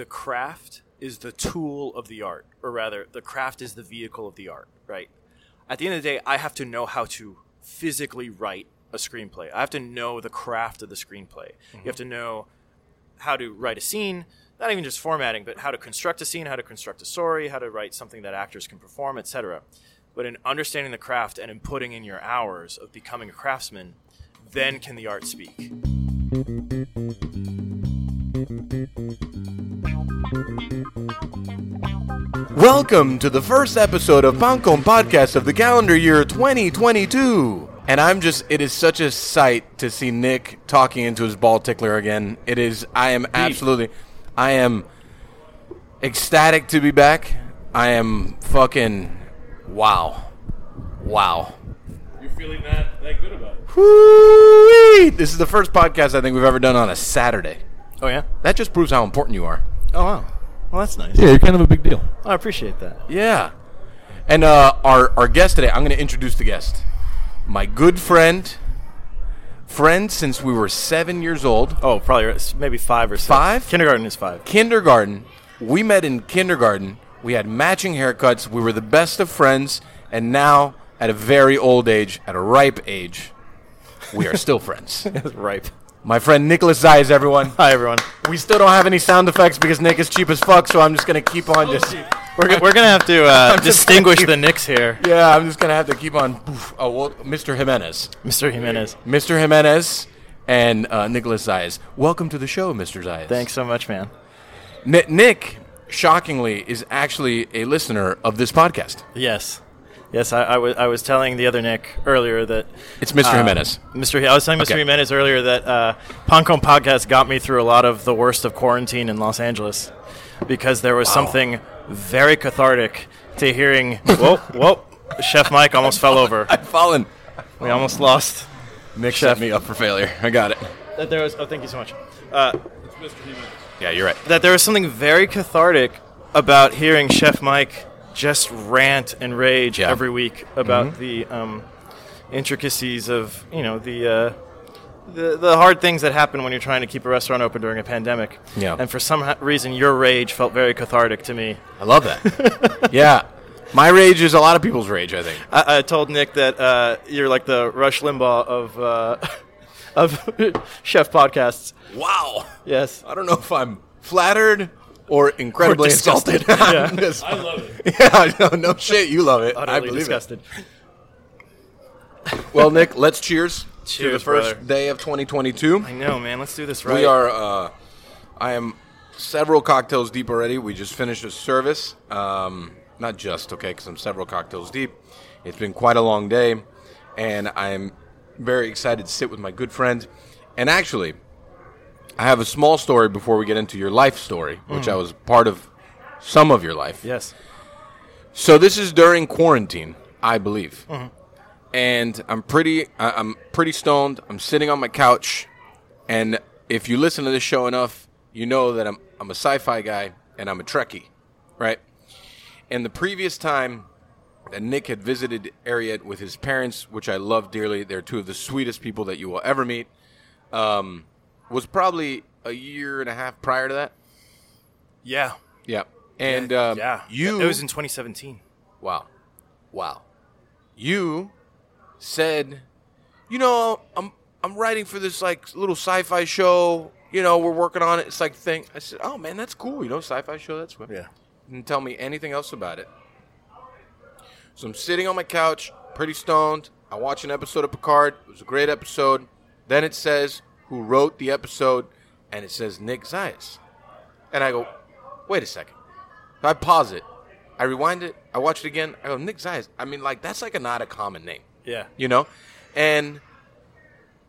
the craft is the tool of the art, or rather, the craft is the vehicle of the art, right? At the end of the day, I have to know how to physically write a screenplay. I have to know the craft of the screenplay. You have mm-hmm. to know how to write a scene, not even just formatting, but how to construct a scene, how to construct a story, how to write something that actors can perform, etc. But in understanding the craft and in putting in your hours of becoming a craftsman, then can the art speak. Welcome to the first episode of Pancon Podcast of the calendar year 2022. And I'm just, it is such a sight to see Nick talking into his ball tickler again. It is, I am absolutely, I am ecstatic to be back. I am fucking, wow. Wow. You're feeling that, that good about it? Whoo-wee! This is the first podcast I think we've ever done on a Saturday. Oh, yeah? That just proves how important you are. Oh, wow. Well, that's nice. Yeah, you're kind of a big deal. I appreciate that. Yeah. And uh, our our guest today, I'm going to introduce the guest. My good friend, friend since we were seven years old, Oh, probably maybe five or six. Five? Kindergarten is five. kindergarten. We met in kindergarten. We had matching haircuts. We were the best of friends. And now, at a very old age, at a ripe age, we are still friends. Ripe. My friend Nicholas Zayas, everyone. Hi, everyone. We still don't have any sound effects because Nick is cheap as fuck, so I'm just going to keep on just. We're, go- we're going to have to uh, just distinguish the Knicks here. Yeah, I'm just going to have to keep on. Oh, well, Mr. Jimenez. Mr. Jimenez. Mr. Jimenez and uh, Nicholas Zayas. Welcome to the show, Mr. Zayas. Thanks so much, man. Ni- Nick, shockingly, is actually a listener of this podcast. Yes. Yes, I, I, was, I was telling the other Nick earlier that. It's Mr. uh, Jimenez. Mr. I was telling Mr. Okay. Jimenez earlier that uh, Pancon Podcast got me through a lot of the worst of quarantine in Los Angeles because there was something very cathartic to hearing. whoa, whoa. Chef Mike almost fell over. I've fallen. We almost lost. Nick set me up for failure. I got it. That there was. Oh, thank you so much. Uh, it's Mr. Jimenez. Yeah, you're right. that there was something very cathartic about hearing Chef Mike just rant and rage Yeah. every week about the um, intricacies of you know the, uh, the the hard things that happen when you're trying to keep a restaurant open during a pandemic. Yeah. And for some ha- reason, your rage felt very cathartic to me. I love that. yeah. My rage is a lot of people's rage, I think. I, I told Nick that uh, you're like the Rush Limbaugh of uh, of chef podcasts. Wow. Yes. I don't know if I'm flattered or incredibly Or disgusted. insulted. Yeah. I'm just- I love it. yeah, no, no shit. You love it. I believe disgusted. it. Well, Nick, let's cheers. to the first brother. day of 2022. I know, man. Let's do this right. We are. Uh, I am several cocktails deep already. We just finished a service. Um, not just okay, because I'm several cocktails deep. It's been quite a long day, and I'm very excited to sit with my good friend. And actually, I have a small story before we get into your life story, which I was part of some of your life. Yes. So this is during quarantine, I believe, and I'm pretty. I- I'm pretty stoned. I'm sitting on my couch, and if you listen to this show enough, you know that I'm I'm a sci-fi guy and I'm a Trekkie, right? And the previous time that Nick had visited Ariat with his parents, which I love dearly, they're two of the sweetest people that you will ever meet, um, was probably a year and a half prior to that. Yeah. Yeah, and um, yeah. you It was in 2017. Wow. Wow. You said, you know, I'm I'm writing for this like little sci-fi show. You know, we're working on it. It's like thing. I said, oh man, that's cool. You know, sci-fi show. That's what. Yeah. Didn't tell me anything else about it. So I'm sitting on my couch, pretty stoned. I watch an episode of Picard. It was a great episode. Then it says who wrote the episode, and it says Nick Zayas. And I go, wait a second. So I pause it. I rewind it. I watch it again. I go, Nick Zayas. I mean, like that's like a not a common name, Yeah. you know. And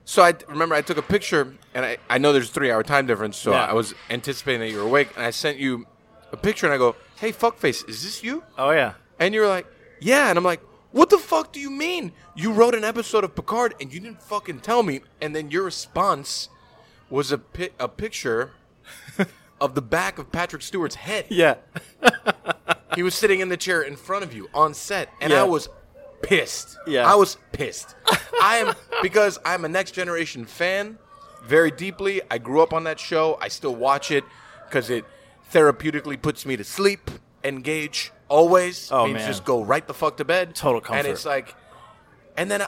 so I remember I took a picture, and I, I know there's a three hour time difference, so Yeah. I was anticipating that you were awake, and I sent you a picture, and I go, hey, fuckface, is this you? Oh yeah. And you were like, yeah. And I'm like, what the fuck do you mean? You wrote an episode of Picard and you didn't fucking tell me. And then your response was a, pi- a picture of the back of Patrick Stewart's head. Yeah. He was sitting in the chair in front of you on set. And Yeah. I was pissed. Yeah. I was pissed. I am, because I'm a Next Generation fan very deeply. I grew up on that show. I still watch it because it therapeutically puts me to sleep, engage always. Oh, means man. just go right the fuck to bed. Total comfort. And it's like, and then uh,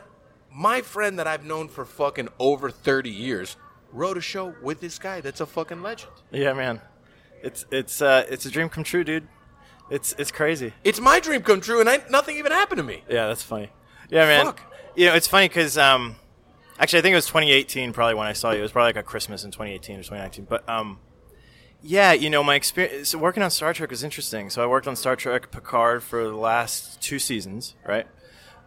my friend that I've known for fucking over thirty years wrote a show with this guy that's a fucking legend. Yeah, man. It's it's uh it's a dream come true, dude. It's it's crazy. It's my dream come true, and I, nothing even happened to me. Yeah, that's funny. Yeah, man. Fuck. You know, it's funny because um, actually, I think it was 2018 probably when I saw you. It was probably like a Christmas in 2018 or 2019. But um, yeah, you know, my experience so working on Star Trek was interesting. So I worked on Star Trek Picard for the last two seasons, right?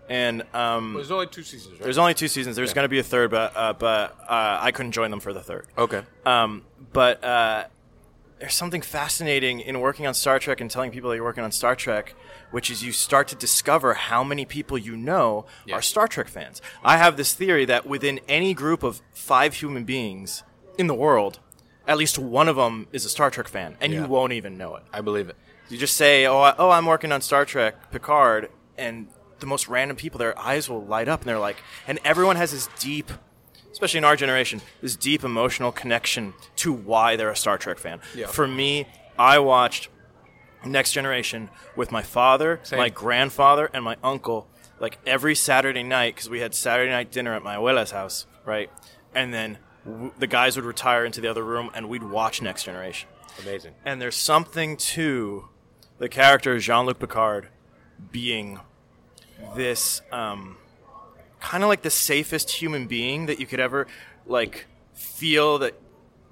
And um, There's only two seasons, right? there's only two seasons. There's going to be a third, but uh, but uh, I couldn't join them for the third. okay. Um, but uh, there's something fascinating in working on Star Trek and telling people that you're working on Star Trek, which is you start to discover how many people you know Yeah. are Star Trek fans. I have this theory that within any group of five human beings in the world, at least one of them is a Star Trek fan, and Yeah. you won't even know it. I believe it. You just say, "Oh, I, oh, I'm working on Star Trek Picard," and the most random people, their eyes will light up, and they're like, and everyone has this deep, especially in our generation, this deep emotional connection to why they're a Star Trek fan. Yeah. For me, I watched Next Generation with my father, Same. my grandfather, and my uncle, like every Saturday night, because we had Saturday night dinner at my abuela's house, right? And then w- the guys would retire into the other room, and we'd watch Next Generation. Amazing. And there's something to the character Jean Luc Picard being this um, kind of like the safest human being that you could ever like feel that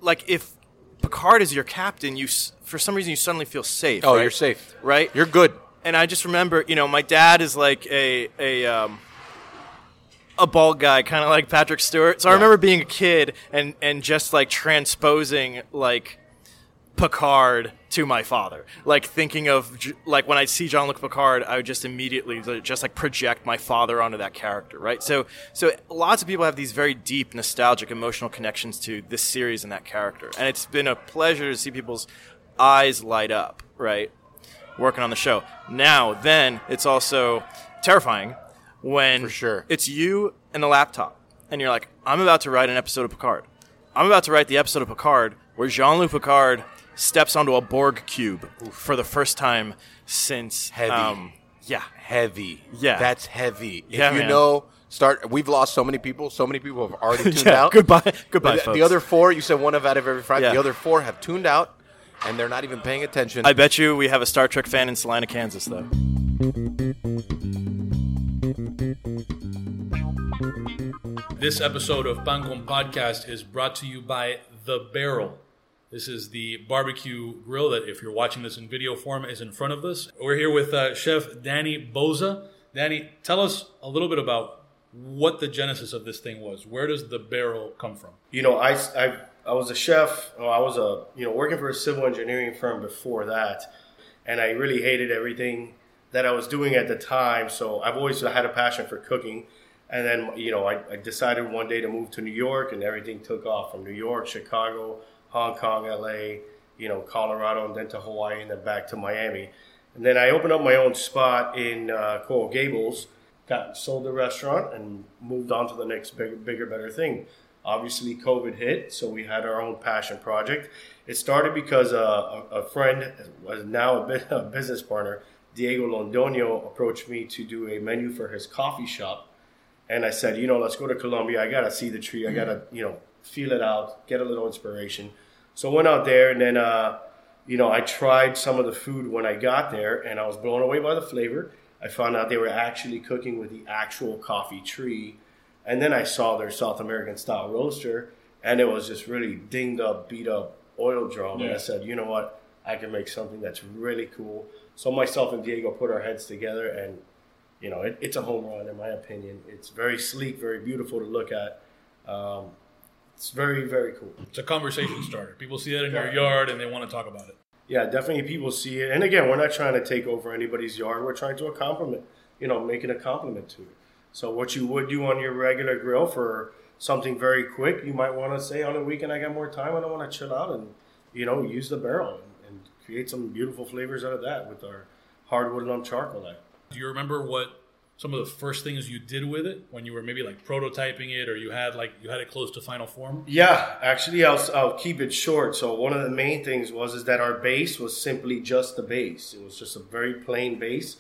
like if Picard is your captain, you for some reason you suddenly feel safe. Oh, right? you're safe. right? You're good. and I just remember, you know, my dad is like a a um, a bald guy, kind of like Patrick Stewart. So I remember being a kid and and just like transposing like Picard to my father, like thinking of like when I see Jean Luc Picard, I would just immediately just like project my father onto that character, right? So so lots of people have these very deep nostalgic emotional connections to this series and that character, and it's been a pleasure to see people's eyes light up, right? working on the show. Now, then, it's also terrifying when For sure. it's you and the laptop, and you're like, I'm about to write an episode of Picard. I'm about to write the episode of Picard where Jean Luc Picard steps onto a Borg cube for the first time since. Heavy. Um, yeah. Heavy. Yeah. That's heavy. Yeah, if you man. know, start. We've lost so many people. So many people have already tuned Yeah, out. goodbye- goodbye, The, folks. the other four, you said one of out of every five. Yeah. The other four have tuned out, and they're not even paying attention. I bet you we have a Star Trek fan in Salina, Kansas, though. This episode of Pancon Podcast is brought to you by The Barrel. This is the barbecue grill that, if you're watching this in video form, is in front of us. We're here with uh, Chef Danny Boza. Danny, tell us a little bit about what the genesis of this thing was. Where does the barrel come from? you know, I, I, I was a chef. Well, I was a you know working for a civil engineering firm before that, and I really hated everything that I was doing at the time. So I've always had a passion for cooking. And then you know, I, I decided one day to move to New York, and everything took off from New York, Chicago, Hong Kong, LA, you know, Colorado, and then to Hawaii, and then back to Miami. And then I opened up my own spot in uh, Coral Gables, got sold the restaurant, and moved on to the next bigger, bigger, better thing. Obviously, COVID hit, so we had our own passion project. It started because uh, a, a friend, was now a, business partner, Diego Londoño, approached me to do a menu for his coffee shop. And I said, you know, let's go to Colombia. I gotta see the tree. I gotta, you know, feel it out, get a little inspiration. So I went out there, and then, uh, you know, I tried some of the food when I got there, and I was blown away by the flavor. I found out they were actually cooking with the actual coffee tree, and then I saw their South American style roaster, and it was just really dinged up, beat up oil drum. And I said, you know what, I can make something that's really cool. So myself and Diego put our heads together, and you know, it, it's a home run in my opinion. It's very sleek, very beautiful to look at. Um, it's very, very cool. It's a conversation starter. People see that in your yard and they want to talk about it. Yeah, definitely people see it. And again, we're not trying to take over anybody's yard. We're trying to a compliment, you know, make it a compliment to it. So what you would do on your regular grill for something very quick, you might want to say on a weekend I got more time and I want to chill out and, you know, use the barrel and, and create some beautiful flavors out of that with our hardwood lump charcoal. Do you remember what some of the first things you did with it when you were maybe like prototyping it or you had like you had it close to final form? Yeah, actually, I'll, I'll keep it short. So one of the main things was is that our base was simply just the base. It was just a very plain base,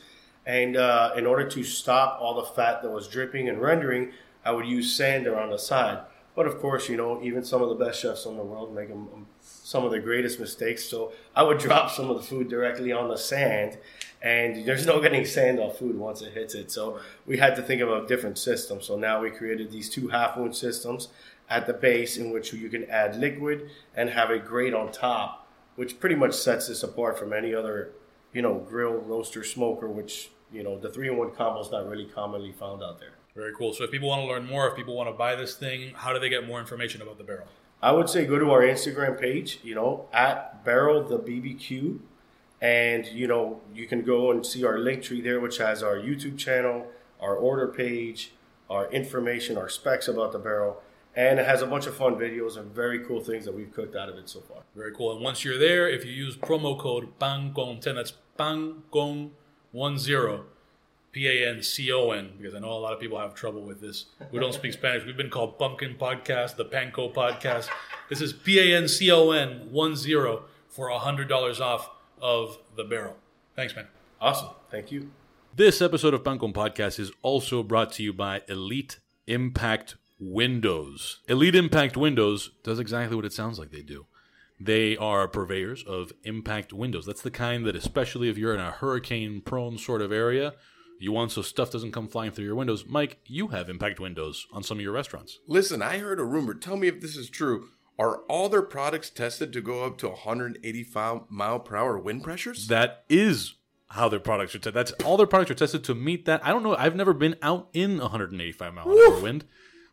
and uh, in order to stop all the fat that was dripping and rendering, I would use sand around the side. But of course, you know, even some of the best chefs in the world make um, some of the greatest mistakes. So I would drop some of the food directly on the sand, and there's no getting sand off food once it hits it. So we had to think of a different system. So now we created these two half moon systems at the base in which you can add liquid and have a grate on top, which pretty much sets this apart from any other, you know, grill, roaster, smoker, which, you know, the three in one combo is not really commonly found out there. Very cool. So if people want to learn more, if people want to buy this thing, how do they get more information about the barrel? I would say go to our Instagram page, you know, at Barrel the BBQ, and you know you can go and see our link tree there, which has our YouTube channel, our order page, our information, our specs about the barrel, and it has a bunch of fun videos and very cool things that we've cooked out of it so far. Very cool. And once you're there, if you use promo code PANCON10, that's PANCON10, P A N C O N, because I know a lot of people have trouble with this We don't speak Spanish. We've been called Pumpkin Podcast, the Panko Podcast. This is P A N C O N 10 for $100 off of the barrel. Thanks, man. Awesome. Thank you. This episode of Pancon Podcast is also brought to you by Elite Impact Windows. Elite Impact Windows does exactly what it sounds like they do. They are purveyors of impact windows. That's the kind that, especially if you're in a hurricane prone sort of area, you want so stuff doesn't come flying through your windows. Mike, you have impact windows on some of your restaurants. Listen, I heard a rumor. Tell me if this is true. Are all their products tested to go up to 185 mile per hour wind pressures? That is how their products are tested. That's all their products are tested to meet that. I don't know. I've never been out in 185 mile an hour wind,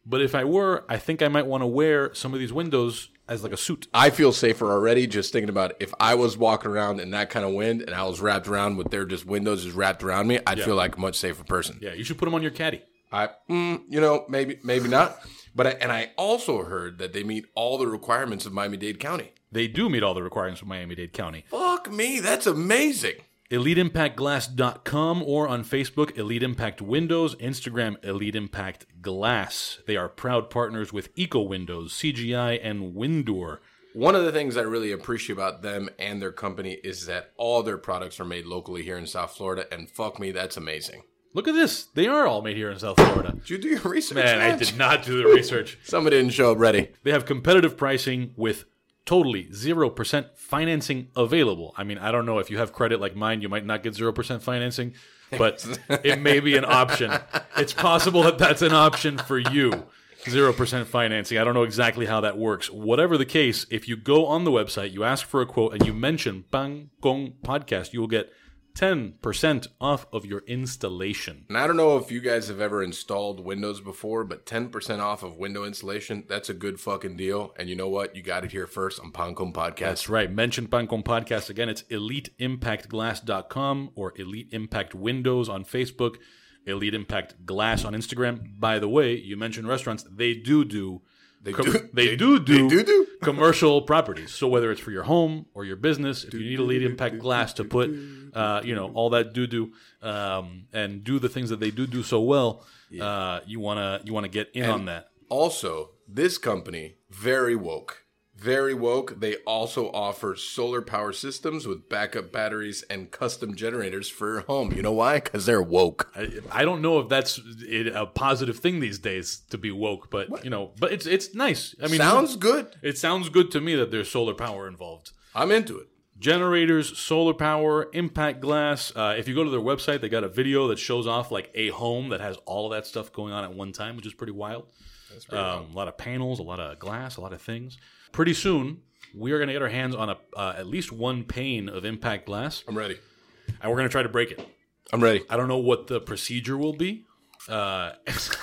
but if I were, I think I might want to wear some of these windows as like a suit. I feel safer already just thinking about if I was walking around in that kind of wind and I was wrapped around with their just windows just wrapped around me, I'd feel like a much safer person. Yeah, you should put them on your caddy. I, mm, you know, maybe, maybe not. But I, and I also heard that they meet all the requirements of Miami Dade County. They do meet all the requirements of Miami Dade County. Fuck me, that's amazing. EliteImpactGlass.com or on Facebook, Elite Impact Windows, Instagram, Elite Impact Glass. They are proud partners with Eco Windows, CGI, and Windoor. One of the things I really appreciate about them and their company is that all their products are made locally here in South Florida, and fuck me, that's amazing. Look at this. They are all made here in South Florida. Did you do your research? Man, I did not do the research. Somebody didn't show up ready. They have competitive pricing with totally 0% financing available. I mean, I don't know if you have credit like mine, you might not get 0% financing, but it may be an option. It's possible that that's an option for you. 0% financing. I don't know exactly how that works. Whatever the case, if you go on the website, you ask for a quote, and you mention Bang Gong Podcast, you will get 10% off of your installation. And I don't know if you guys have ever installed Windows before, but 10% off of window installation, that's a good fucking deal. And you know what? You got it here first on Pancon Podcast. That's right. Mention Pancon Podcast again. It's eliteimpactglass.com or Elite Impact Windows on Facebook, Elite Impact Glass on Instagram. By the way, you mentioned restaurants. They do do. They com- do- They, they- do do. they do do? commercial properties. So whether it's for your home or your business, if you need Elite Impact Glass to put, uh, you know, all that do do, um, and do the things that they do do so well, uh, you wanna you wanna get in on that. Also, this company, very woke. Very woke. They also offer solar power systems with backup batteries and custom generators for your home. You know why? Because they're woke. I, I don't know if that's a positive thing these days to be woke, but you know, but it's it's nice. I mean, Sounds good. It sounds good to me that there's solar power involved. I'm into it. Generators, solar power, impact glass. Uh, if you go to their website, they got a video that shows off like a home that has all of that stuff going on at one time, which is pretty wild. um, A lot of panels, a lot of glass, a lot of things. Pretty soon, we are going to get our hands on a uh, at least one pane of impact glass, I'm ready. and we're going to try to break it. I'm ready. I don't know what the procedure will be, uh,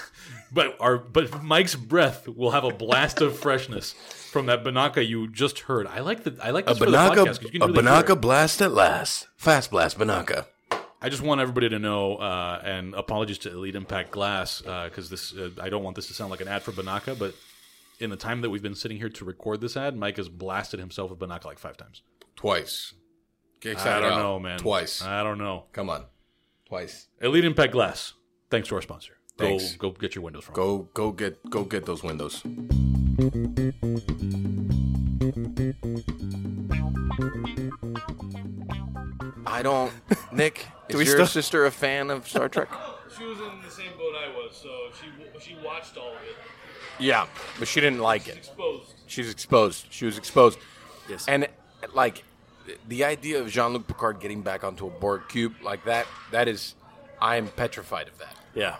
but our but Mike's breath will have a blast of freshness from that Binaca you just heard. I like the I like A this for the podcast 'cause Binaca, you can a really hear Binaca blast at last. Fast blast Binaca. I just want everybody to know, uh, and apologies to Elite Impact Glass because this uh, I don't want this to sound like an ad for Binaca, but in the time that we've been sitting here to record this ad, Mike has blasted himself with Binaca like five times. Twice. Get I don't out. know, man. Twice. I don't know. Come on. Twice. Elite Impact Glass. Thanks to our sponsor. Thanks. Go go get your windows from. Go go get go get those windows. I don't. Nick, is we your still- sister a fan of Star Trek? She was in the same boat I was, so she she watched all of it. Yeah, but she didn't like it. Exposed. She's exposed. She was exposed. Yes. And like the idea of Jean-Luc Picard getting back onto a Borg cube like that, that is, I am petrified of that. Yeah.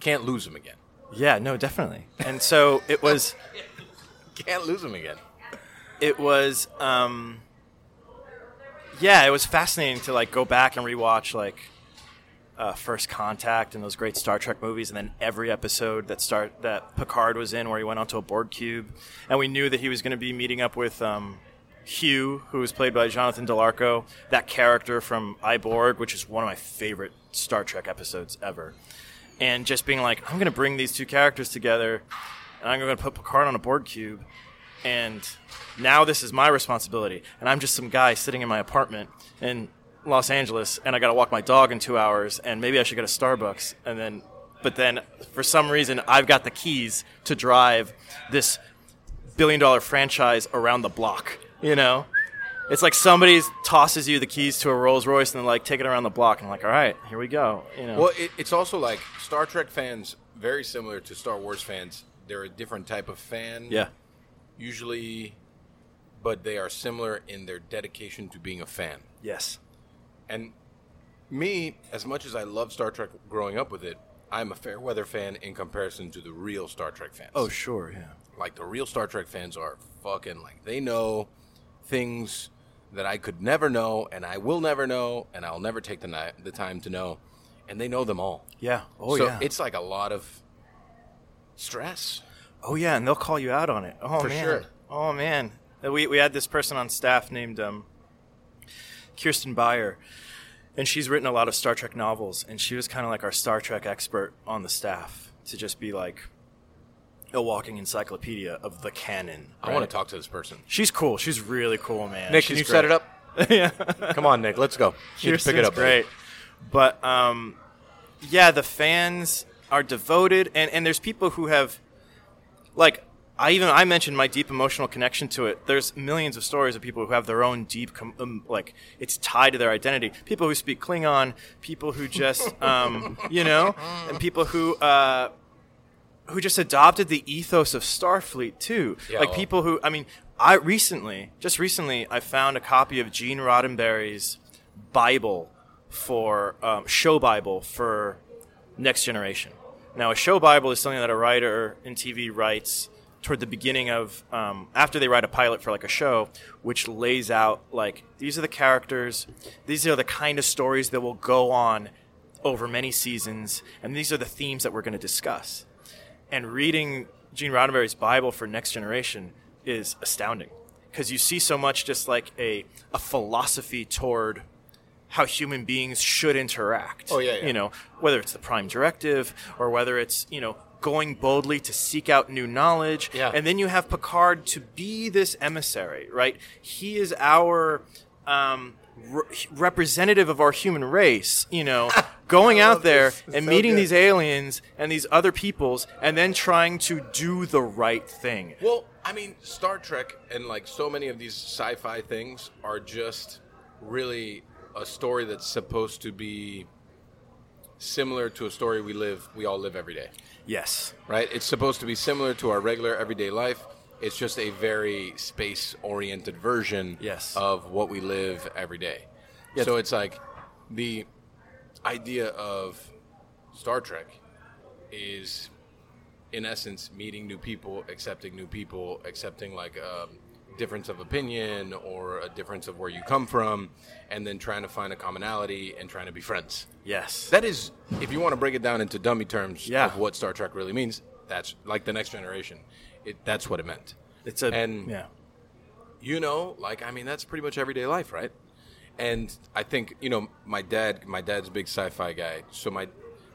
Can't lose him again. Yeah, no, definitely. And so it was Can't lose him again. it was um yeah, it was fascinating to like go back and rewatch like uh, First Contact and those great Star Trek movies, and then every episode that start that Picard was in, where he went onto a Borg cube, and we knew that he was going to be meeting up with um, Hugh, who was played by Jonathan Del Arco, that character from I Borg, which is one of my favorite Star Trek episodes ever, and just being like, I'm going to bring these two characters together, and I'm going to put Picard on a Borg cube, and now this is my responsibility, and I'm just some guy sitting in my apartment in Los Angeles, and I got to walk my dog in two hours, and maybe I should go to Starbucks, and then, but then for some reason I've got the keys to drive this billion dollar franchise around the block. You know, it's like somebody tosses you the keys to a Rolls Royce and like take it around the block, and like, all right, here we go. You know, Well, it, it's also like Star Trek fans, very similar to Star Wars fans. They're a different type of fan. yeah, Usually, but they are similar in their dedication to being a fan. yes, And me, as much as I love Star Trek growing up with it, I'm a fair weather fan in comparison to the real Star Trek fans. oh sure, yeah, like the real Star Trek fans are fucking like they know things that I could never know and I will never know and I'll never take the ni- the time to know and they know them all. yeah, oh so yeah, it's like a lot of stress. Oh yeah, and they'll call you out on it. Oh For man. sure. Oh man. We we had this person on staff named um, Kirsten Beyer, and she's written a lot of Star Trek novels, and she was kind of like our Star Trek expert on the staff to just be like a walking encyclopedia of the canon. I want to talk to this person. She's cool. She's really cool, man. Nick, She's can you set it up? yeah. Come on, Nick, let's go. You pick it up. buddy. great. But um, yeah, the fans are devoted, and and there's people who have, like, I even I mentioned my deep emotional connection to it. There's millions of stories of people who have their own deep, com- um, like, it's tied to their identity. People who speak Klingon, people who just, um, you know, and people who. Uh, who just adopted the ethos of Starfleet too. Yeah, like well- people who, I mean, I recently, just recently, I found a copy of Gene Roddenberry's Bible for um, show Bible for Next Generation. Now, a show Bible is something that a writer in TV writes toward the beginning of um, after they write a pilot for like a show, which lays out like these are the characters, these are the kind of stories that will go on over many seasons, and these are the themes that we're going to discuss and reading Gene Roddenberry's Bible for Next Generation is astounding because you see so much just like a a philosophy toward how human beings should interact. Oh, yeah, yeah. You know, whether it's the prime directive or whether it's, you know, going boldly to seek out new knowledge. Yeah. And then you have Picard to be this emissary, right? He is our um, re- representative of our human race, you know, going out there and so meeting good. these aliens and these other peoples and then trying to do the right thing. Well, I mean, Star Trek and like so many of these sci-fi things are just really a story that's supposed to be similar to a story we live we all live every day. Yes. Right? It's supposed to be similar to our regular everyday life. It's just a very space-oriented version Yes. of what we live every day. So it's like the idea of Star Trek is in essence meeting new people accepting new people accepting like a difference of opinion or a difference of where you come from and then trying to find a commonality and trying to be friends Yes. that is if you want to break it down into dummy terms Yeah. of what star trek really means that's like the next generation it, that's what it meant it's a and- yeah. you know like i mean that's pretty much everyday life right and i think you know my dad my dad's a big sci-fi guy so my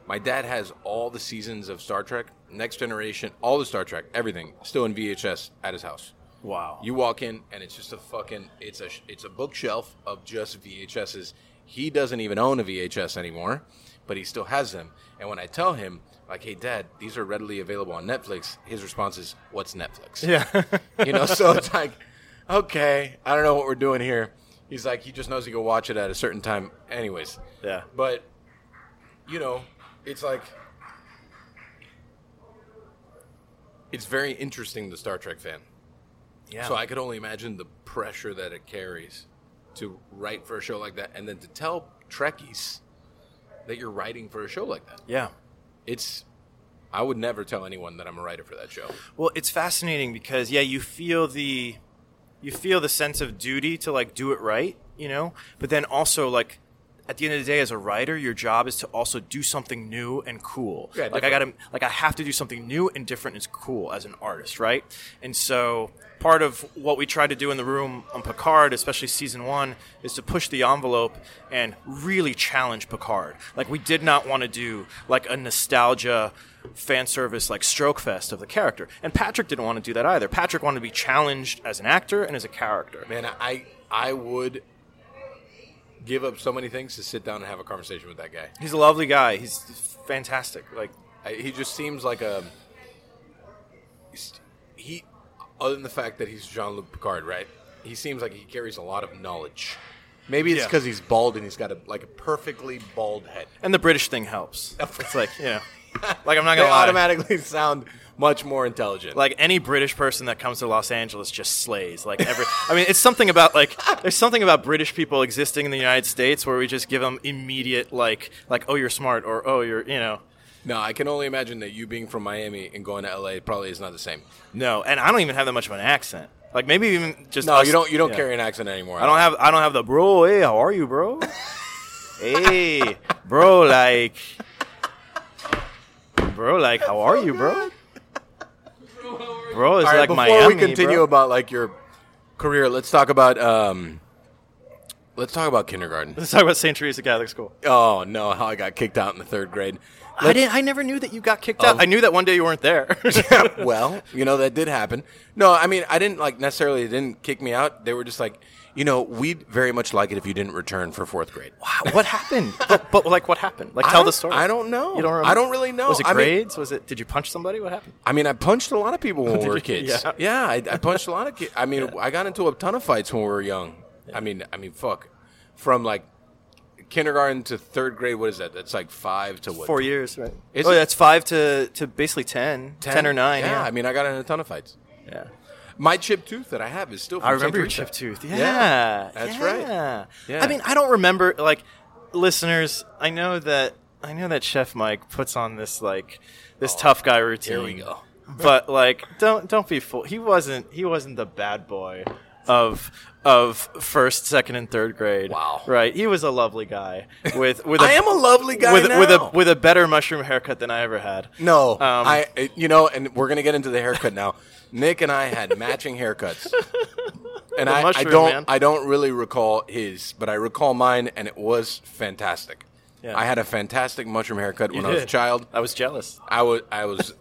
my dad has all the seasons of star trek next generation all the star trek everything still in vhs at his house Wow. you walk in and it's just a fucking it's a it's a bookshelf of just VHSs. He doesn't even own a VHS anymore, but he still has them. And when I tell him, like, "Hey, Dad, these are readily available on Netflix," his response is, "What's Netflix?" Yeah. you know. So it's like, okay, I don't know what we're doing here. He's like, he just knows he can watch it at a certain time, anyways. yeah. But you know, it's like it's very interesting the Star Trek fan. Yeah. So I could only imagine the pressure that it carries to write for a show like that, and then to tell Trekkies that you're writing for a show like that. yeah. It's I would never tell anyone that I'm a writer for that show. Well, it's fascinating because yeah, you feel the you feel the sense of duty to like do it right, you know, but then also like at the end of the day as a writer, your job is to also do something new and cool. Yeah, like I got to like I have to do something new and different and cool as an artist, right? And so part of what we tried to do in the room on Picard, especially season 1, is to push the envelope and really challenge Picard. Like we did not want to do like a nostalgia fan service like stroke fest of the character. And Patrick didn't want to do that either. Patrick wanted to be challenged as an actor and as a character. Man, I I would give up so many things to sit down and have a conversation with that guy. He's a lovely guy. He's fantastic. Like I, he just seems like a he other than the fact that he's Jean-Luc Picard, right? He seems like he carries a lot of knowledge. Maybe it's Yeah. because he's bald and he's got a like a perfectly bald head. and the British thing helps. It's like, you know, like I'm not going to lie. automatically sound much more intelligent. like any British person that comes to Los Angeles just slays. Like every, I mean, it's something about like there's something about British people existing in the United States where we just give them immediate like like oh you're smart or oh you're you know no, I can only imagine that you being from Miami and going to LA probably is not the same. no, and I don't even have that much of an accent. Like maybe even just No, us- you don't you don't yeah. carry an accent anymore. I don't have I don't have the bro. Hey, how are you, bro? hey, bro, like, bro, like, how are you, bro? Bro, it's All right, like before Miami. we continue bro. about like your career, let's talk about um let's talk about kindergarten. Let's talk about St. Teresa Catholic School. Oh no, how I got kicked out in the third grade. I didn't. I never knew that you got kicked out. I knew that one day you weren't there. well, you know that did happen. No, I mean I didn't like necessarily. They didn't kick me out. They were just like, you know, we'd very much like it if you didn't return for fourth grade. Wow, what happened? but, but like, what happened? Like, I tell the story. I don't know. You don't. Remember? I don't really know. Was it I mean- grades? was it? Did you punch somebody? What happened? I mean, I punched a lot of people when we were you? kids. Yeah. Yeah, I, I punched a lot of kids. I mean, I got into a ton of fights when we were young. I mean, I mean, fuck, from like kindergarten to third grade. What is that? That's like five to what? Four years, right? Is oh, it? that's five to to basically 10, 10, or nine. Yeah, Yeah, I mean, I got in a ton of fights. yeah. My chipped tooth that I have is still. From I remember your. Chip tooth. Yeah, Yeah, that's yeah. right. Yeah. I mean, I don't remember. Like, listeners, I know that I know that Chef Mike puts on this like this tough guy routine. here we go. But like, don't don't be fooled. He wasn't he wasn't the bad boy of of first, second, and third grade. Wow. Right? He was a lovely guy with with a, I am a lovely guy with now. with a with a better mushroom haircut than I ever had. No, Um, I you know, and we're gonna get into the haircut now. Nick and I had matching haircuts, and I, I don't man. I don't really recall his, but I recall mine, and it was fantastic. Yeah. I had a fantastic mushroom haircut when You I was a did. child. I was jealous. I was I was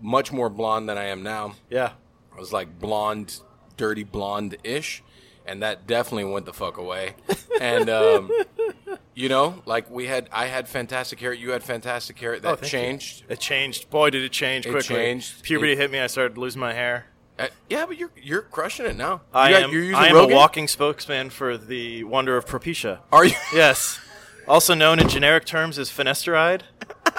much more blonde than I am now. Yeah. I was like blonde, dirty blonde ish, and that definitely went the fuck away. and um, you know, like we had, I had fantastic hair. You had fantastic hair. That Oh, thank you. changed. It changed. Boy, did it change It quickly. changed. Puberty It- hit me. I started losing my hair. Uh, yeah, but you're you're crushing it now. I you got- am. You're using I am Rogaine? a walking spokesman for the wonder of Propecia. Are you? Yes, also known in generic terms as finasteride.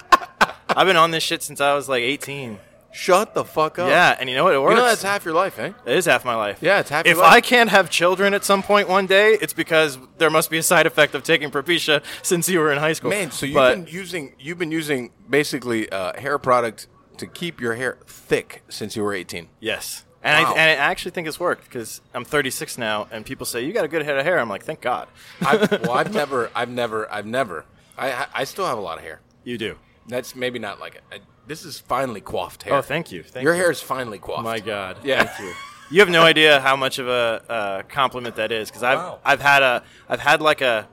I've been on this shit since I was like 18. Shut the fuck up. Yeah, and you know what? It works. You know that's half your life, eh? it is half my life. Yeah, it's half If your life. I can't have children at some point one day, it's because there must be a side effect of taking Propecia since you were in high school. Man, so you've But- been using you've been using basically uh, hair product to keep your hair thick since you were 18. Yes. And, Wow. I, and I actually think it's worked because I'm 36 now, and people say you got a good head of hair. I'm like, thank God. I've, well, I've never, I've never, I've never. I, I- I still have a lot of hair. You do. That's maybe not like it. I, this is finely coiffed hair. Oh, thank you. Thank Your you. hair is finely coiffed. My God. Yeah. Thank you. You have no idea how much of a uh, compliment that is because I've Wow. I've had a I've had like a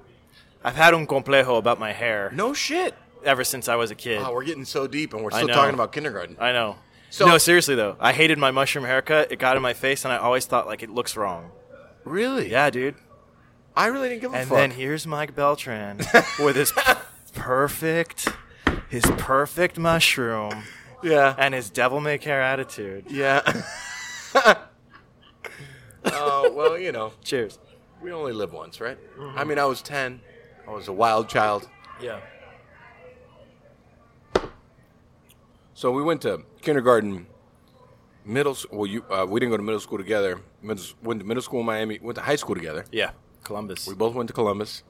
I've had un complejo about my hair No shit. ever since I was a kid. Wow, we're getting so deep, and we're I still know. talking about kindergarten. I know. So- no, seriously though, I hated my mushroom haircut. It got in my face, and I always thought like it looks wrong. really? Yeah, dude. I really didn't give a fuck. And fuck. then here's Mike Beltran with his perfect, his perfect mushroom, Yeah. and his devil may care attitude. Yeah. Oh, well, you know, Cheers. we only live once, right? I mean, I was 10. I was a wild child. Yeah. So we went to kindergarten, middle school. Well, you, uh, we didn't go to middle school together. Middle, went to middle school in Miami. Went to high school together. Yeah. Columbus. We both went to Columbus.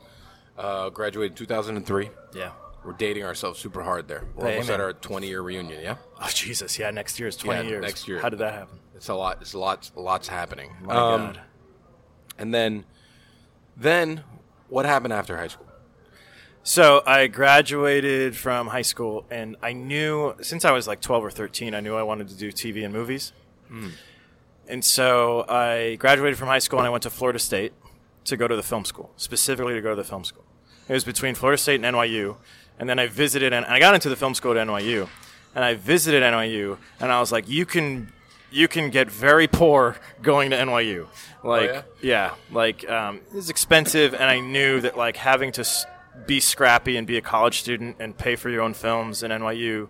Uh, graduated in 2003. yeah. We're dating ourselves super hard there. We're Hey, almost man. at our 20 year reunion. Yeah, Oh Jesus! Yeah, next year is twenty Yeah, years. next year. How did that happen? it's a lot. It's a lot. Lots happening. My Um, God. And then, then what happened after high school? So I graduated from high school, and I knew since I was like twelve or thirteen, I knew I wanted to do TV and movies. And so I graduated from high school, and I went to Florida State to go to the film school, specifically to go to the film school. It was between Florida State and NYU, and then I visited, and I got into the film school at NYU, and I visited NYU, and I was like, you can. You can get very poor going to NYU, like yeah? yeah, like um, it's expensive, and I knew that like having to be scrappy and be a college student and pay for your own films in NYU,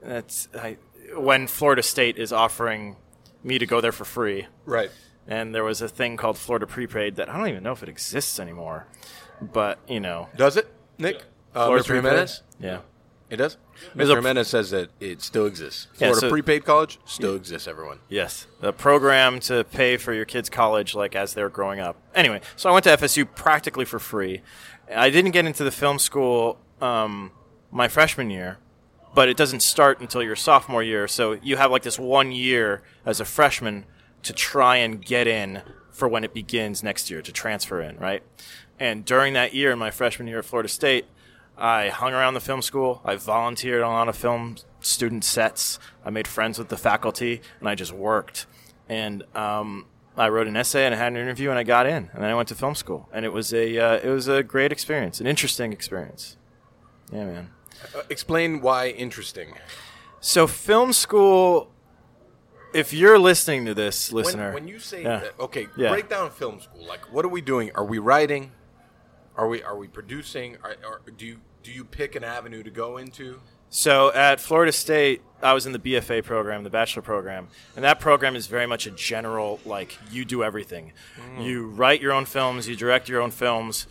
that's I, when Florida State is offering me to go there for free. Right. And there was a thing called Florida Prepaid that I don't even know if it exists anymore, but you know, Does it, Nick? Uh, Florida Mr. Prepaid? Jimenez? Yeah. It does. There's Mr. a- Jimenez says that it still exists. Yeah, Florida so- prepaid college still exists. Everyone. Yes, the program to pay for your kids' college, like as they're growing up. Anyway, so I went to FSU practically for free. I didn't get into the film school um, my freshman year, but it doesn't start until your sophomore year. So you have like this one year as a freshman to try and get in for when it begins next year to transfer in, right? And during that year, in my freshman year at Florida State, I hung around the film school. I volunteered on a lot of film student sets. I made friends with the faculty, and I just worked. And um, I wrote an essay, and I had an interview, and I got in. And then I went to film school, and it was a uh, it was a great experience, an interesting experience. Yeah, man. Uh, explain why interesting. So film school. If you're listening to this, listener, When, when you say Yeah. that, okay, Yeah. break down film school. Like, what are we doing? Are we writing? Are we are we producing? Are, are, do you do you pick an avenue to go into? So at Florida State, I was in the BFA program, the bachelor program, and that program is very much a general like you do everything. Mm. You write your own films, you direct your own films.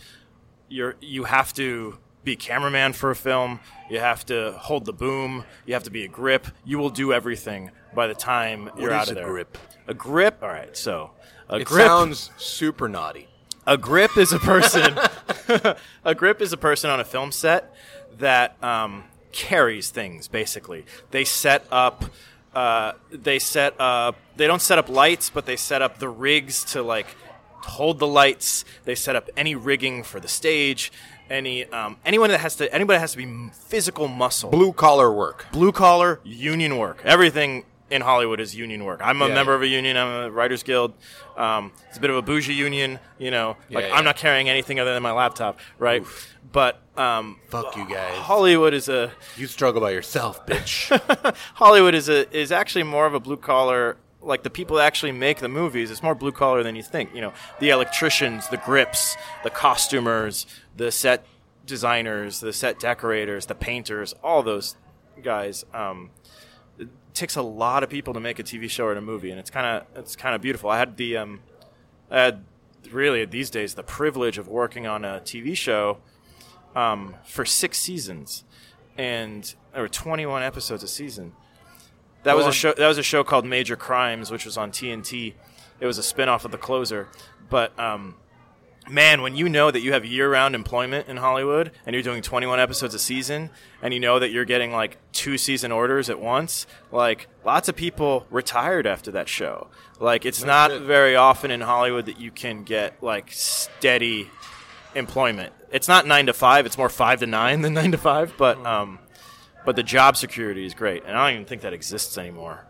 You're you have to be cameraman for a film. You have to hold the boom. You have to be a grip. You will do everything by the time you're is out of a there. grip? A grip. All right. So a It grip. sounds super naughty. A grip is a person. a grip is a person on a film set that um, carries things. Basically, they set up. Uh, they set up. They don't set up lights, but they set up the rigs to like hold the lights. They set up any rigging for the stage. Any um, anyone that has to anybody that has to be physical muscle Blue collar work. blue collar union work. Everything in Hollywood is union work. I'm a Yeah, member of a union. I'm a Writers Guild. Um, it's a bit of a bougie union, you know. Like Yeah, yeah. I'm not carrying anything other than my laptop, right? But um, Fuck you guys. Hollywood is a You struggle by yourself, bitch. Hollywood is a is actually more of a blue collar. Like the people that actually make the movies, it's more blue collar than you think. You know, the electricians, the grips, the costumers, the set designers, the set decorators, the painters, all those guys. Um, takes a lot of people to make a TV show or a movie, and it's kind of it's kind of beautiful. I had the um, I had really these days the privilege of working on a TV show um, for six seasons, and there were 21 episodes a season. That Go was a show. That was a show called Major Crimes, which was on TNT. It was a spinoff of The Closer. But um, man, when you know that you have year-round employment in Hollywood and you're doing 21 episodes a season, and you know that you're getting like two season orders at once, like lots of people retired after that show. Like it's not shit. very often in Hollywood that you can get like steady employment. It's not nine to five; it's more five to nine than nine to five. But um, but the job security is great, and I don't even think that exists anymore.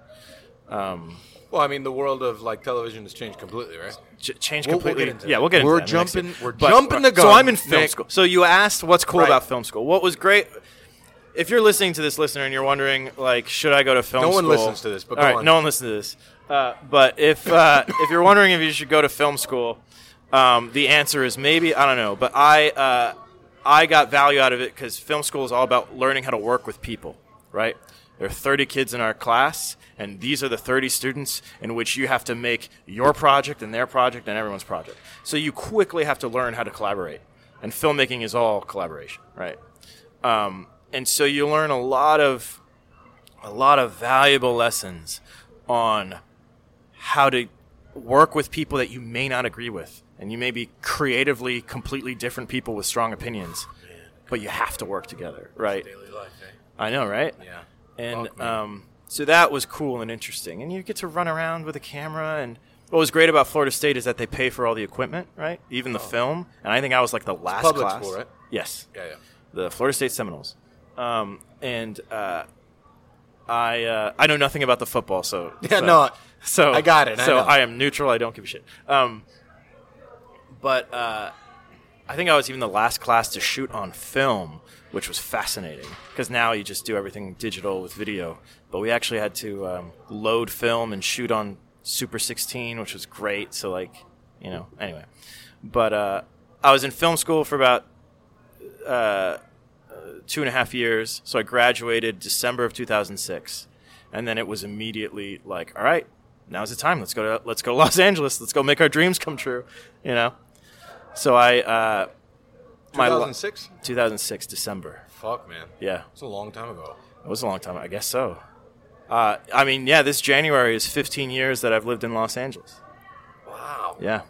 well, I mean, the world of like television has changed completely, right? Ch- change We'll- we'll completely. into yeah, we'll get into We're that in the next jumping- we're But- jumping the gun. So I'm in film Nick. school. So you asked what's cool Right. about film school. What was great? If you're listening to this, listener, and you're wondering, like, should I go to film No school? No one listens to this, but All go right, on. no one listens to this. Uh, but if uh, if you're wondering if you should go to film school, um, the answer is maybe. I don't know, but I uh, I got value out of it because film school is all about learning how to work with people, right? There are 30 kids in our class, and these are the 30 students in which you have to make your project and their project and everyone's project. So you quickly have to learn how to collaborate. And filmmaking is all collaboration, right? Um, and so you learn a lot of a lot of valuable lessons on how to work with people that you may not agree with and you may be creatively completely different people with strong opinions but you have to work together right Daily life, eh? i know right Yeah. And um, so that was cool and interesting and you get to run around with a camera and what was great about florida state is that they pay for all the equipment right even the film and i think i was like the last Oh. public class school, right? yes Yeah, yeah. the Florida State Seminoles, um, and uh, I uh, I know nothing about the football, so Yeah, so, no, so I got it, I So know. I am neutral. I don't give a shit. Um, but uh, I think I was even the last class to shoot on film, which was fascinating because now you just do everything digital with video. But we actually had to um, load film and shoot on Super 16, which was great. So like, you know, anyway. But uh, I was in film school for about uh, two and a half years. So I graduated December of 2006, and then it was immediately like, all right, now's the time. Let's go to let's go to Los Angeles. Let's go make our dreams come true. You know. So I uh, 2006? 2006 December. Fuck, man. Yeah, It's a long time ago. it was a long time. I guess so. Uh, I mean, yeah, this January is 15 years that I've lived in Los Angeles. Wow. Yeah.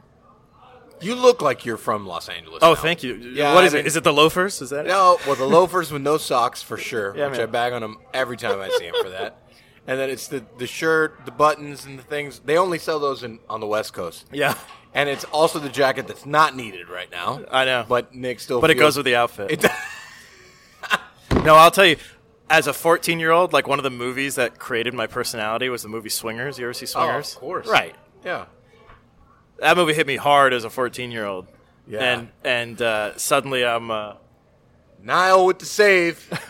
You look like you're from Los Angeles. Oh, now. thank you. Yeah, what is I it? mean- Is it the loafers? Is that it? No, well, the loafers with no socks for sure, Yeah, which man. I bag on them every time I see them for that. And then it's the, the shirt, the buttons, and the things. They only sell those in, on the West Coast. Yeah. And it's also the jacket that's not needed right now. I know. But Nick still. But it goes with the outfit. It, No, I'll tell you. As a 14 year old, like one of the movies that created my personality was the movie Swingers. You ever see Swingers? Oh, of course. Right. yeah. That movie hit me hard as a 14 year old. Yeah. And and uh, suddenly I'm. Uh, Nile with the save.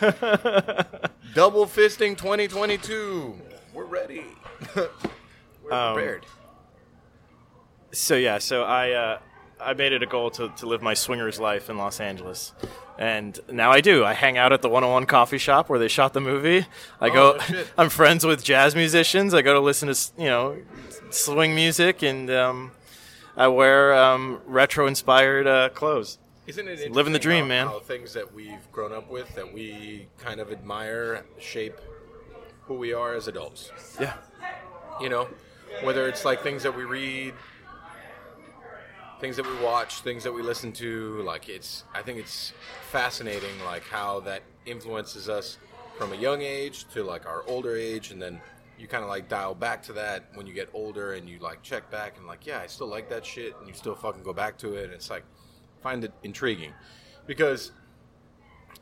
Double fisting 2022. We're ready. We're Um, prepared. So yeah, so I uh, I made it a goal to, to live my swingers life in Los Angeles, and now I do. I hang out at the 101 coffee shop where they shot the movie. I Oh, go. I'm friends with jazz musicians. I go to listen to you know swing music, and um, I wear um, retro inspired uh, clothes. Isn't it living the dream, how- man. How things that we've grown up with, that we kind of admire, shape who we are as adults. Yeah. You know, whether it's like things that we read, things that we watch, things that we listen to. Like it's, I think it's fascinating, like how that influences us from a young age to like our older age, and then you kind of like dial back to that when you get older, and you like check back and like, yeah, I still like that shit, and you still fucking go back to it. And it's like, find it intriguing because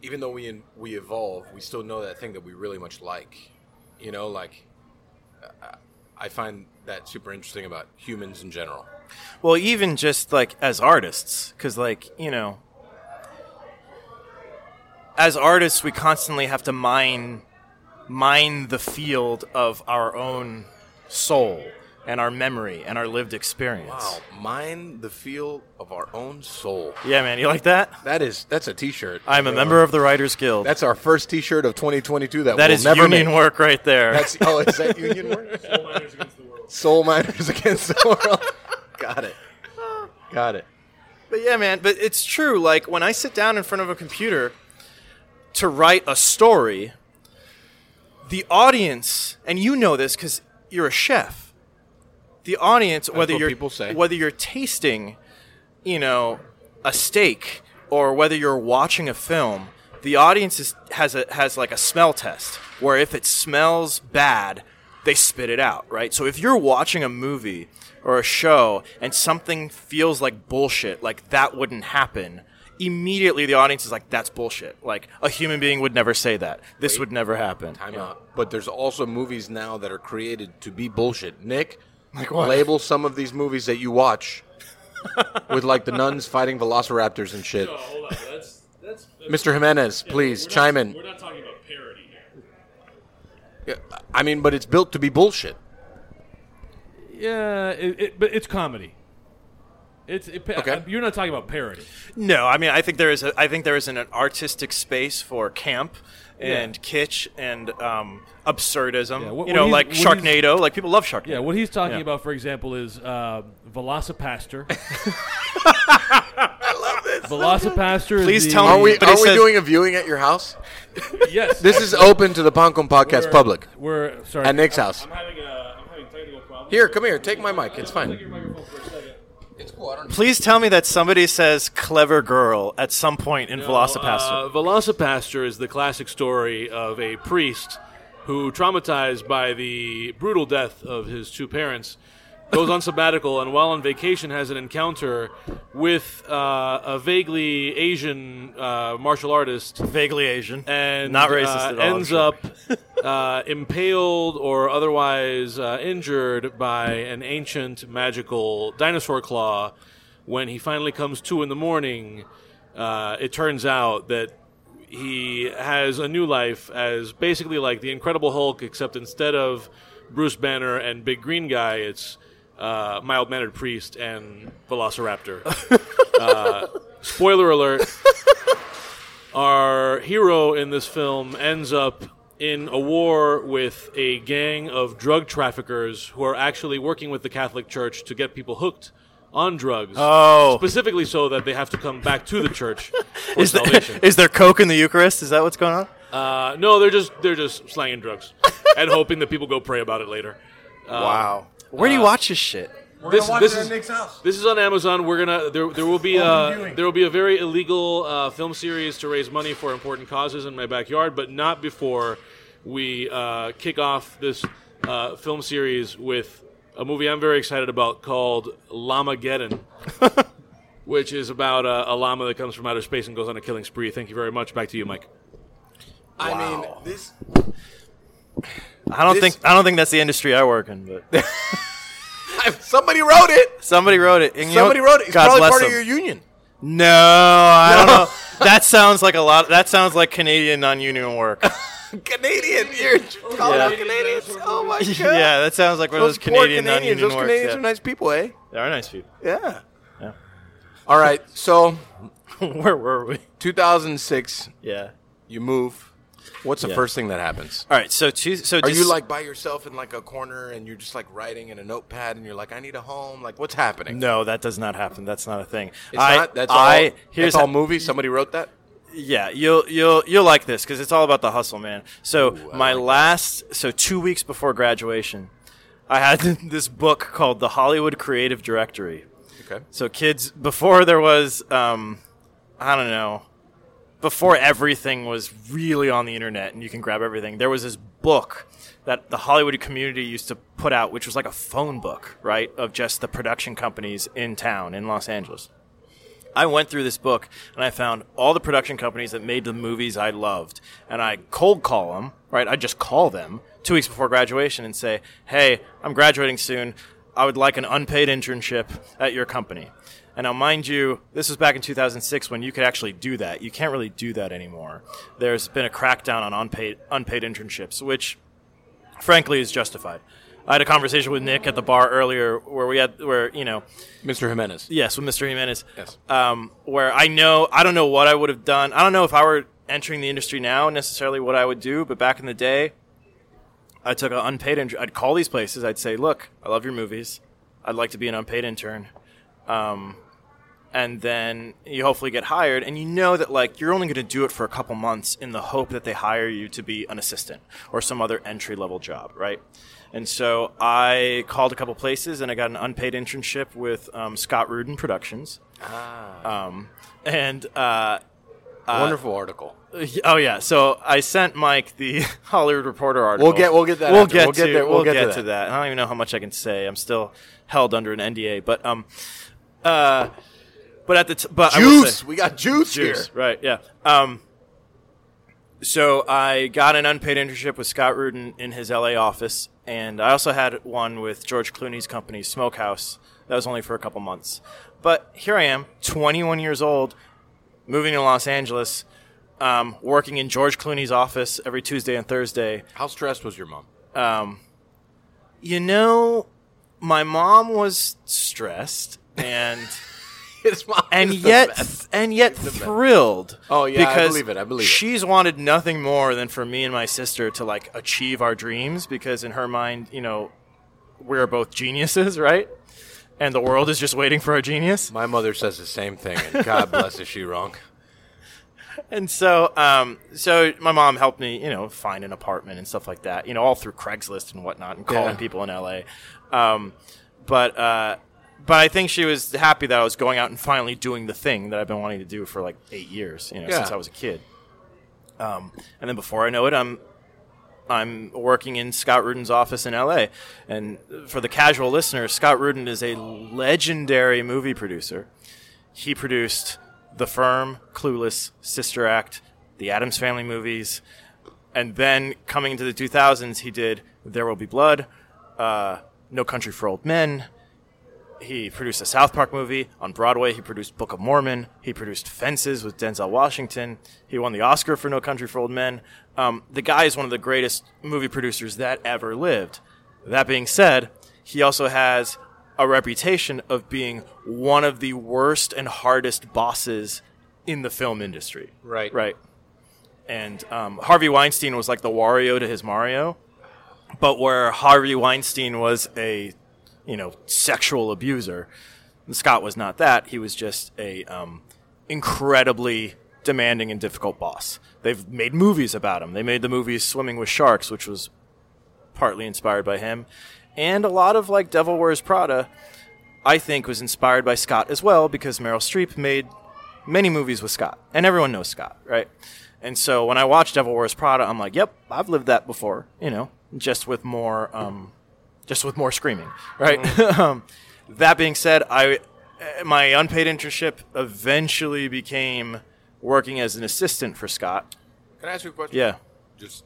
even though we we evolve, we still know that thing that we really much like. You know, like uh, I find that super interesting about humans in general. Well, even just like as artists, because like you know, as artists, we constantly have to mine mine the field of our own soul and our memory and our lived experience. Wow, mine the field of our own soul. Yeah, man, you like that? That is that's a T-shirt. I'm a member of the Writers Guild. That's our first T-shirt of 2022. That that we'll is never union make. work right there. That's oh, is that union work? Soul Miners Against the World. Soul miners against the world. Got it. Got it. But yeah, man, but it's true. Like when I sit down in front of a computer to write a story, the audience, and you know this because you're a chef. The audience, whether you're people say. whether you're tasting, you know, a steak or whether you're watching a film, the audience is, has a has like a smell test where if it smells bad, they spit it out, right? So if you're watching a movie or a show and something feels like bullshit, like that wouldn't happen, immediately the audience is like, that's bullshit. Like a human being would never say that. This Wait. would never happen. Time out. But there's also movies now that are created to be bullshit. Nick, Like what? label some of these movies that you watch with like the nuns fighting velociraptors and shit. No, hold on. That's that's. Mr. Jimenez, please chime not, in. We're not talking about parody here. Yeah, I mean, but it's built to be bullshit. Yeah, it, it, but it's comedy. It's it, Okay. You're not talking about parody. No, I mean I think there is a, I think there is an, an artistic space for camp and kitsch and um, absurdism. Yeah, what- you know, like what he's- Sharknado. Like people love Sharknado. Yeah, what he's talking Yeah. about, for example, is uh, VelociPastor. I love this. VelociPastor. Please is the, tell Are we are we says- doing a viewing at your house? Yes. This is open to the Pancon podcast We're- public We're sorry. at Nick's I'm- house. I'm having a I'm having technical problems. Here, come here. Take my mic. It's fine. Take your microphone for a second. It's cool. I don't. Please tell me that somebody says "clever girl" at some point in VelociPastor. Uh, VelociPastor is the classic story of a priest who, traumatized by the brutal death of his two parents, goes on sabbatical and while on vacation has an encounter with uh, a vaguely Asian uh, martial artist Vaguely Asian. and Not racist uh, at all, I'm ends sure. up uh, impaled or otherwise uh, injured by an ancient magical dinosaur claw. When he finally comes to in the morning, uh, it turns out that he has a new life as basically like the Incredible Hulk, except instead of Bruce Banner and Big Green Guy, it's uh, mild mannered priest and Velociraptor. uh, spoiler alert our hero in this film ends up in a war with a gang of drug traffickers who are actually working with the Catholic Church to get people hooked on drugs. Oh. Specifically so that they have to come back to the church for Is there, salvation. is there coke in the Eucharist? Is that what's going on? Uh, no, they're just they're just slanging drugs and hoping that people go pray about it later. wow. Where do you watch this shit? this, this is this is on Amazon. We're gonna there there will be a there will be a very illegal uh, film series to raise money for important causes in my backyard, but not before we uh, kick off this uh, film series with a movie I'm very excited about called Llamageddon. Which is about a, a llama that comes from outer space and goes on a killing spree. Thank you very much. Back to you, Mike. I mean, this. I don't This- think I don't think that's the industry I work in, but Somebody wrote it. somebody wrote it. And Somebody wrote it. It's God probably bless part them. of your union. No, I don't know. That sounds like a lot. That sounds like Canadian non-union work. Canadian. You're calling Yeah. Canadians. Oh my god. yeah, that sounds like one of Those those Canadian Canadians. non-union Those works. Canadians yeah. are nice people, eh? They are nice people. Yeah. Yeah. All right. So, Where were we? 2006, Yeah. you move. What's the Yeah. first thing that happens? All right. So, two, so Are just, you like by yourself in like a corner and you're just like writing in a notepad and you're like, I need a home? Like, what's happening? No, that does not happen. That's not a thing. It's I, not. That's I, all. Here's that's all how- movie. Somebody wrote that. Yeah, you'll you'll you'll like this because it's all about the hustle, man. So my last, so two weeks before graduation, I had this book called the Hollywood Creative Directory. Okay. So kids, before there was, um, I don't know, before everything was really on the internet and you can grab everything, there was this book that the Hollywood community used to put out, which was like a phone book, right, of just the production companies in town in Los Angeles. I went through this book and I found all the production companies that made the movies I loved, and I cold call them. Right, I just call them two weeks before graduation and say, "Hey, I'm graduating soon. I would like an unpaid internship at your company." And now, mind you, this was back in 2006 when you could actually do that. You can't really do that anymore. There's been a crackdown on unpaid unpaid internships, which frankly is justified. I had a conversation with Nick at the bar earlier where we had where you know Mr. Jimenez. Yes, with Mr. Jimenez. Yes. Um, where I know, I don't know what I would have done. I don't know if I were entering the industry now necessarily what I would do, but back in the day, I took an unpaid intern. I'd call these places. I'd say, look, I love your movies. I'd like to be an unpaid intern. Um, and then you hopefully get hired and you know that like you're only going to do it for a couple months in the hope that they hire you to be an assistant or some other entry level job right and so i called a couple places and i got an unpaid internship with um, scott rudin productions um, and uh, Wonderful article. oh yeah so i sent mike the hollywood reporter article We'll get- we'll get that we'll get We'll get to, there- we'll we'll get get, to to that. that i don't even know how much i can say i'm still held under an nda but um uh but at the t- but I will say- Juice. We got juice, Juice, here. right? Yeah. Um, so I got an unpaid internship with Scott Rudin in his LA office, and I also had one with George Clooney's company, Smokehouse. That was only for a couple months. But here I am, 21 years old, moving to Los Angeles, um, working in George Clooney's office every Tuesday and Thursday. How stressed was your mom? Um, you know, my mom was stressed, and and yet best. and yet thrilled. Oh, yeah, I because believe it, I believe it. she's wanted nothing more than for me and my sister to like achieve our dreams because in her mind, you know, we're both geniuses, right? And the world is just waiting for a genius. My mother says the same thing, and God bless is she wrong. And so, um, so my mom helped me, you know, find an apartment and stuff like that, you know, all through Craigslist and whatnot, and calling Yeah. people in LA. Um, but, uh, but I think she was happy that I was going out and finally doing the thing that I've been wanting to do for like eight years, you know, Yeah. since I was a kid. Um, and then before I know it, I'm I'm working in Scott Rudin's office in LA. And for the casual listener, Scott Rudin is a legendary movie producer. He produced The Firm, Clueless, Sister Act, the Addams Family movies, and then coming into the 2000s, he did There Will Be Blood, uh, No Country for Old Men. He produced a South Park movie on Broadway. He produced Book of Mormon. He produced Fences with Denzel Washington. He won the Oscar for No Country for Old Men. Um, the guy is one of the greatest movie producers that ever lived. That being said, he also has a reputation of being one of the worst and hardest bosses in the film industry. Right. Right. And um, Harvey Weinstein was like the Wario to his Mario, but where Harvey Weinstein was a, you know, sexual abuser, Scott was not that. He was just a um, incredibly demanding and difficult boss. They've made movies about him. They made the movie Swimming with Sharks, which was partly inspired by him, and a lot of like Devil Wears Prada. I think was inspired by Scott as well because Meryl Streep made many movies with Scott, and everyone knows Scott, right? And so when I watch Devil Wears Prada, I'm like, "Yep, I've lived that before," you know, just with more, um, just with more screaming, right? um, that being said, I my unpaid internship eventually became working as an assistant for Scott. Can I ask you a question? Yeah, Just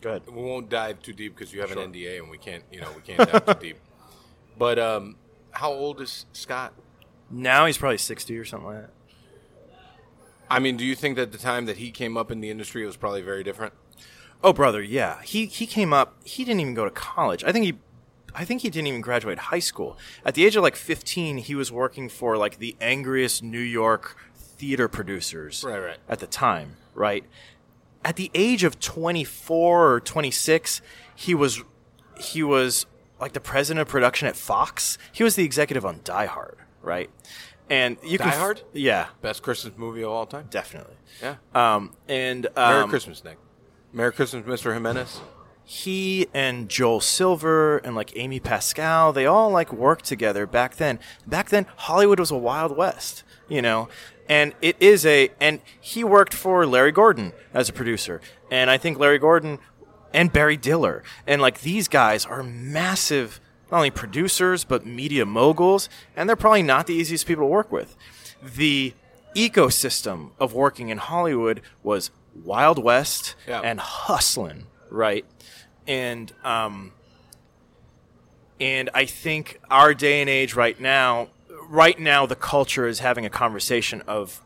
go ahead. we won't dive too deep because you have an NDA and we can't, you know, we can't dive too deep. But um, how old is Scott? Now he's probably sixty or something like that. I mean, do you think that the time that he came up in the industry was probably very different? Oh, brother, yeah. He he came up. He didn't even go to college. I think he, I think he didn't even graduate high school. At the age of like fifteen, he was working for like the angriest New York theater producers. Right, right. At the time, right. At the age of twenty four or twenty six, he was he was like the president of production at Fox. He was the executive on Die Hard, right? And you Die can f- Hard? yeah, Best Christmas movie of all time. definitely. Yeah. Um, and Merry um, Christmas, Nick. Merry Christmas, Mr. Jimenez. He and Joel Silver and like Amy Pascal, they all like worked together back then. Back then, Hollywood was a wild west, you know, and it is a, and he worked for Larry Gordon as a producer. And I think Larry Gordon and Barry Diller and like these guys are massive, not only producers, but media moguls. And they're probably not the easiest people to work with. The ecosystem of working in Hollywood was Wild West Yeah. and hustling, right? And um, and I think our day and age right now, right now, the culture is having a conversation of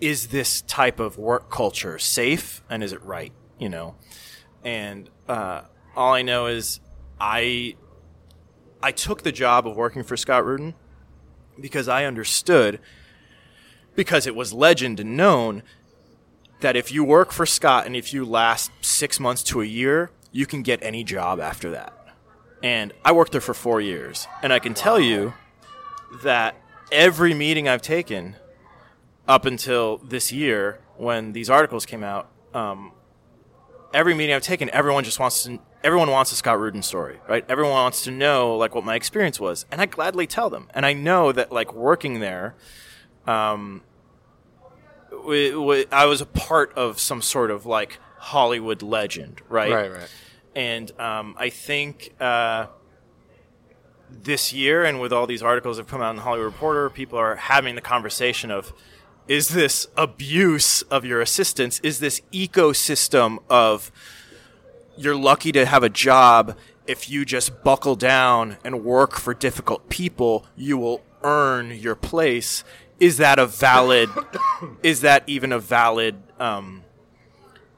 is this type of work culture safe and is it right? You know, and uh, all I know is I I took the job of working for Scott Rudin because I understood because it was legend and known that if you work for Scott and if you last six months to a year, you can get any job after that. And I worked there for four years, and I can tell you that every meeting I've taken up until this year, when these articles came out, um, every meeting I've taken, everyone just wants to. Everyone wants a Scott Rudin story, right? Everyone wants to know like what my experience was, and I gladly tell them. And I know that like working there, um, I was a part of some sort of like Hollywood legend, right? Right, right. And um, I think uh, this year, and with all these articles that have come out in the Hollywood Reporter, people are having the conversation of is this abuse of your assistants? Is this ecosystem of you're lucky to have a job if you just buckle down and work for difficult people, you will earn your place? Is that a valid? is that even a valid um,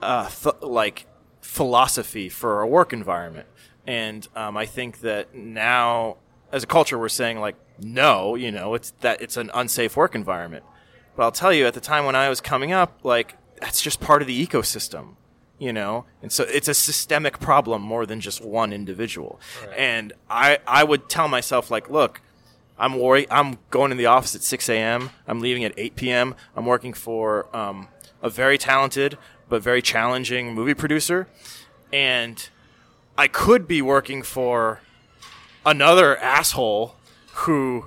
uh, th- like philosophy for a work environment. And um, I think that now, as a culture, we're saying like no, you know, it's that it's an unsafe work environment. But I'll tell you, at the time when I was coming up, like that's just part of the ecosystem, you know, and so it's a systemic problem more than just one individual. And I I would tell myself like, look, I'm worried. I'm going in the office at 6 a.m. I'm leaving at 8 p.m. I'm working for um, a very talented but very challenging movie producer, and I could be working for another asshole who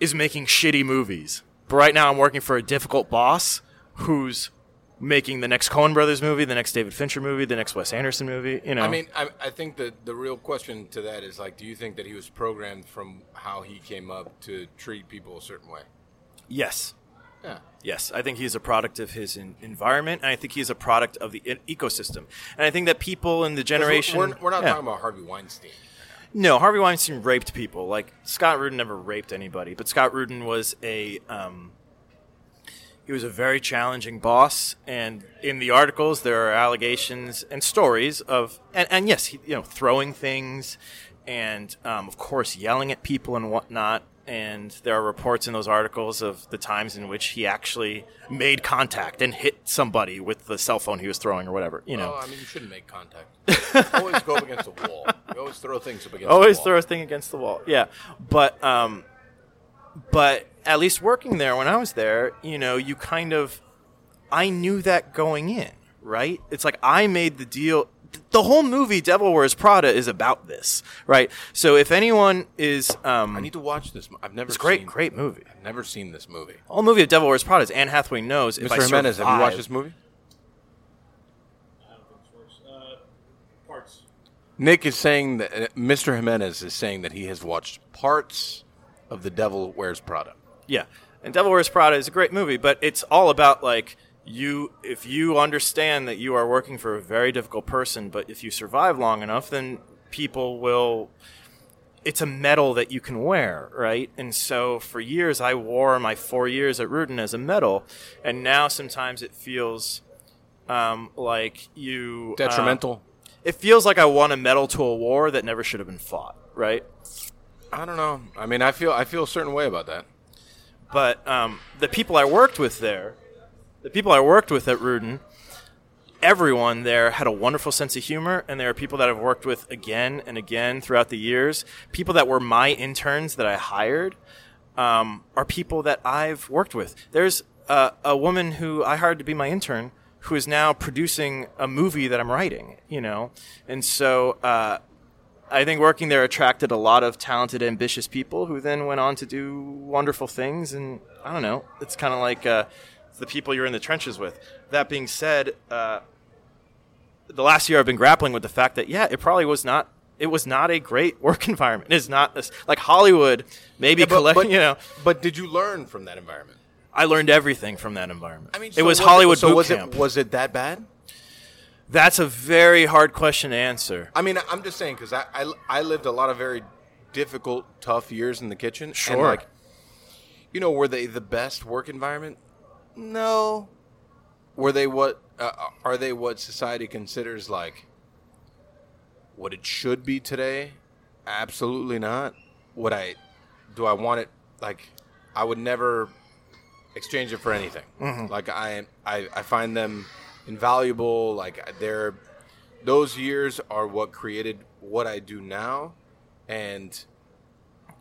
is making shitty movies. But right now, I'm working for a difficult boss who's making the next Coen Brothers movie, the next David Fincher movie, the next Wes Anderson movie. You know, I mean, I, I think that the real question to that is like, do you think that he was programmed from how he came up to treat people a certain way? yes, Yeah. Yes, I think he's a product of his en- environment, and I think he's a product of the ecosystem. And I think that people in the generation We're, we're not Yeah. talking about Harvey Weinstein. No, Harvey Weinstein raped people. Like Scott Rudin never raped anybody, but Scott Rudin was a um, he was a very challenging boss. And in the articles, there are allegations and stories of and, and yes, he, you know, throwing things and um, of course yelling at people and whatnot. And there are reports in those articles of the times in which he actually made contact and hit somebody with the cell phone he was throwing or whatever. You know, Oh, I mean, you shouldn't make contact. always go up against the wall. You always throw things up against always the wall. throw a thing against the wall. Yeah, but um, but at least working there when I was there, you know, you kind of, I knew that going in, right? It's like I made the deal. The whole movie Devil Wears Prada is about this, right? So if anyone is, um, I need to watch this. mo- I've never it's a great, seen, great movie. I've never seen this movie. All movie of Devil Wears Prada is Anne Hathaway knows if I Mr. Jimenez, have you watched this movie? Uh, parts. Nick is saying that uh, Mr. Jimenez is saying that he has watched parts of The Devil Wears Prada. Yeah, and Devil Wears Prada is a great movie, but it's all about like you. If you understand that you are working for a very difficult person, but if you survive long enough, then people will. It's a medal that you can wear, right? And so for years, I wore my four years at Rudin as a medal, and now sometimes it feels um, like you uh, Detrimental. it feels like I won a medal to a war that never should have been fought, right? I don't know. I mean, I feel I feel a certain way about that. but um, the people I worked with there, the people I worked with at Rudin, everyone there had a wonderful sense of humor, and there are people that I've worked with again and again throughout the years. People that were my interns that I hired um, are people that I've worked with. There's a woman who I hired to be my intern who is now producing a movie that I'm writing, you know, and so. Uh, I think working there attracted a lot of talented, ambitious people who then went on to do wonderful things. And I don't know, it's kind of like uh, the people you're in the trenches with. That being said, uh, the last year I've been grappling with the fact that yeah, it probably was not. It was not a great work environment. It's not this, like Hollywood. Maybe but, collect, but- you know. But did you learn from that environment? I learned everything from that environment. I mean, it so was Hollywood so boot was camp. It, was it that bad? That's a very hard question to answer. I mean, I'm just saying because I, I I lived a lot of very difficult, tough years in the kitchen. And Sure. like, you know, were they the best work environment? No. Were they what? Uh, are they what society considers like what it should be today? Absolutely not. Would I? Do I want it? Like, I would never exchange it for anything. Like I, I, I find them invaluable. Like they're those years are what created what I do now, and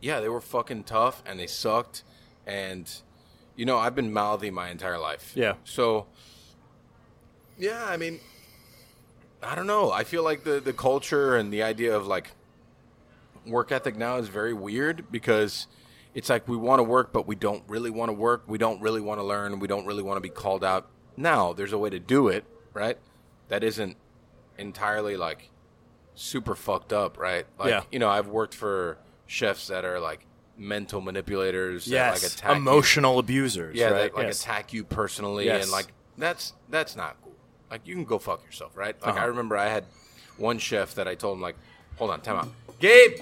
yeah, they were fucking tough and they sucked, and you know I've been mouthy my entire life. Yeah. So yeah, I mean, I don't know. I feel like the the culture and the idea of like work ethic now is very weird because it's like we want to work, but we don't really want to work. We don't really want to learn. We don't really want to be called out. Now, there's a way to do it, right? That isn't entirely like super fucked up, right? Like, Yeah. you know, I've worked for chefs that are like mental manipulators, that, like Yes, attack you. emotional abusers. yeah, right? that like Yes. attack you personally, Yes. and like that's that's not cool. Like you can go fuck yourself, right? Like Uh-huh. I remember I had one chef that I told him like, hold on, time out, Gabe.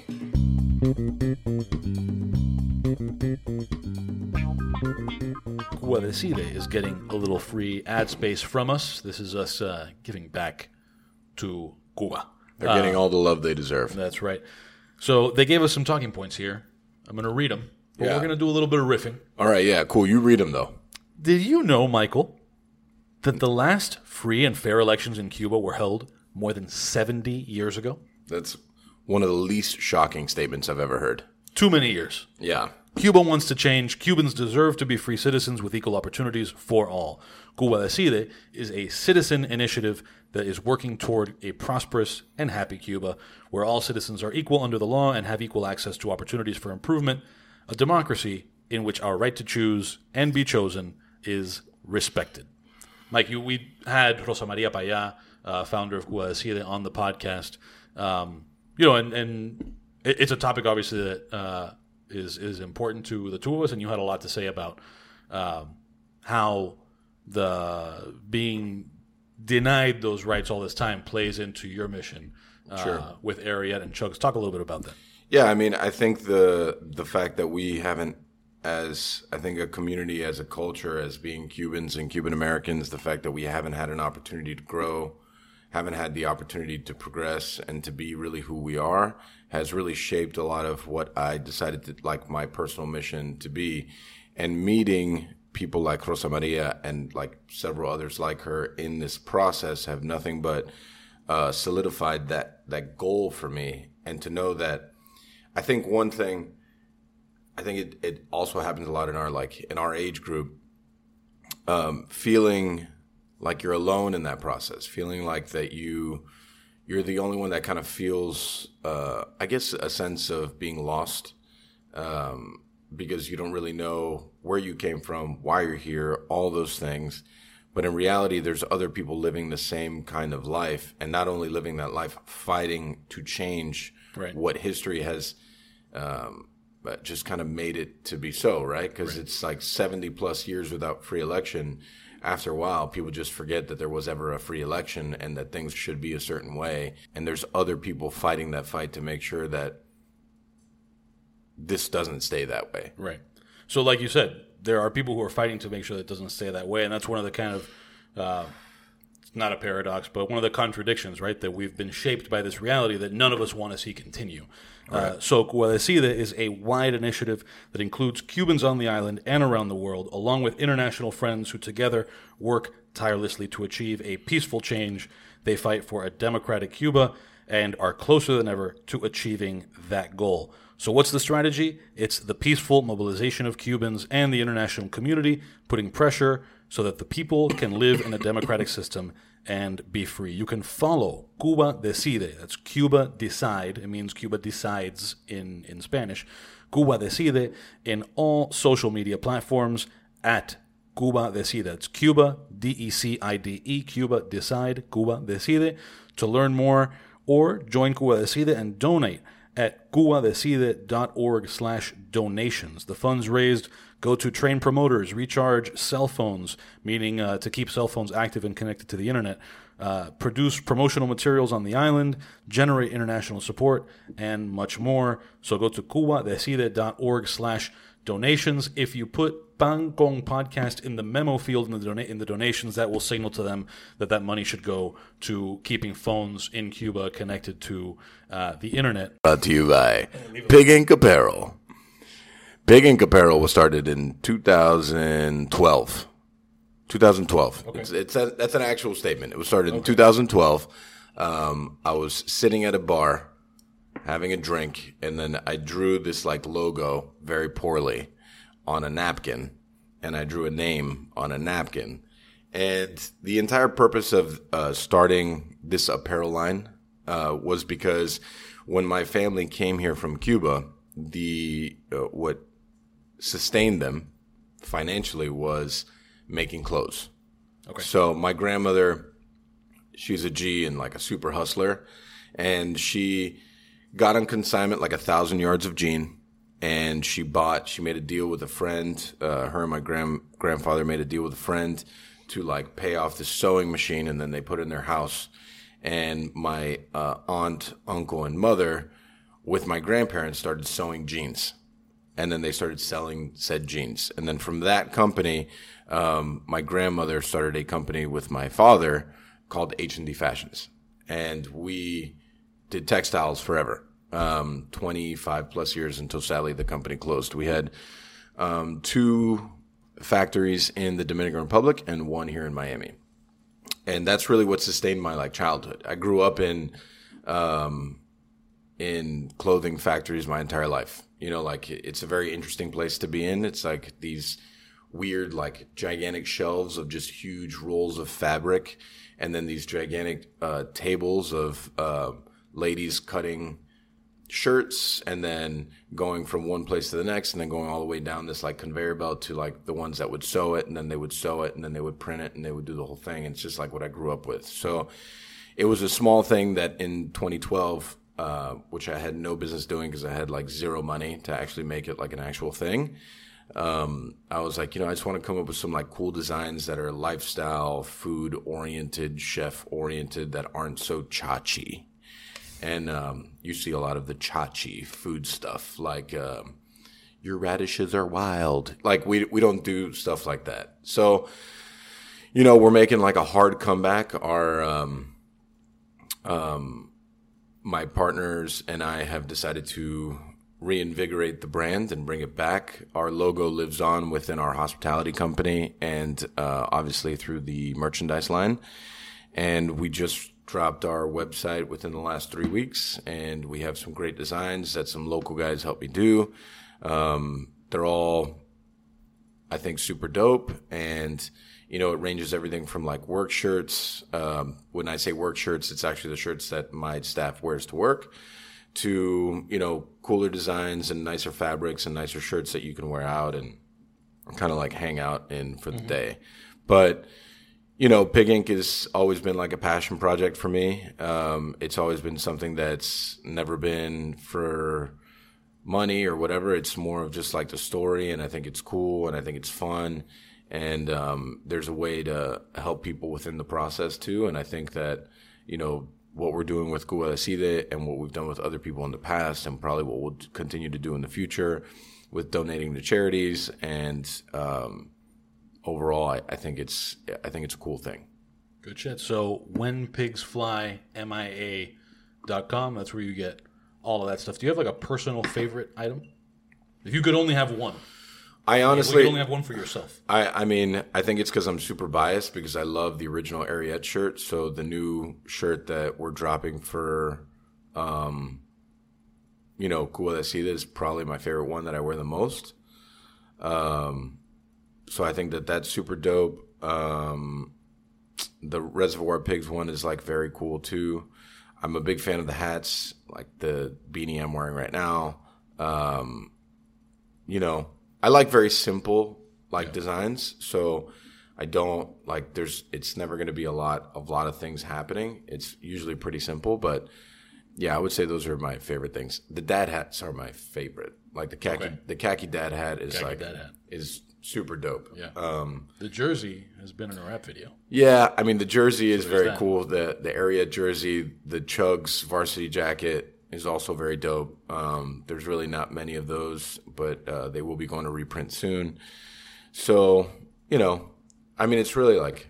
Cuba Decide is getting a little free ad space from us. This is us uh, giving back to Cuba. They're getting all the love they deserve. That's right. So they gave us some talking points here I'm going to read them, but Yeah. we're going to do a little bit of riffing. All right, yeah, cool. You read them though. Did you know, Michael, that the last free and fair elections in Cuba were held more than 70 years ago? That's one of the least shocking statements I've ever heard. Too many years. Yeah. Cuba wants to change. Cubans deserve to be free citizens with equal opportunities for all. Cuba Decide is a citizen initiative that is working toward a prosperous and happy Cuba where all citizens are equal under the law and have equal access to opportunities for improvement, a democracy in which our right to choose and be chosen is respected. Mike, you, we had Rosa Maria Paya, uh, founder of Cuba Decide, on the podcast. Um, you know, and, and it, it's a topic obviously that uh, is is important to the two of us, and you had a lot to say about um, how the being denied those rights all this time plays into your mission uh, Sure. with Ariete and Chugs. Talk a little bit about that. Yeah, I mean, I think the the fact that we haven't, as I think a community, as a culture, as being Cubans and Cuban Americans, the fact that we haven't had an opportunity to grow, haven't had the opportunity to progress and to be really who we are, has really shaped a lot of what I decided to like my personal mission to be, and meeting people like Rosa Maria and like several others like her in this process have nothing but uh, solidified that that goal for me, and to know that. I think one thing, I think it, it also happens a lot in our like in our age group, um, feeling like you're alone in that process, feeling like that you you're the only one that kind of feels, uh, I guess, a sense of being lost, um, because you don't really know where you came from, why you're here, all those things. But in reality, there's other people living the same kind of life, and not only living that life, fighting to change Right. what history has um, just kind of made it to be so, right? Because it's like 70 plus years without free election. After a while, people just forget that there was ever a free election and that things should be a certain way. And there's other people fighting that fight to make sure that this doesn't stay that way. Right. So, like you said, there are people who are fighting to make sure that it doesn't stay that way, and that's one of the kind of uh, not a paradox, but one of the contradictions, right? That we've been shaped by this reality that none of us want to see continue. Uh, so, Cuba Decide is a wide initiative that includes Cubans on the island and around the world, along with international friends who together work tirelessly to achieve a peaceful change. They fight for a democratic Cuba and are closer than ever to achieving that goal. So, what's the strategy? It's the peaceful mobilization of Cubans and the international community, putting pressure so that the people can live in a democratic system and be free. You can follow Cuba Decide. That's Cuba Decide. It means Cuba decides in, in Spanish. Cuba Decide in all social media platforms at Cuba Decide. It's Cuba, D E C I D E, Cuba Decide, Cuba Decide. To learn more or join Cuba Decide and donate at cubadecide.org slash donations. The funds raised go to train promoters, recharge cell phones, meaning uh, to keep cell phones active and connected to the internet, uh, produce promotional materials on the island, generate international support, and much more. So go to cubadecide.org slash donations. If you put Pan Con Podcast in the memo field in the, in the donations, that will signal to them that that money should go to keeping phones in Cuba connected to uh, the internet. Brought to you by Pig Ink Apparel. Pig Ink Apparel was started in 2012. 2012. It's, it's a, that's an actual statement. It was started in 2012. Um, I was sitting at a bar having a drink, and then I drew this like logo very poorly on a napkin, and I drew a name on a napkin. And the entire purpose of uh, starting this apparel line uh, was because when my family came here from Cuba, the uh, what sustained them financially was making clothes. Okay. So my grandmother, she's a G and like a super hustler, and she got on consignment like a thousand yards of jean, and she bought. She made a deal with a friend. Uh, her and my grand grandfather made a deal with a friend to like pay off the sewing machine, and then they put it in their house. And my uh, aunt, uncle, and mother, with my grandparents, started sewing jeans and then they started selling said jeans. And then from that company, um, my grandmother started a company with my father called H and D Fashions, and we did textiles forever. um, 25 plus years until sadly the company closed. We had um, two factories in the Dominican Republic and one here in Miami. And that's really what sustained my like childhood. I grew up in um, in clothing factories my entire life. You know, like it's a very interesting place to be in. It's like these weird, like gigantic shelves of just huge rolls of fabric, and then these gigantic uh, tables of uh, ladies cutting shirts and then going from one place to the next and then going all the way down this like conveyor belt to like the ones that would sew it and then they would sew it and then they would print it and they would do the whole thing. It's just like what I grew up with. So it was a small thing that in 2012 uh, which I had no business doing because I had like zero money to actually make it like an actual thing. Um, I was like, you know, I just want to come up with some like cool designs that are lifestyle, food oriented, chef oriented, that aren't so chachi. And um, you see a lot of the chachi food stuff, like um, your radishes are wild. Like we we don't do stuff like that. So, you know, we're making like a hard comeback. Our um, um, my partners and I have decided to reinvigorate the brand and bring it back. Our logo lives on within our hospitality company and uh, obviously through the merchandise line. And we just dropped our website within the last three weeks, and we have some great designs that some local guys helped me do. Um, they're all, I think, super dope and you know, it ranges everything from like work shirts. Um, when I say work shirts, it's actually the shirts that my staff wears to work to, you know, cooler designs and nicer fabrics and nicer shirts that you can wear out and kind of like hang out in for the mm-hmm. day. But, you know, Pig Ink has always been like a passion project for me. Um, it's always been something that's never been for money or whatever. It's more of just like the story, and I think it's cool and I think it's fun and um, there's a way to help people within the process too. And I think that you know what we're doing with Cuba Decide and what we've done with other people in the past, and probably what we'll continue to do in the future with donating to charities and um, overall, I, I, think it's I think it's a cool thing. Good shit. So when pigs fly, MIA.com, that's where you get all of that stuff. Do you have like a personal favorite item? If you could only have one. I honestly you only have one for yourself. I, I mean, I think it's because I'm super biased because I love the original Ariete shirt. So the new shirt that we're dropping for, um, you know, Cuba Decide is probably my favorite one that I wear the most. Um, so I think that that's super dope. Um, the Reservoir Pigs one is like very cool too. I'm a big fan of the hats, like the beanie I'm wearing right now. Um, you know, I like very simple like yeah. designs, so I don't like there's it's never going to be a lot of lot of things happening. It's usually pretty simple, but yeah, I would say those are my favorite things. The dad hats are my favorite. Like the khaki okay. the khaki dad hat is khaki like hat. is super dope. Yeah. Um, the jersey has been in a rap video. Yeah, I mean the jersey is so very that. cool. The the area jersey, the Chugs varsity jacket, is also very dope. Um, there's really not many of those, but uh, they will be going to reprint soon. So, you know, I mean, it's really like,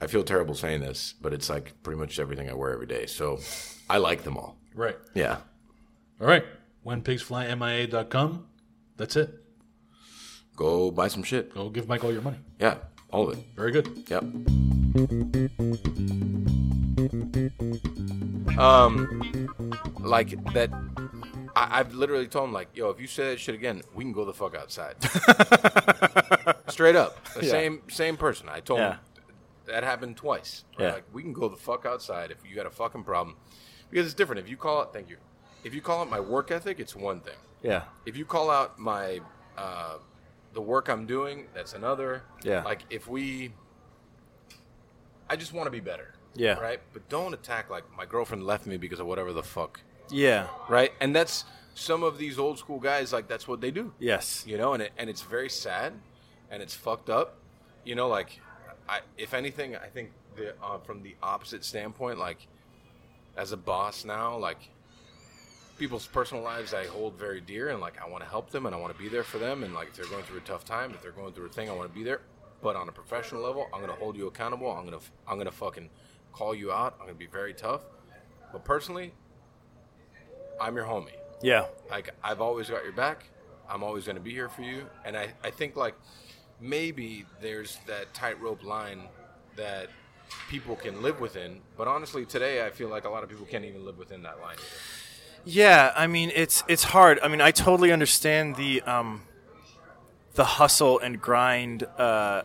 I feel terrible saying this, but it's like pretty much everything I wear every day. So I like them all. Right. Yeah. All right. WhenPigsFlyMIA.com. That's it. Go buy some shit. Go give Mike all your money. Yeah, all of it. Very good. Yep. Um, like that. I, have literally told him like, yo, if you say that shit again, we can go the fuck outside. Straight up, the yeah. same same person. I told yeah. him that happened twice. Yeah. Like we can go the fuck outside if you got a fucking problem, because it's different. If you call it, thank you. If you call it my work ethic, it's one thing. Yeah. If you call out my uh, the work I'm doing, that's another. Yeah. Like if we, I just want to be better. Yeah. Right. But don't attack like my girlfriend left me because of whatever the fuck. Yeah. Right. And that's some of these old school guys. Like that's what they do. Yes. You know, and it, and it's very sad, and it's fucked up. You know, like, I if anything, I think the uh, from the opposite standpoint, like, as a boss now, like. People's personal lives I hold very dear, and like I want to help them, and I want to be there for them, and like if they're going through a tough time, if they're going through a thing, I want to be there. But on a professional level, I'm gonna hold you accountable. I'm gonna I'm gonna fucking call you out. I'm gonna be very tough. But personally, I'm your homie. Yeah. Like I've always got your back. I'm always going to be here for you. And I, I think like maybe there's that tightrope line that people can live within. But honestly, today I feel like a lot of people can't even live within that line. Either. Yeah, I mean it's it's hard. I mean I totally understand the um, the hustle and grind uh,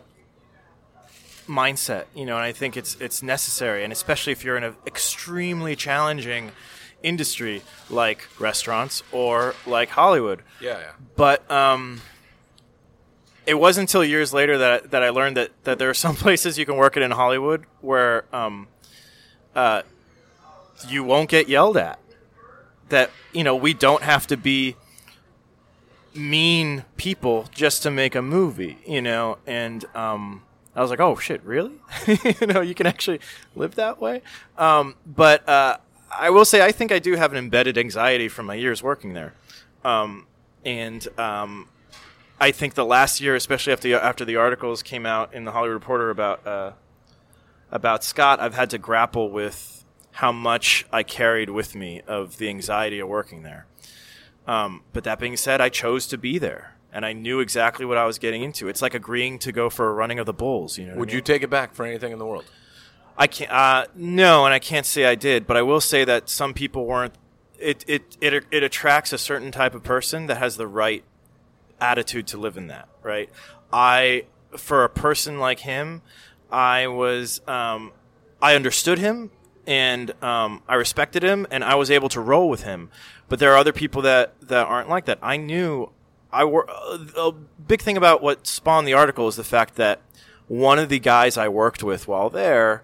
mindset, you know, and I think it's it's necessary, and especially if you're in an extremely challenging industry like restaurants or like Hollywood. Yeah, yeah. But um, it wasn't until years later that that I learned that that there are some places you can work it in Hollywood where um, uh, you won't get yelled at. That you know we don't have to be mean people just to make a movie, you know, and um, I was like, oh shit, really? you know, you can actually live that way. Um, but uh, I will say, I think I do have an embedded anxiety from my years working there, um, and um, I think the last year, especially after the, after the articles came out in the Hollywood Reporter about uh, about Scott, I've had to grapple with how much I carried with me of the anxiety of working there. Um, but that being said, I chose to be there, and I knew exactly what I was getting into. It's like agreeing to go for a running of the bulls. You know, Would I you take it back for anything in the world? I can't. Uh, no, and I can't say I did, but I will say that some people weren't. It it it it attracts a certain type of person that has the right attitude to live in that. Right. I for a person like him, I was um, I understood him and um, I respected him and I was able to roll with him. But there are other people that that aren't like that. I knew I wor- a big thing about what spawned the article is the fact that one of the guys I worked with while there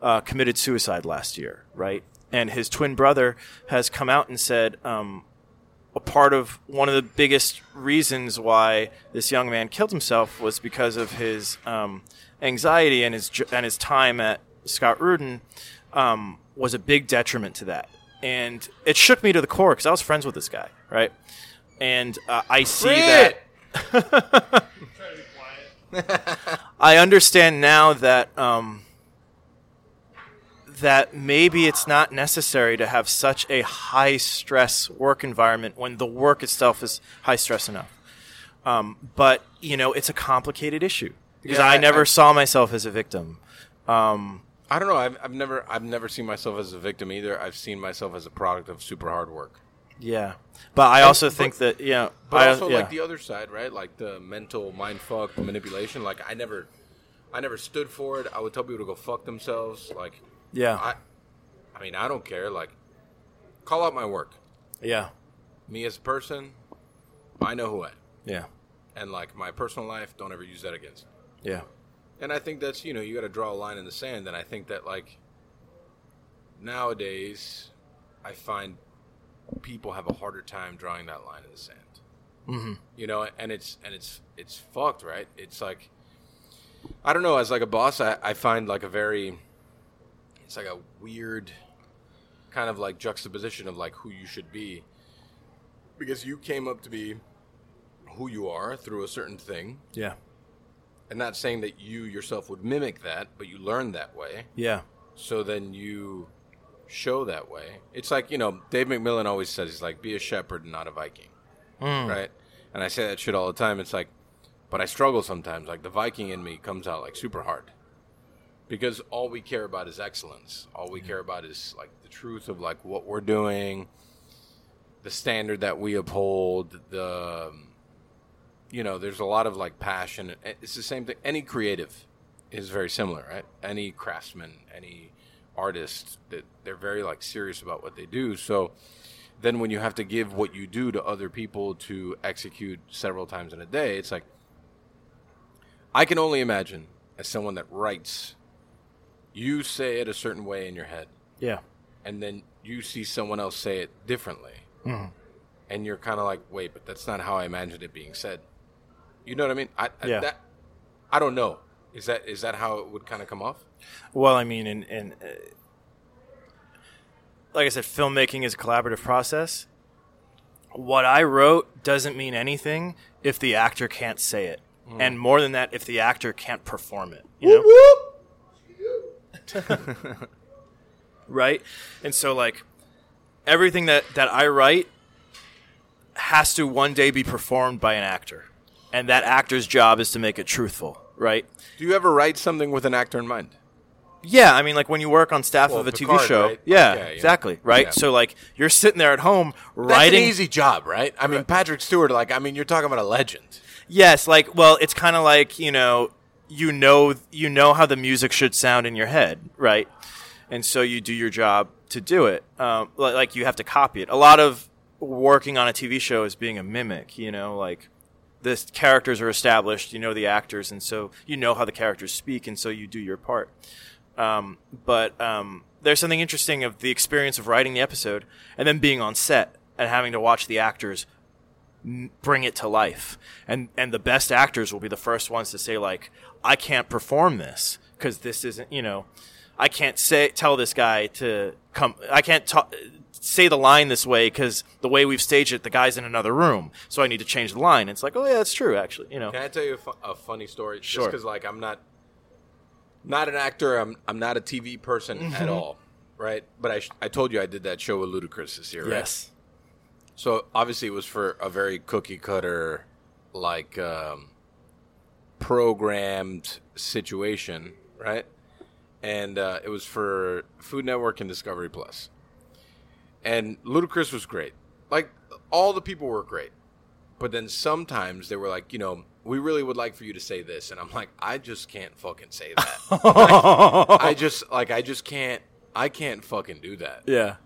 uh, committed suicide last year, right? And his twin brother has come out and said um, a part of one of the biggest reasons why this young man killed himself was because of his um, anxiety and his and his time at Scott Rudin um, was a big detriment to that. And it shook me to the core because I was friends with this guy, right? And uh, I see that. I understand now that um, that maybe it's not necessary to have such a high stress work environment when the work itself is high stress enough. Um, but you know, it's a complicated issue because Yeah, I, I- never I- saw myself as a victim. Um, I don't know. I've, I've never I've never seen myself as a victim either. I've seen myself as a product of super hard work. Yeah, but I also think that you know, But I, also yeah. like the other side, right? Like the mental mind fuck, manipulation. Like I never I never stood for it. I would tell people to go fuck themselves. Like yeah, I I mean I don't care. Like call out my work. yeah, Me as a person, I know who I am. yeah, And like my personal life, don't ever use that against me. yeah, And I think that's you know you got to draw a line in the sand. And I think that like nowadays, I find people have a harder time drawing that line in the sand. Mm-hmm. You know, and it's and it's it's fucked, right? It's like I don't know. As like a boss, I, I find like a very it's like a weird kind of like juxtaposition of like who you should be because you came up to be who you are through a certain thing yeah, and not saying that you yourself would mimic that, but you learn that way. yeah, So then you show that way. It's like, you know, Dave McMillan always says, he's like, be a shepherd and not a Viking. Hmm. Right? And I say that shit all the time. It's like, but I struggle sometimes. Like the Viking in me comes out like super hard. Because all we care about is excellence. All we hmm. care about is like the truth of like what we're doing, the standard that we uphold, the um, you know, there's a lot of like passion. It's the same thing. Any creative is very similar, right? Any craftsman, any artist, that they're very like serious about what they do. So then when you have to give what you do to other people to execute several times in a day, it's like I can only imagine as someone that writes, you say it a certain way in your head, yeah, and then you see someone else say it differently, mm-hmm. and you're kind of like, wait, but that's not how I imagined it being said. You know what I mean? I, I- Yeah. that, I don't know. Is that is that how it would kind of come off? Well, I mean, in, in uh, like I said, filmmaking is a collaborative process. What I wrote doesn't mean anything if the actor can't say it, and more than that, if the actor can't perform it. You know? right? And so, like, everything that that I write has to one day be performed by an actor, and that actor's job is to make it truthful, right? Do you ever write something with an actor in mind? Yeah, I mean, like when you work on staff Well, of a Picard, TV show. right? Yeah, Yeah, yeah. exactly. Right. Yeah. So like you're sitting there at home That's writing. an easy job, right? I mean, Patrick Stewart. Like, I mean, you're talking about a legend. Yes, like well, it's kind of like you know, you know, you know how the music should sound in your head, right? And so you do your job to do it. Um, like you have to copy it. A lot of working on a TV show is being a mimic. You know, like the characters are established. You know the actors, and so you know how the characters speak, and so you do your part. Um, but um, there's something interesting of the experience of writing the episode and then being on set and having to watch the actors bring it to life. And and the best actors will be the first ones to say like, I can't perform this because this isn't you know, I can't say tell this guy to come. I can't ta- say the line this way because the way we've staged it, the guy's in another room, so I need to change the line. It's like, oh yeah, that's true actually. You know, Can I tell you a, fu- a funny story? Sure. Just because, like, I'm not not an actor. I'm I'm not a TV person Mm-hmm. at all, right? But I sh- I told you I did that show with Ludacris this year, right? yes, So obviously it was for a very cookie cutter, like um, programmed situation, right? And uh, it was for Food Network and Discovery Plus. And Ludacris was great. Like all the people were great, but then sometimes they were like, you know, we really would like for you to say this, and I'm like, I just can't fucking say that. I just like I just can't. I can't fucking do that. yeah,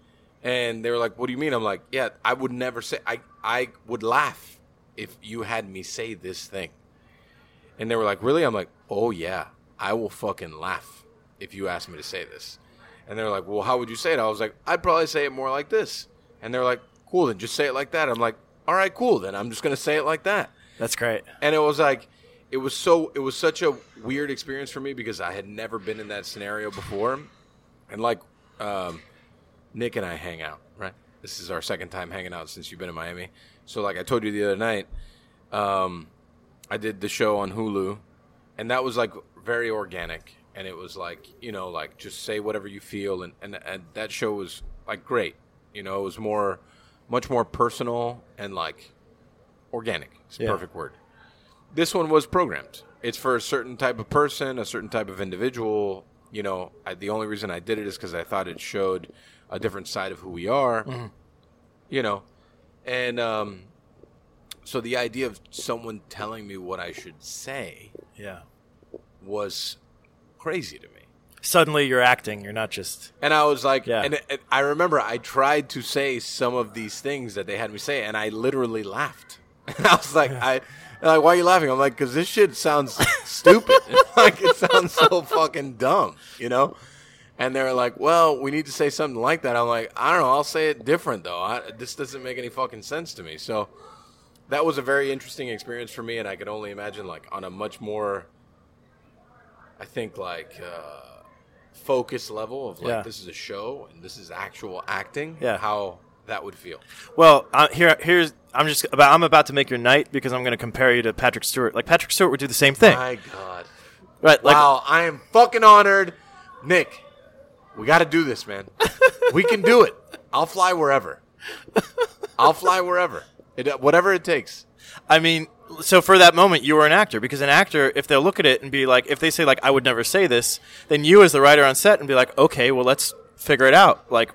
And they were like, "What do you mean?" I'm like, "Yeah, I would never say. I I would laugh if you had me say this thing." And they were like, "Really?" I'm like, "Oh yeah, I will fucking laugh if you ask me to say this." And they're like, "Well, how would you say it?" I was like, "I'd probably say it more like this." And they're like, "Cool, then just say it like that." I'm like, "All right, cool, then I'm just gonna say it like that." that's great. And it was like, it was so, it was such a weird experience for me because I had never been in that scenario before. And like, um, Nick and I hang out, right? This is our second time hanging out since you've been in Miami. So, like I told you the other night, um, I did the show on Hulu, and that was like very organic. And it was like, you know, like just say whatever you feel. And, and, and that show was like great. You know, it was more, much more personal and like organic. It's Yeah. perfect word. This one was programmed. It's for a certain type of person, a certain type of individual. You know, I, the only reason I did it is because I thought it showed a different side of who we are. You know, and um, so the idea of someone telling me what I should say Yeah. was crazy to me. Suddenly you're acting. You're not just. And I was like, Yeah. and, I remember I tried to say some of these things that they had me say, and I literally laughed. I was like, I, like, why are you laughing? I'm like, because this shit sounds stupid. like, it sounds so fucking dumb, you know? And they're like, well, we need to say something like that. I'm like, I don't know. I'll say it different, though. I, this doesn't make any fucking sense to me. So that was a very interesting experience for me, and I could only imagine, like, on a much more, I think, like, uh, focus level of like Yeah. this is a show and this is actual acting. Yeah. how that would feel. Well, uh, here, here's. I'm just about. I'm about to make your night because I'm going to compare you to Patrick Stewart. Like Patrick Stewart would do the same thing, My God, right? Like, wow! I am fucking honored, Nick. We got to do this, man. we can do it. I'll fly wherever. I'll fly wherever. It, whatever it takes. I mean, so for that moment, you were an actor because an actor, if they'll look at it and be like, if they say like, I would never say this, then you as the writer on set and be like, okay, well, let's figure it out. Like,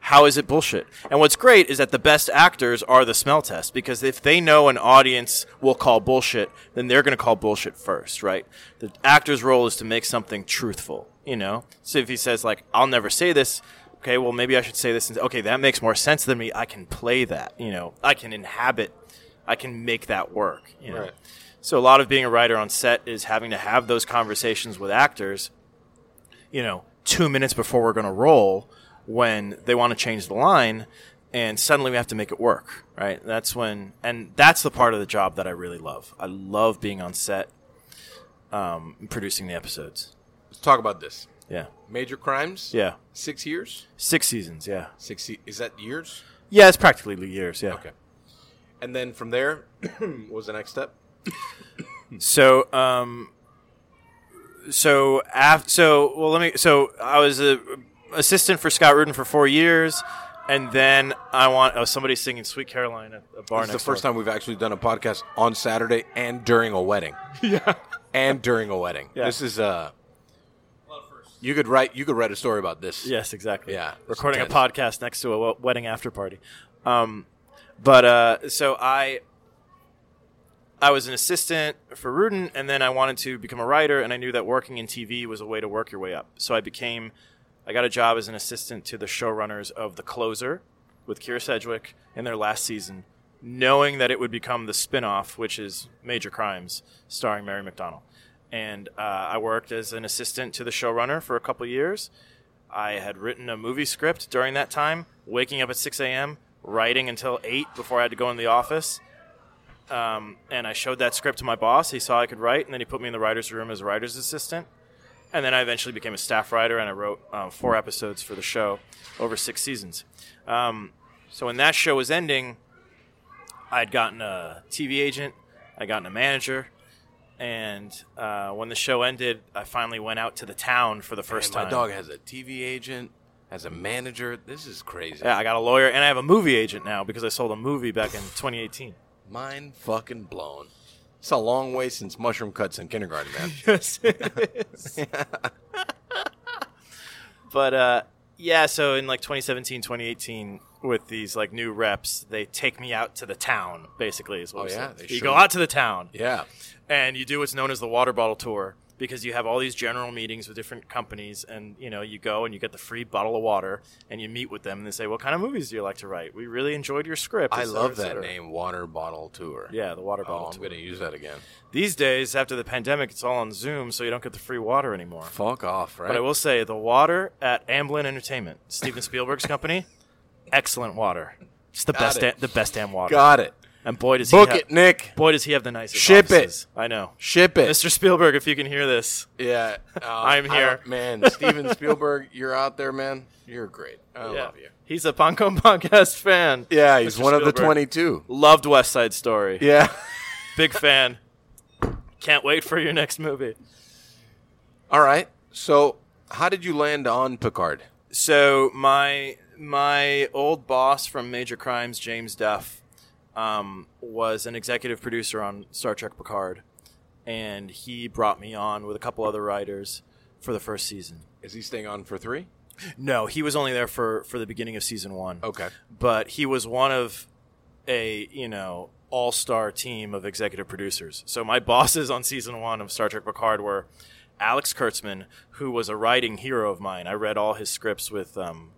how is it bullshit? And what's great is that the best actors are the smell test because if they know an audience will call bullshit, then they're going to call bullshit first, right? The actor's role is to make something truthful, you know? So if he says like, I'll never say this, okay, well, maybe I should say this. And, okay, that makes more sense than me. I can play that, you know? I can inhabit, I can make that work, you know? Right. So a lot of being a writer on set is having to have those conversations with actors, you know, two minutes before we're going to roll when they want to change the line and suddenly we have to make it work, right? That's when, and that's the part of the job that I really love. I love being on set, um, producing the episodes. Let's talk about this. Yeah. Major crimes. Yeah. Six years. Six seasons. Yeah. Six. se- Is that years? Yeah. It's practically years. Yeah. Okay. And then from there what was the next step. So, um, so after, so well, let me. So I was a assistant for Scott Rudin for four years, and then I want oh somebody's singing "Sweet Caroline" at a bar This is the first door. time we've actually done a podcast on Saturday and during a wedding. Yeah. And during a wedding. Yeah. This is uh you could write you could write a story about this. Yes, exactly. Yeah, it's recording a podcast next to a wedding after party. Um, but uh, so I, I was an assistant for Rudin, and then I wanted to become a writer, and I knew that working in TV was a way to work your way up. So I became, I got a job as an assistant to the showrunners of The Closer with Kyra Sedgwick in their last season, knowing that it would become the spin-off, which is Major Crimes, starring Mary McDonnell. And uh, I worked as an assistant to the showrunner for a couple years. I had written a movie script during that time, waking up at 6 a.m., writing until 8 before I had to go in the office. Um, and I showed that script to my boss. He saw I could write, and then he put me in the writer's room as a writer's assistant. And then I eventually became a staff writer, and I wrote uh, four episodes for the show over six seasons. Um, so when that show was ending, I had gotten a TV agent, I gotten a manager, and uh, when the show ended, I finally went out to the town for the first And my time. dog has a TV agent, has a manager. This is crazy. Yeah, I got a lawyer, and I have a movie agent now because I sold a movie back in 2018. Mind fucking blown. It's a long way since mushroom cuts in kindergarten, man. Yes, it is. but uh, yeah, so in like 2017, 2018, with these like new reps, they take me out to the town. Basically, is what Oh, we yeah? They you show go out to the town, yeah. and you do what's known as the water bottle tour because you have all these general meetings with different companies and you know you go and you get the free bottle of water and you meet with them and they say what kind of movies do you like to write we really enjoyed your script I love that name, Water Bottle Tour. yeah the water Oh, bottle I'm tour going to use that again. these days after the pandemic it's all on zoom so you don't get the free water anymore Fuck off, right? but i will say the water at amblin entertainment steven spielberg's company excellent water it's the Got best it. the best damn water Got it. And boy does Book he ha- it, Nick. boy does he have the nicest Ship it. i know Ship it. mr spielberg if you can hear this Yeah. uh, I'm here. man, Steven Spielberg, you're out there, man. You're great. I love you. He's a Pancon podcast fan. Yeah, he's Mr. one of the 22. Loved West Side Story. Yeah. Big fan. Can't wait for your next movie. All right. So, how did you land on Picard? So my my old boss from Major Crimes, James Duff, um, was an executive producer on Star Trek Picard, and he brought me on with a couple other writers for the first season. Is he staying on for three? No, he was only there for for the beginning of season one. Okay. but he was one of a you know all star team of executive producers. So my bosses on season one of Star Trek Picard were Alex Kurtzman, who was a writing hero of mine. I read all his scripts with um,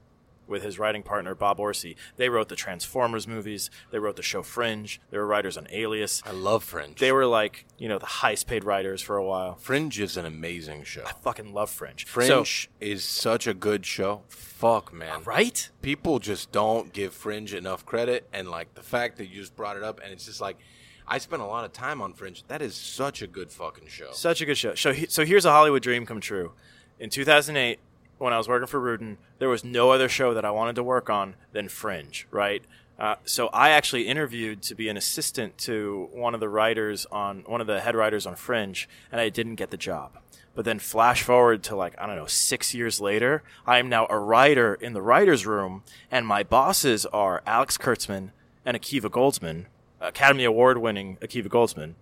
with his writing partner Bob Orci. They wrote the Transformers movies. They wrote the show Fringe. They were writers on Alias. I love Fringe. They were like you know the highest paid writers for a while. Fringe is an amazing show. I fucking love Fringe. Fringe is such a good show. Fuck, man. Uh, right? People just don't give Fringe enough credit, and like the fact that you just brought it up, and it's just like, I spent a lot of time on Fringe. That is such a good fucking show. Such a good show. So, so here's a Hollywood dream come true. In 2008, when I was working for Rudin, there was no other show that I wanted to work on than Fringe, right? Uh, so I actually interviewed to be an assistant to one of the writers on one of the head writers on Fringe, and I didn't get the job. But then flash forward to like I don't know six years later, I am now a writer in the writers' room, and my bosses are Alex Kurtzman and Akiva Goldsman, Academy Award winning Akiva Goldsman,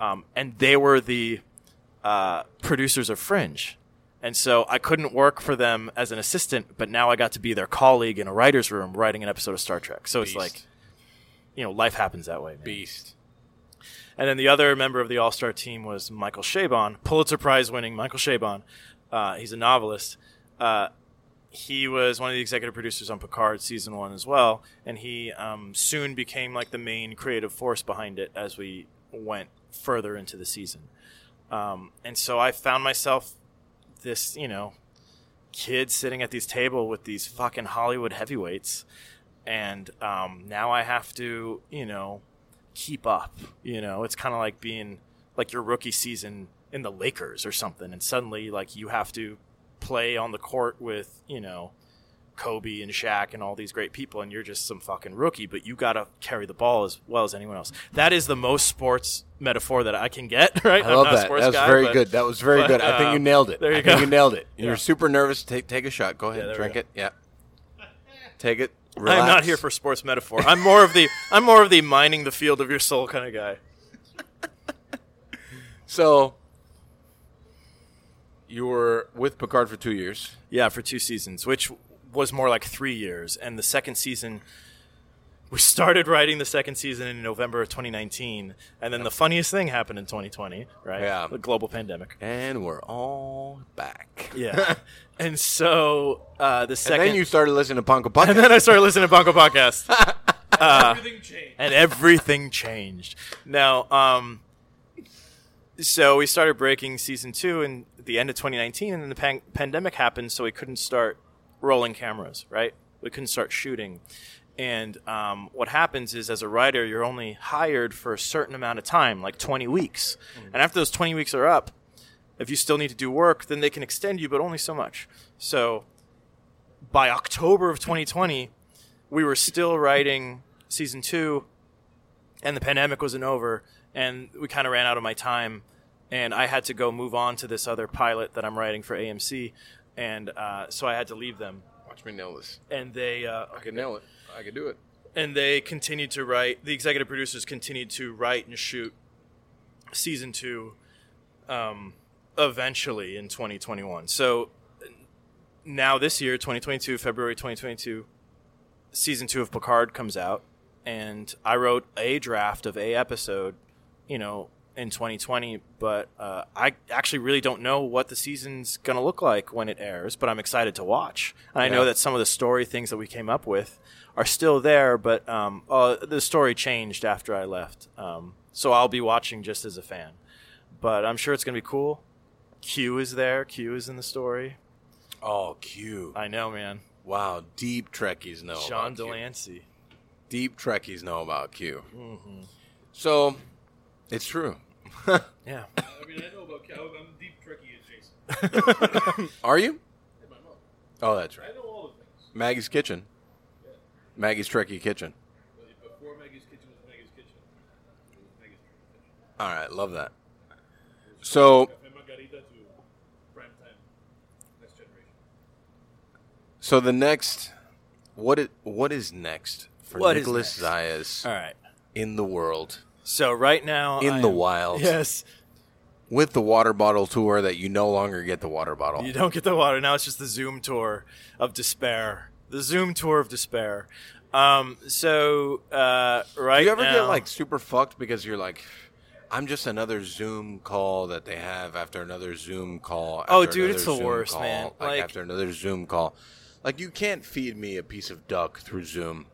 um, and they were the uh, producers of Fringe. And so I couldn't work for them as an assistant, but now I got to be their colleague in a writer's room writing an episode of Star Trek. So it's like, you know, life happens that way. Man. Beast. And then the other member of the All Star team was Michael Chabon, Pulitzer Prize winning Michael Chabon. Uh, he's a novelist. Uh, he was one of the executive producers on Picard season one as well, and he um, soon became like the main creative force behind it as we went further into the season. Um, and so I found myself this, you know, kid sitting at these table with these fucking Hollywood heavyweights, and um, now I have to, you know, keep up. You know, it's kind of like being like your rookie season in the Lakers or something, and suddenly like you have to play on the court with you know Kobe and Shaq and all these great people, and you're just some fucking rookie, but you got to carry the ball as well as anyone else. That is the most sports metaphor that I can get. Right? I love that. That was guy, very but- good. That was very but, good. I think you um, nailed it. there you I think go. you nailed it. You're super nervous. Take take a shot. Go ahead. we Drink go. it. Yeah. Take it. I'm not here for sports metaphor. I'm more of the I'm more of the mining the field of your soul kind of guy. So you were with Picard for two years. Yeah, for two seasons, which was more like three years. And the second season, we started writing the second season in November of 2019, and then the funniest thing happened in 2020, right? Yeah. the global pandemic. And we're all back. Yeah, and so uh, the And second, then you started listening to Pancon and then I started listening to Pancon Podcast. Everything changed. and everything changed. Now, um, so we started breaking season two in the end of 2019, and then the pan- pandemic happened, so we couldn't start rolling cameras, right? We couldn't start shooting. And um, what happens is, as a writer, you're only hired for a certain amount of time, like 20 weeks. And after those 20 weeks are up, if you still need to do work, then they can extend you, but only so much. So by October of 2020, we were still writing season two, and the pandemic wasn't over, and we kind of ran out of my time, and I had to go move on to this other pilot that I'm writing for AMC, and uh, so I had to leave them. Watch me nail this. And they uh, I can nail it. I can do it. and they continued to write. The executive producers continued to write and shoot season two, um, eventually in 2021. So now this year, 2022, February 2022, season two of Picard comes out, and I wrote a draft of a episode, you know, in 2020. But uh, I actually really don't know what the season's gonna look like when it airs. But I'm excited to watch, and I know that some of the story things that we came up with are still there. But um, uh, the story changed after I left, um, so I'll be watching just as a fan. But I'm sure it's gonna be cool. Q is there. Q is in the story. Oh, Q. I know, man. Wow, deep Trekkies know John about Q. de Lancie. Deep Trekkies know about Q. Mm-hmm. So, it's true. Yeah. I mean, I know about Cal. I'm deep Trekkie adjacent. Are you? Yeah, my mom. Oh, that's right. I know all the things. Maggie's Kitchen. Maggie's Trekkie Kitchen. Before Maggie's Kitchen was Maggie's Kitchen. It was Maggie's Kitchen. All right, love that. So, Cafe Margarita to prime time. Next generation. so the next, what is what is next for What is Nicholas next? Zayas All right. in the world So right now, In I the am- wild. Yes. with the water bottle tour that you no longer get the water bottle? You don't get the water now. It's just the Zoom tour of despair. The Zoom tour of despair. Um. So uh, right Do you ever now, get like super fucked because you're like, I'm just another Zoom call that they have after another Zoom call. Oh, after dude, another it's the Zoom worst, call, man. Like, Like- after another Zoom call, like you can't feed me a piece of duck through Zoom.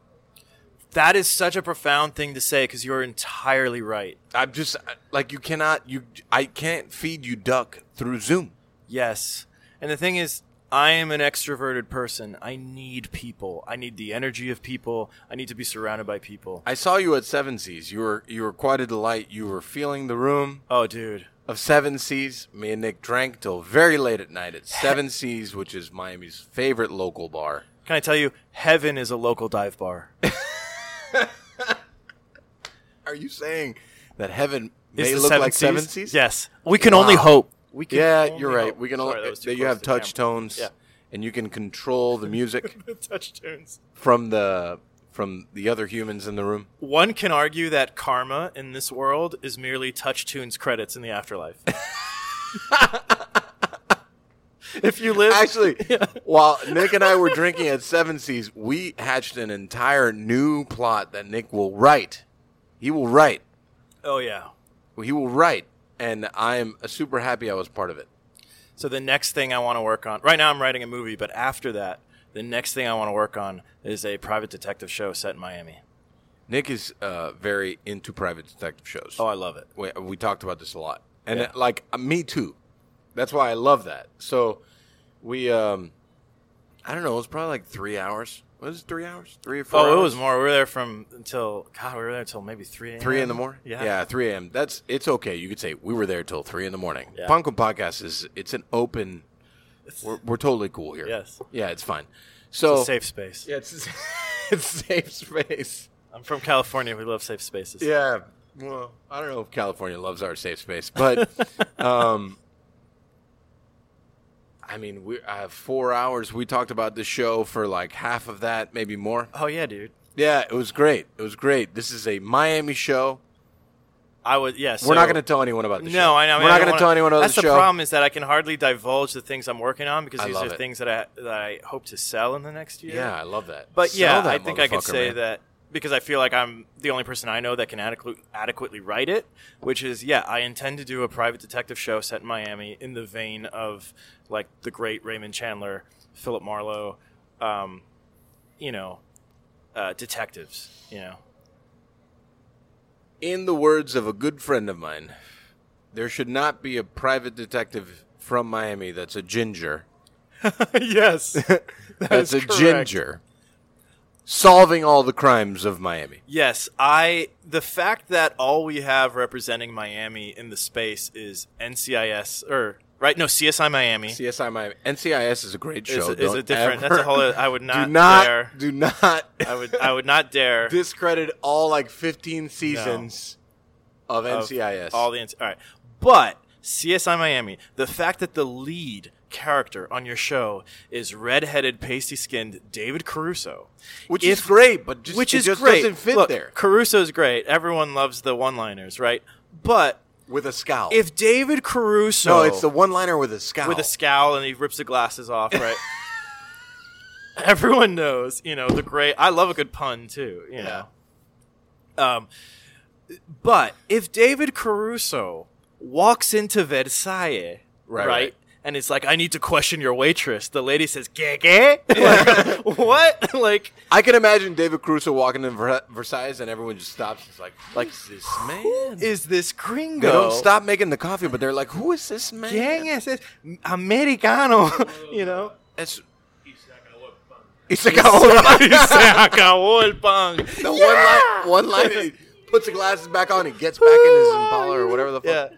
That is such a profound thing to say because you're entirely right. I'm just uh, like you cannot you. I can't feed you duck through Zoom. Yes. And the thing is, I am an extroverted person. I need people. I need the energy of people. I need to be surrounded by people. I saw you at Seven Seas. You were you were quite a delight. You were feeling the room Oh, dude. of Seven Seas. Me and Nick drank till very late at night at Seven Seas, which is Miami's favorite local bar. Can I tell you, heaven is a local dive bar. Are you saying that heaven Is may the look Seven like Seven Seas? Seas? Yes. We can only hope. We can Yeah, only you're right. hope. We can Sorry, only that was too that you close have to the camera. touch tones, Yeah. and you can control the music touch tunes. from the from the other humans in the room. One can argue that karma in this world is merely touch tunes credits in the afterlife. if you live, Actually, while Nick and I were drinking at Seven Seas, we hatched an entire new plot that Nick will write. He will write. oh yeah. He will write, and I'm super happy I was part of it. So the next thing I want to work on, right now I'm writing a movie, but after that, the next thing I want to work on is a private detective show set in Miami. Nick is uh, very into private detective shows. Oh, I love it. we, we talked about this a lot and Yeah. uh, like uh, me too that's why i love that so we um i don't know it was probably like three hours was it three hours three or four Oh, it hours? was more. We were there from until God. We were there until maybe three. a.m. three in the morning Yeah. yeah 3 a.m that's it's okay you could say we were there till three in the morning Yeah. Pancon podcast is it's an open we're, we're totally cool here Yes. yeah it's fine It's so a safe space. yeah it's it's safe space I'm from California. We love safe spaces. Yeah. Well, I don't know if California loves our safe space, but um, I mean, we I have four hours. We talked about the show for like half of that, maybe more. Oh yeah, dude. Yeah, it was great. It was great. This is a Miami show. I was Yes. We're not going to tell anyone about the show. No, I know. I mean, We're not going to tell anyone about That's the the show. problem is that I can hardly divulge the things I'm working on because I these are it. things that I that I hope to sell in the next year. Yeah, I love that. But Sell yeah, that I think I could say man. that because I feel like I'm the only person I know that can adequately adequately write it. Which is, yeah, I intend to do a private detective show set in Miami in the vein of like the great Raymond Chandler, Philip Marlowe, um, you know, uh, detectives. You know, In the words of a good friend of mine, there should not be a private detective from Miami that's a ginger. yes, That's a correct. ginger. Solving all the crimes of Miami. Yes, I the fact that all we have representing Miami in the space is NCIS or right no CSI Miami CSI Miami. NCIS is a great show. is a different. ever- That's a whole. I would not, do not dare. do not I would. I would not dare. discredit all like 15 seasons of of NCIS. All the all right, but CSI Miami. The fact that the lead character on your show is red-headed, pasty-skinned David Caruso, which if- is great, but just, which is just great. doesn't fit Look, there Caruso's great. Everyone loves the one-liners, right? But with a scowl. if David Caruso, no, it's the one-liner with a scowl. with a scowl and he rips the glasses off, right? Everyone knows, you know, the great. I love a good pun too, you know. Um, but if David Caruso walks into Versailles, Right, right, right. And it's like, I need to question your waitress, the lady says, "Gay, gay." Like, what? Like, I can imagine David Caruso walking in Ver- Versailles and everyone just stops. It's like, like this man. who is this gringo? They don't stop making the coffee, but they're like, "Who is this man?" ¿Quién es ese? Americano, you know. It's Y He's like, oh, Se acabó el pan. the one line, one line. He puts the glasses back on. He gets back in his Impala or whatever the fuck. Yeah.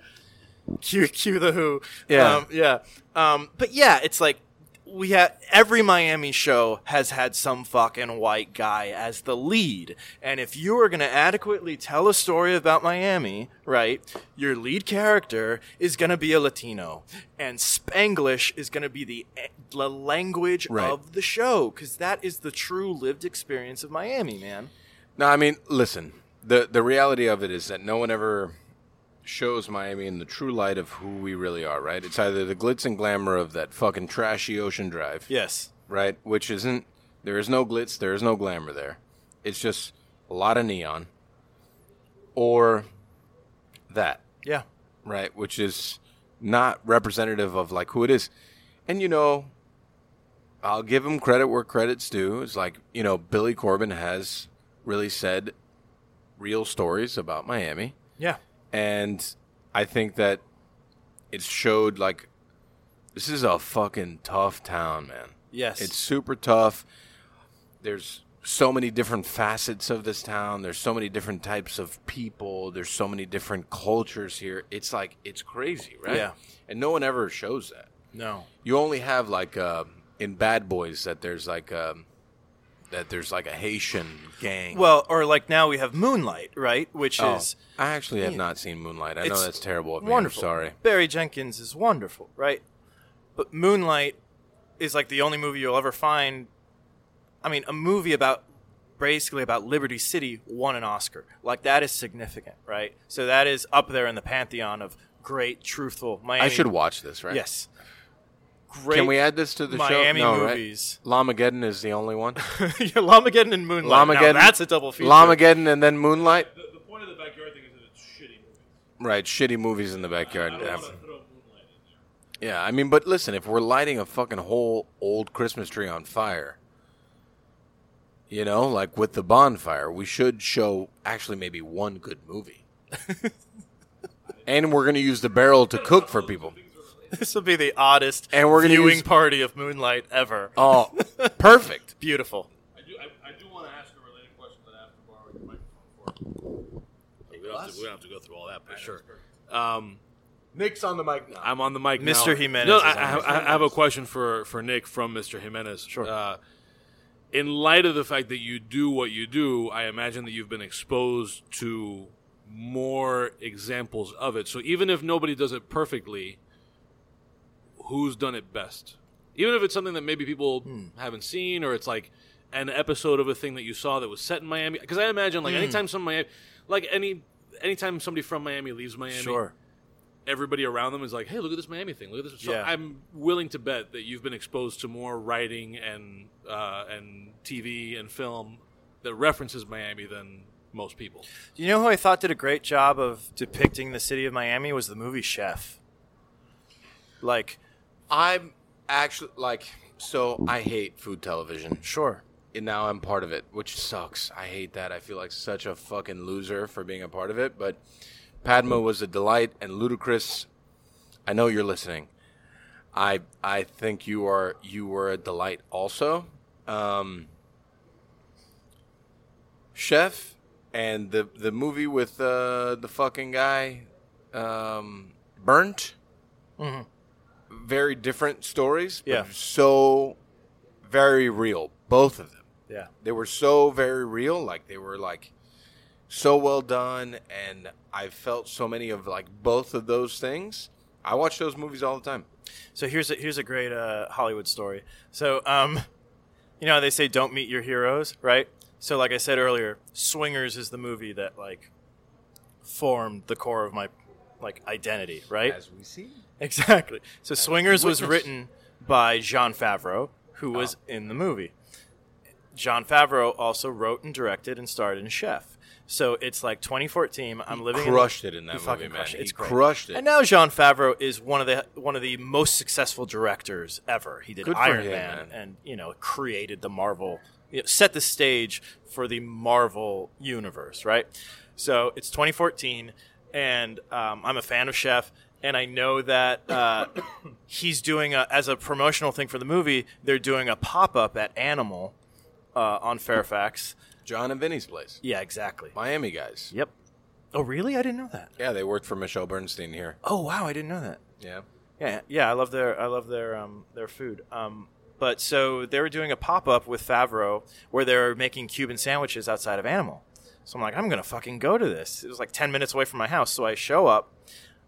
Cue, cue the Who. Yeah. Um, yeah. Um, but yeah, it's like we have every Miami show has had some fucking white guy as the lead, and if you are going to adequately tell a story about Miami, right, your lead character is going to be a Latino, and Spanglish is going to be the the language Right. of the show because that is the true lived experience of Miami, man. No, I mean, listen. the The reality of it is that no one ever shows Miami in the true light of who we really are. Right? It's either the glitz and glamour of that fucking trashy Ocean Drive. Yes. right? Which isn't there is no glitz, there is no glamour there. It's just a lot of neon. Or that, Yeah. right? Which is not representative of like who it is. And you know, I'll give him credit where credit's due. It's like, you know, Billy Corben has really said real stories about Miami Yeah. And I think that it showed like this is a fucking tough town, man. Yes. It's super tough. There's so many different facets of this town. There's so many different types of people. There's so many different cultures here. It's like it's crazy, right? Yeah. And no one ever shows that. no. You only have like uh, in Bad Boys that there's like um, that there's like a Haitian gang. Well, or like now we have Moonlight, right? Which Oh, is I actually have not seen Moonlight. I know It's that's terrible of me. wonderful. I'm sorry. Barry Jenkins is wonderful, right? But Moonlight is like the only movie you'll ever find. I mean, a movie about basically about Liberty City won an Oscar. Like that is significant, right? So that is up there in the pantheon of great, truthful Miami. I should watch this, right? Yes. Great. Can we add this to the Miami show? No, right? Llamageddon is the only one. yeah, Llamageddon and Moonlight. Now, that's a double feature. Llamageddon and then Moonlight. The, the point of the backyard thing is that it's shitty movies. Right, shitty movies in the backyard. I don't Yeah. want to throw Moonlight in there. Yeah, I mean, but listen, if we're lighting a fucking whole old Christmas tree on fire, you know, like with the bonfire, we should show actually maybe one good movie. and we're going to use the barrel to cook for people. This will be the oddest And we're gonna viewing use- party of Moonlight ever. Oh, perfect. Beautiful. I do, I, I do want to ask a related question that I have to borrow your microphone for. We don't, have to, we don't have to go through all that, but sure. Um, Nick's on the mic now. I'm on the mic now. Mr. Jimenez No, is I, on I, I have a question for, for Nick from Mr. Jimenez. Sure. Uh, in light of the fact that you do what you do, I imagine that you've been exposed to more examples of it. So even if nobody does it perfectly, who's done it best, even if it's something that maybe people haven't seen, or it's like an episode of a thing that you saw that was set in Miami. Because I imagine like anytime some Miami, like any anytime somebody from Miami leaves Miami, Sure. everybody around them is like, "Hey, look at this Miami thing. Look at this." So Yeah. I'm willing to bet that you've been exposed to more writing and uh, and TV and film that references Miami than most people. You know who I thought did a great job of depicting the city of Miami was the movie Chef. Like, I'm actually like so I hate food television. sure. And now I'm part of it, which sucks. I hate that. I feel like such a fucking loser for being a part of it. But Padma was a delight, and Ludacris. I know you're listening. I I think you are you were a delight also. Um, Chef and the the movie with uh, the fucking guy, um, Burnt. Very different stories. but Yeah. So very real, both of them Yeah. they were so very real like they were like so well done and i felt so many of like both of those things i watch those movies all the time So here's a here's a great uh, Hollywood story. So um, you know how they say don't meet your heroes, right? So like I said earlier, Swingers is the movie that like formed the core of my like identity, right? we see Exactly. So Swingers was written by Jon Favreau, who was ah. in the movie. Jon Favreau also wrote and directed and starred in Chef. So it's like 2014. I'm living crushed in it in that movie, man. it. He It's great. crushed it. And now Jon Favreau is one of the one of the most successful directors ever. He did Good Iron him, Man, man. and you know created the Marvel, you know, set the stage for the Marvel universe, right? So it's 2014, and um, I'm a fan of Chef, and I know that uh, he's doing a, as a promotional thing for the movie. They're doing a pop up at Animal uh, on Fairfax. john and vinny's place Yeah, exactly. miami guys Yep. Oh, really? I didn't know that. yeah they worked for michelle bernstein here Oh, wow! I didn't know that. yeah Yeah, yeah, I love their I love their um their food. Um, but so they were doing a pop up with Favreau where they're making Cuban sandwiches outside of Animal. So I'm like, I'm gonna fucking go to this. It was like ten minutes away from my house, so I show up.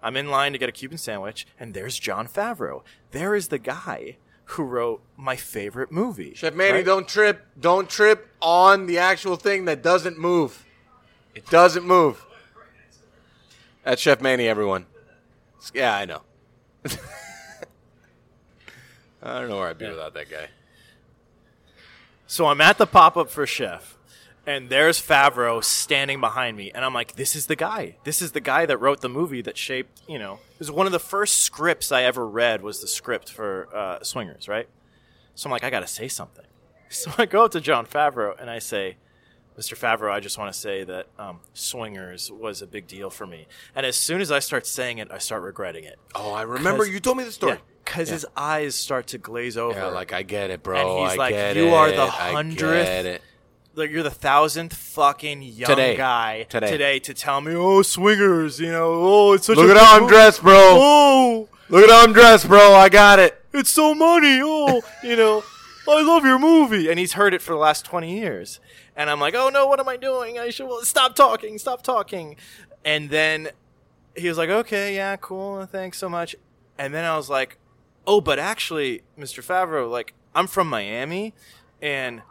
I'm in line to get a Cuban sandwich, and there's Jon Favreau. There is the guy who wrote my favorite movie. chef manny right? don't trip don't trip on the actual thing that doesn't move it doesn't move that's chef manny everyone yeah i know i don't know where i'd be without that guy So I'm at the pop up for Chef, and there's Favreau standing behind me, and I'm like, "This is the guy. This is the guy that wrote the movie that shaped. You know, it was one of the first scripts I ever read. Was the script for uh, Swingers, right? So I'm like, I got to say something. So I go up to Jon Favreau and I say, Mr. Favreau, I just want to say that um, Swingers was a big deal for me. And as soon as I start saying it, I start regretting it. Oh, I remember you told me the story. Because his eyes start to glaze over. Yeah, like I get it, bro. And he's I like, "You it. are the hundredth get it." Like you're the thousandth fucking young Today. guy Today. to tell me, oh, swingers, you know, oh, it's such Look a at how I'm dressed, bro. Oh, Look at how I'm dressed, bro. I got it. it's so money. Oh, you know, I love your movie. And he's heard it for the last 20 years. And I'm like, oh no, what am I doing? I should well, stop talking, stop talking. And then he was like, okay, yeah, cool, thanks so much. And then I was like, oh, but actually, Mr. Favreau, like, I'm from Miami, and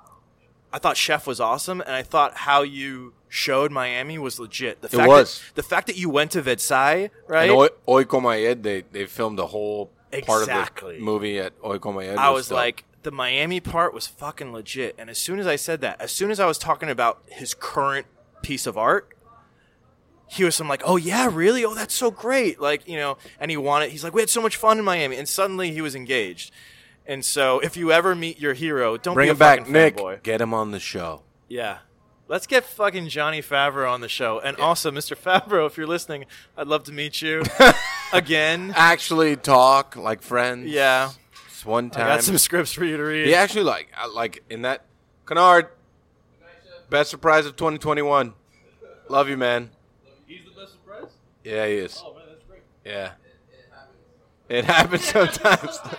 I thought Chef was awesome, and I thought how you showed Miami was legit. The fact was. That, the fact that you went to Versailles, right? And Hoy Como Ayer, they they filmed the whole part of the movie at Hoy Como Ayer. I was dope. like, the Miami part was fucking legit. And as soon as I said that, as soon as I was talking about his current piece of art, he was some like, oh yeah, really? Oh, that's so great. Like, you know, and he wanted, he's like, we had so much fun in Miami. And suddenly he was engaged. And so if you ever meet your hero, don't bring be a him back, fucking Nick. fanboy. Get him on the show. Yeah. Let's get fucking Johnny Favreau on the show. And also, Mr. Favreau, if you're listening, I'd love to meet you again. Actually, talk like friends. Yeah. It's one time. I time. got some scripts for you to read. He actually like like in that Canard. Best surprise of 2021. Love you, man. He's the best surprise. Yeah, he is. Oh man, that's great. Yeah. It happens sometimes.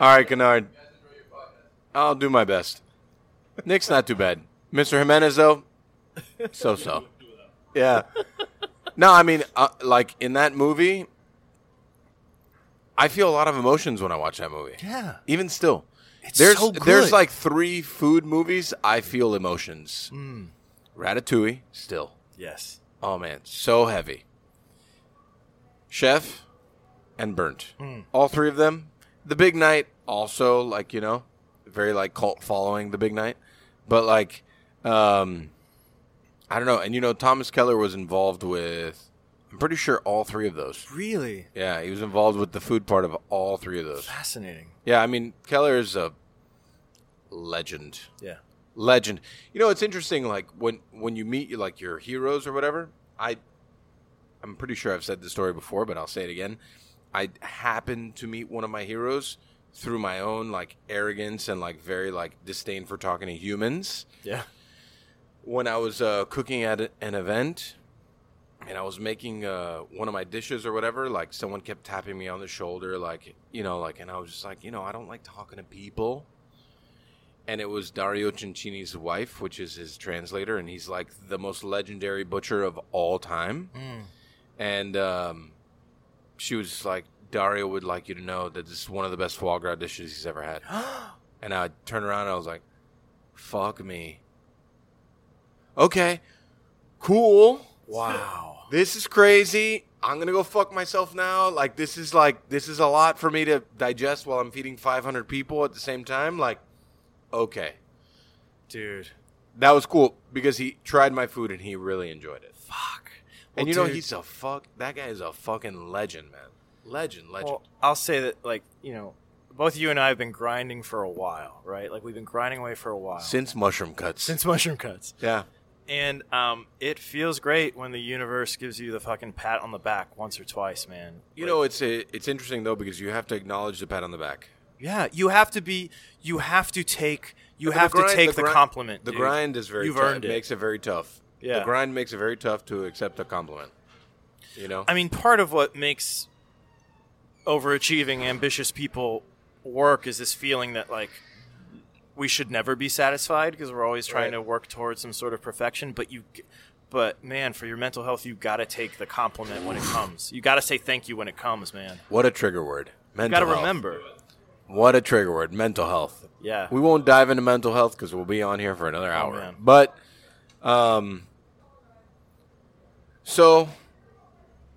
All right, Kennard. I'll do my best. Nick's not too bad. Mr. Jimenez, though, so so. Do it out. Yeah. No, I mean, uh, like in that movie, I feel a lot of emotions when I watch that movie. Yeah. Even still. It's there's so there's like three food movies I feel emotions. Hmm. Ratatouille, still. Yes. Oh man, so heavy. Chef and Burnt. Hmm. All three of them. The Big Night also like, you know, very like cult following The Big Night. But like um I don't know, and you know Thomas Keller was involved with I'm pretty sure all three of those. Really Yeah, he was involved with the food part of all three of those. fascinating. Yeah, I mean Keller is a legend Yeah. legend. You know, it's interesting. Like when when you meet like your heroes or whatever. I I'm pretty sure I've said this story before, but I'll say it again. I happened to meet one of my heroes through my own like arrogance and like very like disdain for talking to humans. Yeah. When I was uh, cooking at an event and I was making uh, one of my dishes or whatever, like someone kept tapping me on the shoulder, like you know, like, and I was just like, you know, I don't like talking to people and it was Dario Cecchini's wife, which is his translator, and he's like the most legendary butcher of all time. And um, she was just like, Dario would like you to know that this is one of the best foie gras dishes he's ever had. and I turned around and I was like, fuck me. Okay, cool. Wow. This is crazy. I'm gonna go fuck myself now. Like this is like this is a lot for me to digest while I'm feeding 500 people at the same time. Like, okay, Dude. that was cool because he tried my food and he really enjoyed it. Fuck. And you know dude- he's a fuck. That guy is a fucking legend, man. Legend, legend. Well, I'll say that, like, you know, both you and I have been grinding for a while, right? Like, we've been grinding away for a while. Since mushroom cuts. Since mushroom cuts. yeah. And um, it feels great when the universe gives you the fucking pat on the back once or twice, man. You Like, know it's a, it's interesting though because you have to acknowledge the pat on the back. yeah, you have to be, you have to take, you have grind- to take the, grind- compliment. The dude. grind is very You've earned it. makes it very tough. Yeah. The grind makes it very tough to accept a compliment. You know? I mean, part of what makes overachieving, ambitious people work is this feeling that like we should never be satisfied because we're always trying Right. to work towards some sort of perfection. But you, but man, for your mental health, you got to take the compliment when it comes. You got to say thank you when it comes, man. What a trigger word. You Mental got to remember. What a trigger word. Mental health. Yeah. We won't dive into mental health because we'll be on here for another hour. man. But, um, so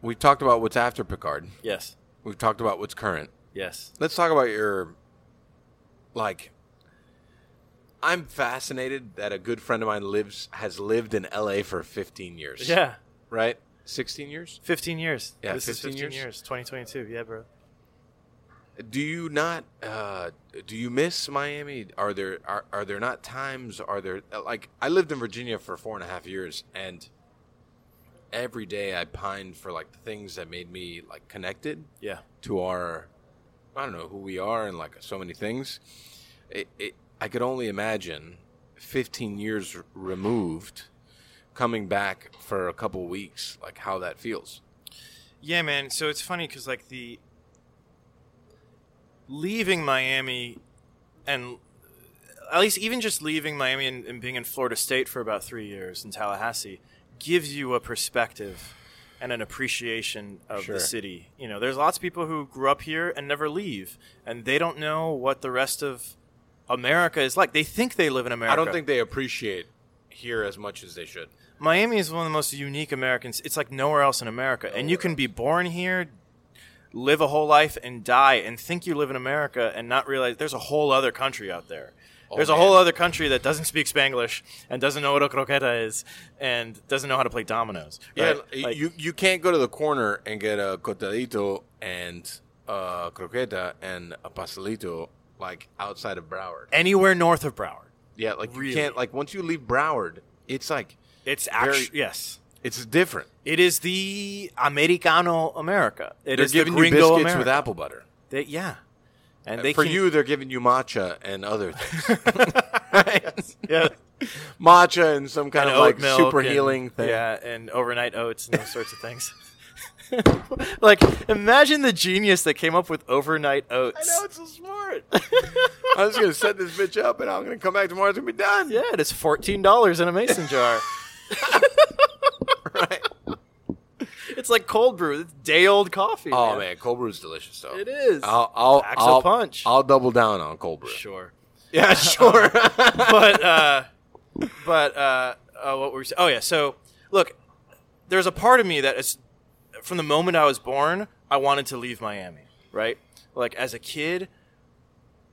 we talked about what's after Picard. Yes. We've talked about what's current. Yes. Let's talk about your, like, I'm fascinated that a good friend of mine lives has lived in LA for 15 years. Yeah. Right? 16 years? 15 years. Yeah, This is 15 15 years. years. 2022. Yeah, bro. Do you not uh, do you miss Miami? Are there are, are there not times? Are there like I lived in Virginia for four and a half years, and every day I pined for like the things that made me like connected Yeah. to our I don't know who we are and like so many things. It, it I could only imagine 15 years r- removed coming back for a couple weeks, like how that feels. Yeah, man. So it's funny because like the leaving Miami and at least even just leaving Miami and, and being in Florida State for about three years in Tallahassee gives you a perspective and an appreciation of Sure. the city. You know, there's lots of people who grew up here and never leave, and they don't know what the rest of America is like. They think they live in America. I don't think they appreciate here as much as they should. Miami is one of the most unique Americans. It's like nowhere else in America. And you can be born here, live a whole life, and die, and think you live in America and not realize there's a whole other country out there. Oh, there's a man. whole other country that doesn't speak Spanglish and doesn't know what a croqueta is and doesn't know how to play dominoes. Yeah. Like, you you can't go to the corner and get a cortadito and a croqueta and a pastelito like outside of Broward. anywhere north of Broward. Yeah, like you can't like once you leave Broward, it's like It's actually yes. it's different. It is the Americano America. It They're is giving the you biscuits America. with apple butter. They, yeah, and uh, they For can, you, they're giving you matcha and other things. right? yeah. Matcha and some kind and of like super and- healing thing. Yeah, and overnight oats and those sorts of things. like, imagine the genius that came up with overnight oats. I know it's so smart. I was gonna set this bitch up, and I'm gonna come back tomorrow. It's gonna be done. Yeah, it is fourteen dollars in a mason jar. Right. It's like cold brew. It's day old coffee. Oh man, cold brew is delicious though. It is. I'll I'll, Packs a I'll punch. I'll double down on cold brew. Sure. Yeah, sure. but uh, but uh, uh, what were we? Saying? Oh yeah. So look, there's a part of me that is from the moment I was born, I wanted to leave Miami. Right. Like as a kid,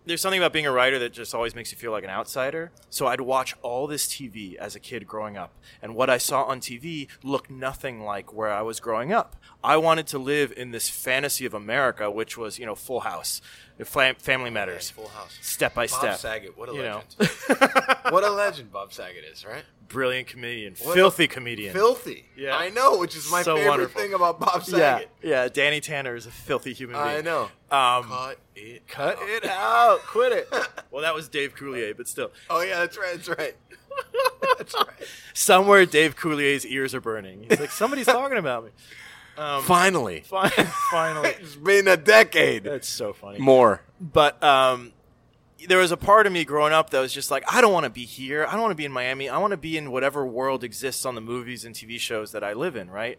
there's something about being a writer that just always makes you feel like an outsider. So I'd watch all this TV as a kid growing up, and what I saw on TV looked nothing like where I was growing up. I wanted to live in this fantasy of America, which was, you know, Full House, Family Matters, Full House. Step by Bob Step. Bob Saget, what a you legend. what a legend Bob Saget is, right? Brilliant comedian, What a- filthy comedian. Filthy. Yeah. I know, which is my So favorite wonderful. thing about Bob yeah, Saget. yeah. Danny Tanner is a filthy human being. I know. Um, Cut it. cut it out. Quit it. well, that was Dave Coulier, but still, Oh yeah, that's right. That's right. that's right. somewhere Dave Coulier's ears are burning. He's like, somebody's talking about me. Um, Finally, finally. it's been a decade. That's so funny. More. But um, there was a part of me growing up that was just like, I don't want to be here. I don't want to be in Miami. I want to be in whatever world exists on the movies and TV shows that I live in, right?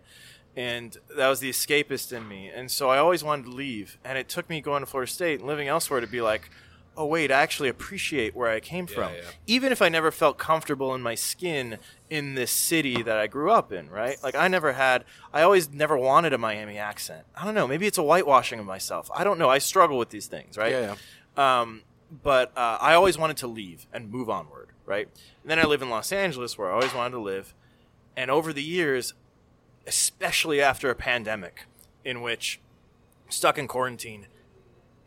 And that was the escapist in me. And so I always wanted to leave. And it took me going to Florida State and living elsewhere to be like, oh, wait, I actually appreciate where I came from. yeah. Even if I never felt comfortable in my skin in this city that I grew up in, right? Like, I never had, I always never wanted a Miami accent. I don't know. Maybe it's a whitewashing of myself. I don't know. I struggle with these things, right? Yeah, yeah. Um, but uh, I always wanted to leave and move onward, right? And then I live in Los Angeles, where I always wanted to live. And over the years, especially after a pandemic, in which stuck in quarantine,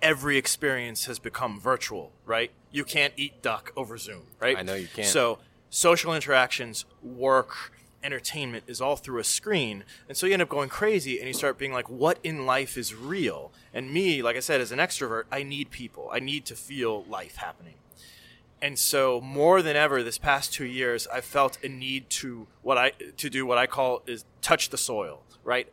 every experience has become virtual, right? You can't eat duck over Zoom, right? I know you can't. So social interactions, work, entertainment is all through a screen. And so you end up going crazy and you start being like, what in life is real? And me, like I said, as an extrovert, I need people. I need to feel life happening. And so more than ever this past two years, I felt a need to what I to do what I call is touch the soil, right?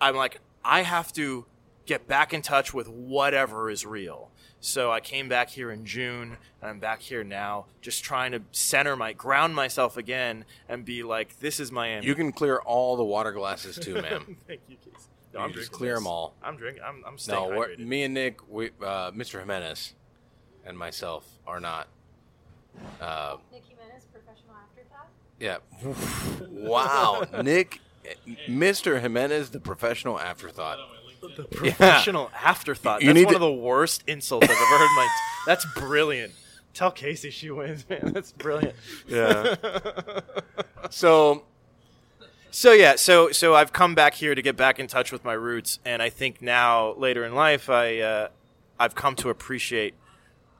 I'm like, I have to get back in touch with whatever is real. So I came back here in June, and I'm back here now, just trying to center my, ground myself again, and be like, this is Miami. You can clear all the water glasses too, ma'am. Thank you, Casey. No, You I'm just drinking clear them all. I'm drinking. I'm, I'm staying no, we're, hydrated. me and Nick, we, uh, Mr. Jimenez, and myself are not. Uh, Nick Jimenez, professional afterthought. yeah. wow, Nick, Mr. Jimenez, the professional afterthought. The professional afterthought. You That's need one to- of the worst insults I've ever heard in my. That's brilliant. Tell Casey she wins, man. That's brilliant. Yeah. so So yeah, so so I've come back here to get back in touch with my roots, and I think now later in life, I uh, I've come to appreciate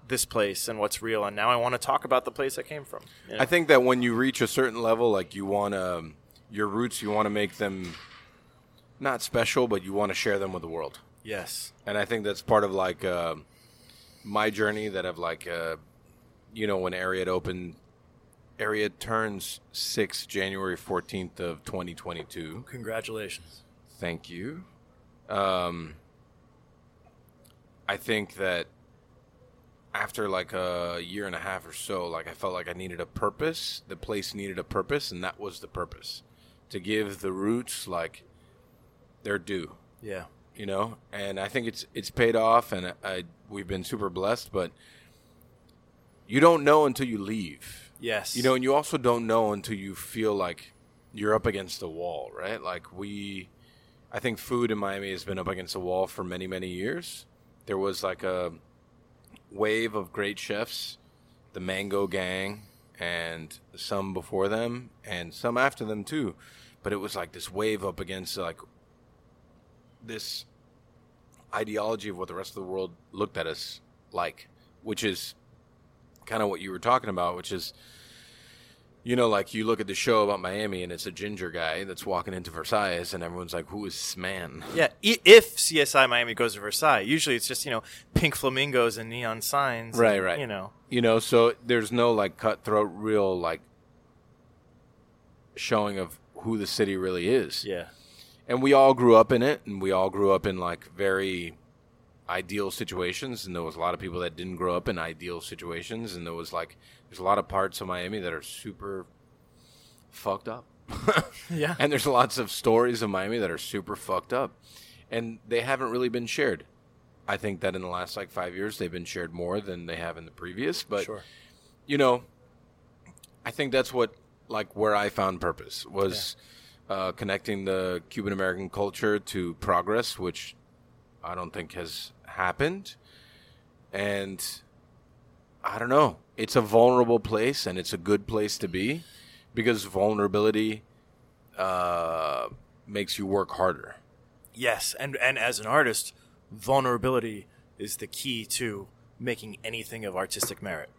this place and what's real, and now I want to talk about the place I came from. you know? I think that when you reach a certain level, like you want to, your roots, you want to make them not special, but you want to share them with the world. yes, And I think that's part of like uh, my journey that I've like, uh, you know, when Ariete opened, Ariete turns six January 14th of 2022. congratulations. Thank you. Um, I think that after like a year and a half or so, like I felt like I needed a purpose. The place needed a purpose, and that was the purpose to give the roots like their due. Yeah, You know, and I think it's it's paid off, and I we've been super blessed. But you don't know until you leave. yes, You know, and you also don't know until you feel like you're up against a wall, right? Like we, I think food in Miami has been up against a wall for many, many years. There was like a wave of great chefs, the Mango Gang, and some before them, and some after them too. But it was like this wave up against like this ideology of what the rest of the world looked at us like, which is kind of what you were talking about, which is, you know, like you look at the show about Miami and it's a ginger guy that's walking into Versailles and everyone's like, who is this man? yeah. If CSI Miami goes to Versailles, usually it's just you know pink flamingos and neon signs. Right, and, right. You know, You know, so there's no like cutthroat, real like showing of who the city really is. yeah, And we all grew up in it and we all grew up in like very ideal situations and there was a lot of people that didn't grow up in ideal situations and there was like there's a lot of parts of Miami that are super fucked up. Yeah. and there's lots of stories of Miami that are super fucked up, and they haven't really been shared. I think that in the last like five years, they've been shared more than they have in the previous. But Sure. you know, I think that's what like where I found purpose was uh, connecting the Cuban American culture to progress, which I don't think has happened, and I don't know. It's a vulnerable place, and it's a good place to be because vulnerability uh, makes you work harder. Yes, and and as an artist, vulnerability is the key to making anything of artistic merit.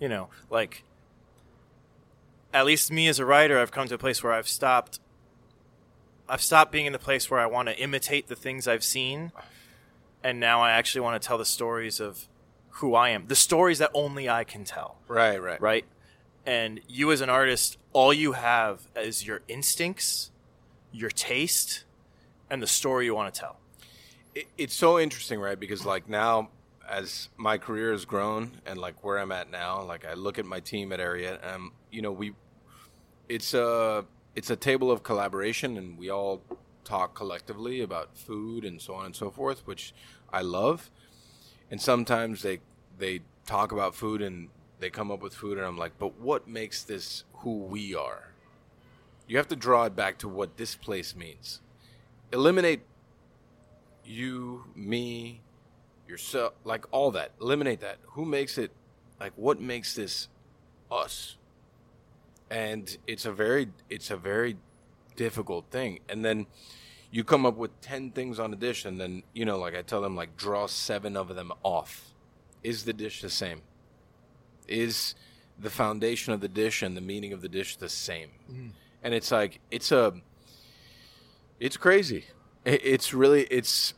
You know, like at least me as a writer, I've come to a place where I've stopped I've stopped being in the place where I want to imitate the things I've seen and now I actually want to tell the stories of who I am. The stories that only I can tell Right, right, right? And you as an artist, all you have is your instincts, your taste, and the story you want to tell. it, it's so interesting, right? Because like now, as my career has grown and like where I'm at now, like I look at my team at Ariete, and um, you know, we, it's a it's a table of collaboration, and we all talk collectively about food and so on and so forth, which I love. And sometimes they they talk about food and they come up with food, and I'm like, but what makes this who we are? You have to draw it back to what this place means. Eliminate you, me, yourself, like all that. Eliminate that. Who makes it? Like what makes this us? And it's a very, it's a very difficult thing. And then you come up with ten things on a dish, and then you know, like I tell them, like draw seven of them off. Is the dish the same? Is the foundation of the dish and the meaning of the dish the same? Mm. And it's like it's a, it's crazy. It's really it's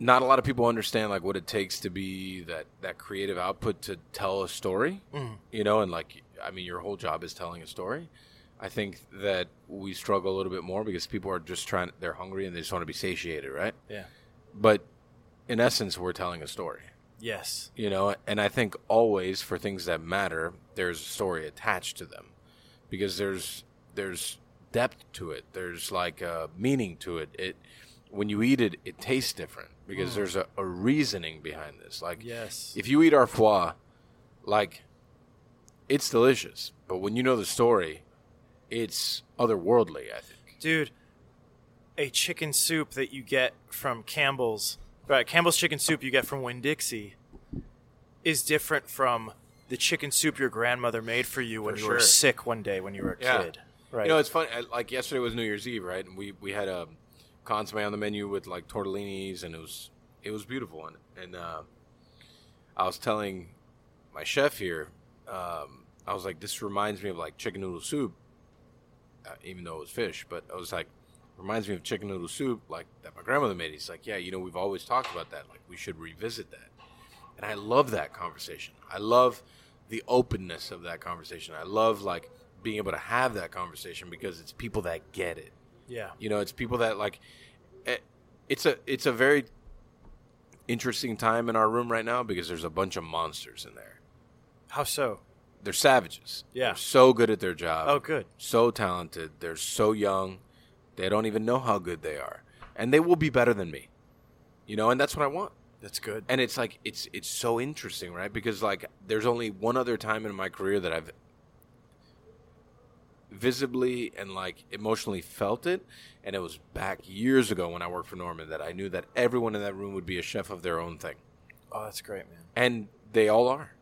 not a lot of people understand like what it takes to be that that creative output to tell a story. Mm-hmm. You know, and like I mean, your whole job is telling a story. I think that we struggle a little bit more because people are just trying. They're hungry and they just want to be satiated, right? Yeah. But in essence, we're telling a story Yes. you know and i think always for things that matter there's a story attached to them because there's there's depth to it there's like a meaning to it it when you eat it it tastes different because mm. there's a, a reasoning behind this like Yes. if you eat our foie like it's delicious but when you know the story it's otherworldly i think Dude, a chicken soup that you get from Campbell's, right? Campbell's chicken soup you get from Winn Dixie is different from the chicken soup your grandmother made for you when For you were sick one day when you were a Yeah. kid. Right. You know, it's funny. Like yesterday was New Year's Eve, right? And we we had a consomme on the menu with like tortellinis, and it was it was beautiful. And and uh, I was telling my chef here, um, I was like, this reminds me of like chicken noodle soup, uh, even though it was fish. But I was like, reminds me of chicken noodle soup, like that my grandmother made. He's like, yeah, you know, we've always talked about that. Like we should revisit that. And I love that conversation. I love the openness of that conversation. I love like being able to have that conversation because it's people that get it. Yeah. You know, it's people that like eh, it's a it's a very interesting time in our room right now because there's a bunch of monsters in there. How so? They're savages. Yeah. They're so good at their job. Oh, good. So talented. They're so young. They don't even know how good they are. And they will be better than me. You know, and that's what I want That's good. and it's like it's it's so interesting right because like there's only one other time in my career that i've visibly and like emotionally felt it. And it was back years ago when i worked for norman that i knew that everyone in that room would be a chef of their own thing. Oh, that's great, man. and they all are.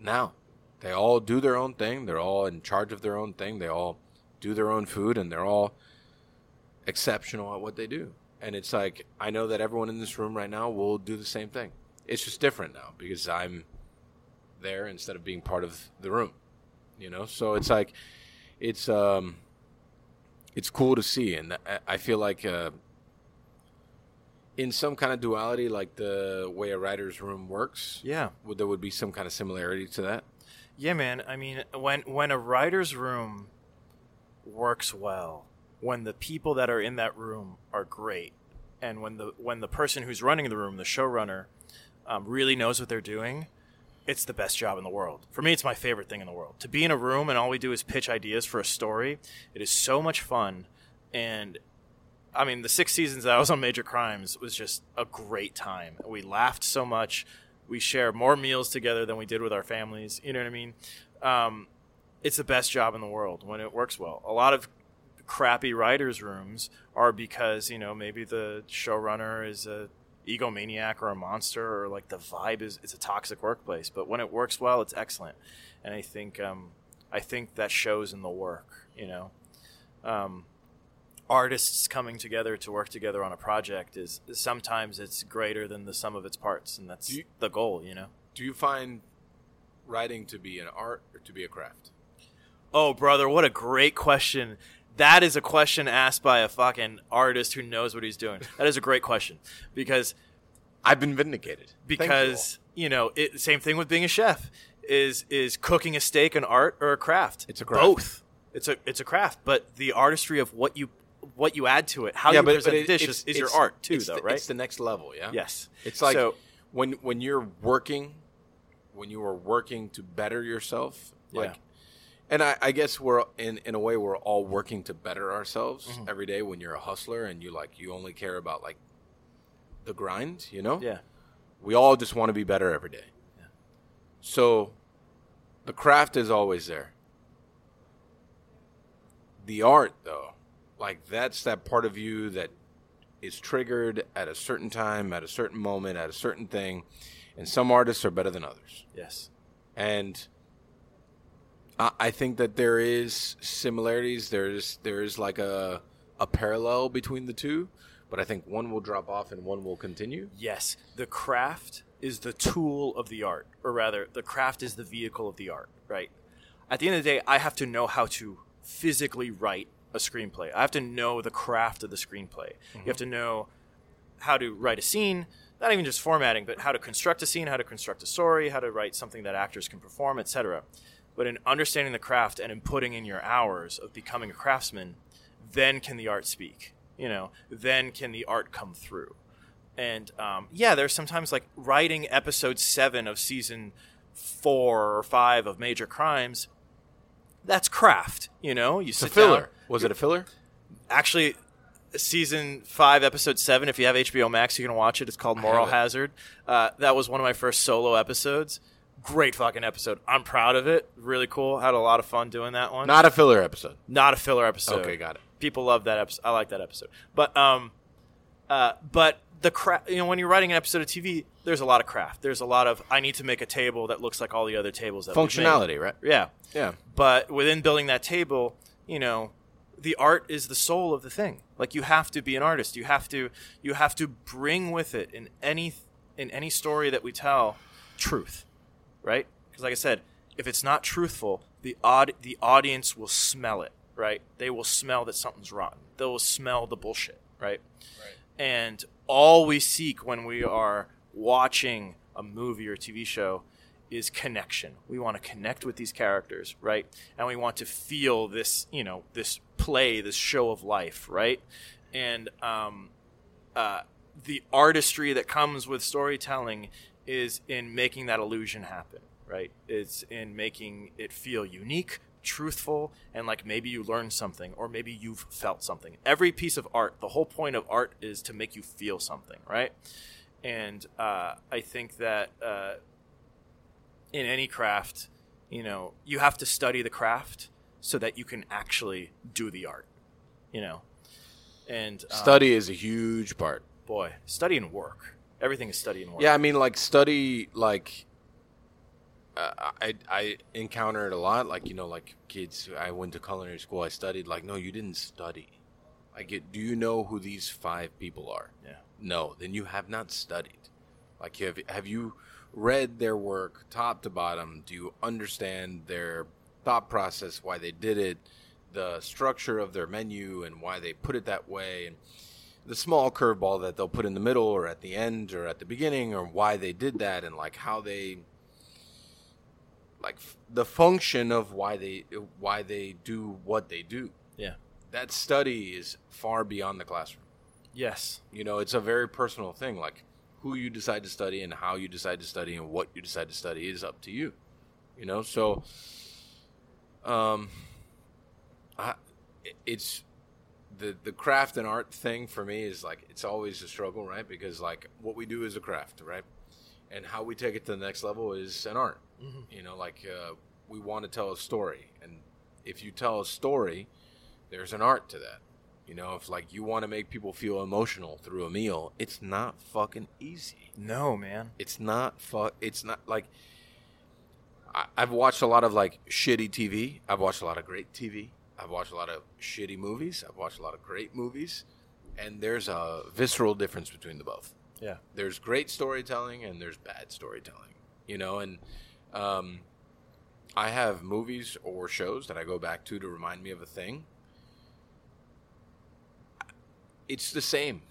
Now they all do their own thing. They're all in charge of their own thing. They all do their own food and they're all exceptional at what they do. And it's like i know that everyone in this room right now will do the same thing. It's just different now because i'm there instead of being part of the room you know? So it's like it's um it's cool to see and i, feel like uh in some kind of duality like the way a writer's room works Yeah. would there would be some kind of similarity to that Yeah, man. I mean, when when a writer's room works well, when the people that are in that room are great, and when the when the person who's running the room, the showrunner, um, really knows what they're doing, it's the best job in the world. For me, it's my favorite thing in the world. To be in a room and all we do is pitch ideas for a story, it is so much fun. And I mean, the six seasons that I was on Major Crimes was just a great time. We laughed so much. We share more meals together than we did with our families. You know what I mean? Um, it's the best job in the world when it works well. A lot of crappy writers' rooms are because you know maybe the showrunner is a egomaniac or a monster or like the vibe is it's a toxic workplace. But when it works well, it's excellent, and I think um, I think that shows in the work. You know, um, artists coming together to work together on a project is sometimes it's greater than the sum of its parts, and that's you- the goal. You know. Do you find writing to be an art or to be a craft? Oh, brother, what a great question. That is a question asked by a fucking artist who knows what he's doing. That is a great question because I've been vindicated. Thank you because you, know it, same thing with being a chef is is cooking a steak an art or a craft. It's a craft. Both. It's a it's a craft, but the artistry of what you what you add to it, how all. you present it- the dish it's- is, is your art too, though, the, right? It's the next level, yeah. yes. It's like so, when when you're working, when you are working to better yourself, like, Yeah. And I, I guess we're in in a way we're all working to better ourselves Mm-hmm. every day. When you're a hustler and you like you only care about like the grind, you know. yeah. We all just want to be better every day. Yeah. So the craft is always there. The art, though, like that's that part of you that is triggered at a certain time, at a certain moment, at a certain thing. And some artists are better than others. Yes. And I, think that there is similarities. There's there is like a a parallel between the two, but I think one will drop off and one will continue. Yes, the craft is the tool of the art, or rather, the craft is the vehicle of the art, right? At the end of the day, I have to know how to physically write a screenplay. I have to know the craft of the screenplay. You mm-hmm. have to know how to write a scene, not even just formatting, but how to construct a scene, how to construct a story, how to write something that actors can perform, etc. But in understanding the craft and in putting in your hours of becoming a craftsman, then can the art speak. You know, then can the art come through. And um, yeah, there's sometimes like writing episode seven of season four or five of Major Crimes. That's craft, you know. You It's a sit filler. down. Was it a filler? Actually, season five, episode seven. If you have HBO Max, you can watch it. It's called Moral. Hazard. Uh, that was one of my first solo episodes. Great fucking episode. I'm proud of it. Really cool. Had a lot of fun doing that one. Not a filler episode. Not a filler episode. Okay, got it. People love that episode. I like that episode. But um, uh, but the craft. You know, when you're writing an episode of TV, there's a lot of craft. There's a lot of I need to make a table that looks like all the other tables that. Functionality, right? Yeah. Yeah. But within building that table, you know, the art is the soul of the thing. Like you have to be an artist. You have to you have to bring with it in any in any story that we tell truth, right? Because like I said, if it's not truthful, the odd the audience will smell it, right? They will smell that something's rotten. They will smell the bullshit, right? Right. And all we seek when we are watching a movie or TV show is connection. We want to connect with these characters, right? And we want to feel this, you know, this play, this show of life, right? And um, uh, the artistry that comes with storytelling is in making that illusion happen, right? It's in making it feel unique, truthful, and like maybe you learned something or maybe you've felt something. Every piece of art, the whole point of art is to make you feel something, right? And uh, I think that uh, in any craft, you know, you have to study the craft so that you can actually do the art, you know. And um, Study is a huge part. boy, study and work. Everything is study. Yeah, I mean, like study, like uh, I I encountered a lot. Like you know, like kids. I went to culinary school. I studied. Like, no, you didn't study. Like, it, do you know who these five people are? Yeah. No, then you have not studied. Like, have have you read their work top to bottom? Do you understand their thought process? Why they did it? The structure of their menu and why they put it that way? And the small curveball that they'll put in the middle or at the end or at the beginning or why they did that and like how they like f- the function of why they why they do what they do Yeah. that study is far beyond the classroom Yes. you know it's a very personal thing like who you decide to study and how you decide to study and what you decide to study is up to you. You know, so um, I, it's the the craft and art thing for me is like it's always a struggle, right? Because like what we do is a craft, right? And how we take it to the next level is an art. You know, like uh, we want to tell a story, and if you tell a story, there's an art to that. You know, if like you want to make people feel emotional through a meal, it's not fucking easy. No, man. It's not fu- It's not like I, I've watched a lot of like shitty TV. I've watched a lot of great TV. I've watched a lot of shitty movies. I've watched a lot of great movies, and there's a visceral difference between the both. Yeah. There's great storytelling and there's bad storytelling. You know, and um, I have movies or shows that I go back to to remind me of a thing. It's the same.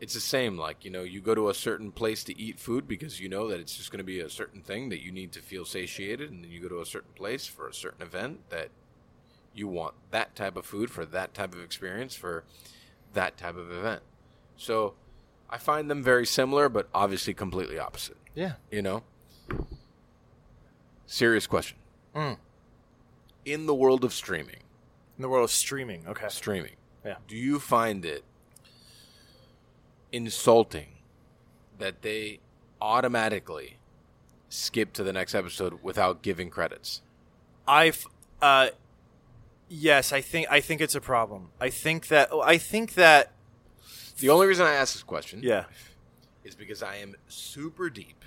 It's the same. Like, you know, you go to a certain place to eat food because you know that it's just going to be a certain thing that you need to feel satiated. And then you go to a certain place for a certain event that you want that type of food for that type of experience for that type of event. So I find them very similar, but obviously completely opposite. Yeah. You know? Serious question. Mm. In the world of streaming, In the world of streaming, okay. streaming, Yeah. do you find it insulting that they automatically skip to the next episode without giving credits? I've uh yes, I think I think it's a problem. I think that I think that The only reason I ask this question yeah. is because I am super deep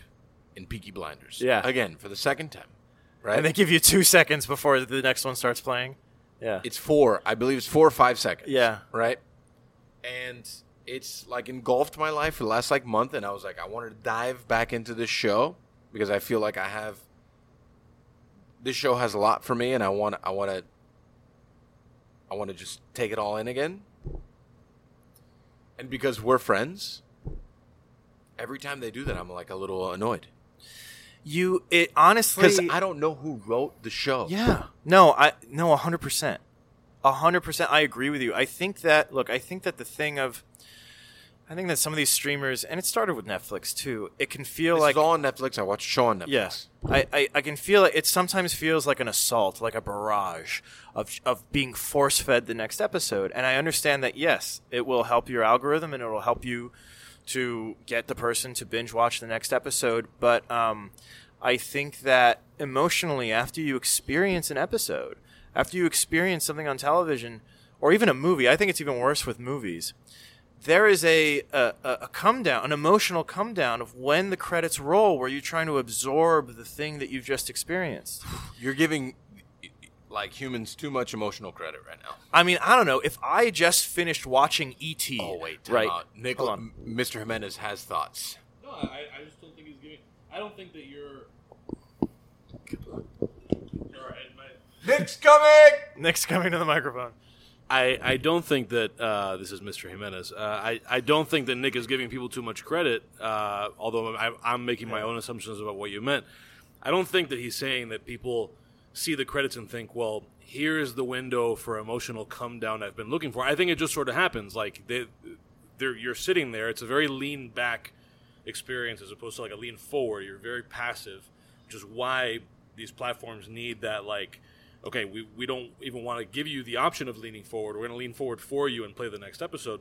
in Peaky Blinders. Yeah. Again, for the second time. Right? And they give you 2 seconds before the next one starts playing. Yeah. it's four, I believe it's four or five seconds. Yeah. Right? And it's like engulfed my life for the last like month and I was like, I wanted to dive back into this show because I feel like I have this show has a lot for me and I want I want to I want to just take it all in again. And because we're friends, every time they do that I'm like a little annoyed. You it honestly Because I don't know who wrote the show. Yeah. No, I no, hundred percent. hundred percent I agree with you. I think that look, I think that the thing of I think that some of these streamers and it started with Netflix too, it can feel This like is all on Netflix. I watch a show on Netflix. Yes. I, I, I can feel it. It sometimes feels like an assault, like a barrage of, of being force fed the next episode. And I understand that, yes, it will help your algorithm and it will help you to get the person to binge watch the next episode. But um, I think that emotionally, after you experience an episode, after you experience something on television, or even a movie, I think it's even worse with movies there is a, a a come down, an emotional come down of when the credits roll, where you're trying to absorb the thing that you've just experienced. You're giving like humans too much emotional credit right now. I mean, I don't know if I just finished watching E.T. Oh wait, time right? out. Nick, Hold on. M- Mr. Jimenez has thoughts. No, I, I just don't think he's giving. I don't think that you're. All right, my, Nick's coming. Nick's coming to the microphone. I, I don't think that uh, this is Mr. Jimenez. Uh, I, I don't think that Nick is giving people too much credit, uh, although I, I'm making my own assumptions about what you meant. I don't think that he's saying that people see the credits and think, well, here's the window for emotional come down I've been looking for. I think it just sort of happens. Like they, they're, you're sitting there. It's a very lean back experience as opposed to like a lean forward. You're very passive, which is why these platforms need that like okay, we, we don't even want to give you the option of leaning forward. We're going to lean forward for you and play the next episode.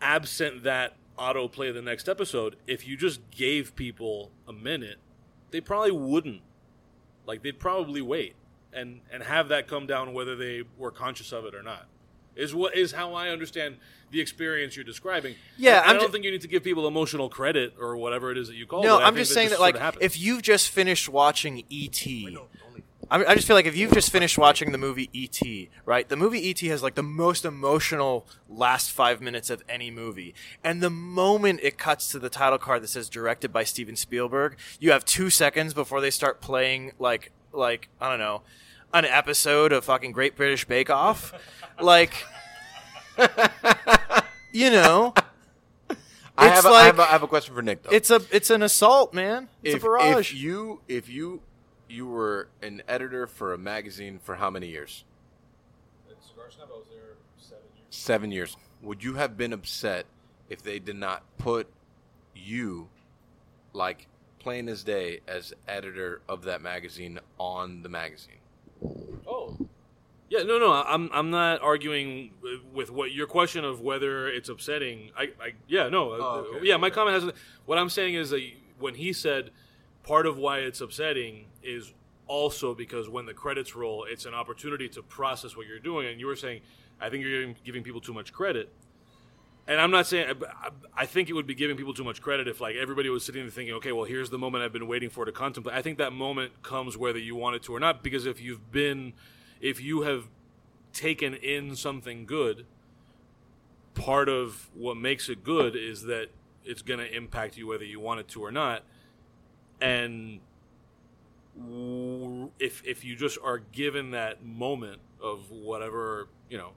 Absent that auto play the next episode, if you just gave people a minute, they probably wouldn't. Like they'd probably wait and and have that come down whether they were conscious of it or not. Is what is how I understand the experience you're describing. Yeah, And I I'm don't ju- think you need to give people emotional credit or whatever it is that you call No, it. I I'm just saying that, like, if you've just finished watching E.T., I, I just feel like if you've just finished watching the movie E.T., right? The movie E.T. has like the most emotional last five minutes of any movie. And the moment it cuts to the title card that says directed by Steven Spielberg, you have two seconds before they start playing, like, like, I don't know, an episode of fucking Great British Bake Off. like, you know. I have, a, I, like- have a, I have a question for Nick though. It's a it's an assault, man. It's if, a barrage. if you if you you were an editor for a magazine for how many years? Cigar Snob, I was there seven years. Seven years. Would you have been upset if they did not put you, like plain as day, as editor of that magazine on the magazine. Oh. Yeah, no, no, I'm I'm not arguing with- what your question of whether it's upsetting. I, I yeah, no, Oh, okay. yeah, my comment has. What I'm saying is that when he said part of why it's upsetting is also because when the credits roll, it's an opportunity to process what you're doing, and you were saying, I think you're giving, people too much credit. And I'm not saying I- I think it would be giving people too much credit if like everybody was sitting there thinking, okay, well, here's the moment I've been waiting for to contemplate. I think that moment comes whether you want it to or not, because if you've been, if you have taken in something good, part of what makes it good is that it's going to impact you whether you want it to or not. And if if you just are given that moment of whatever you know,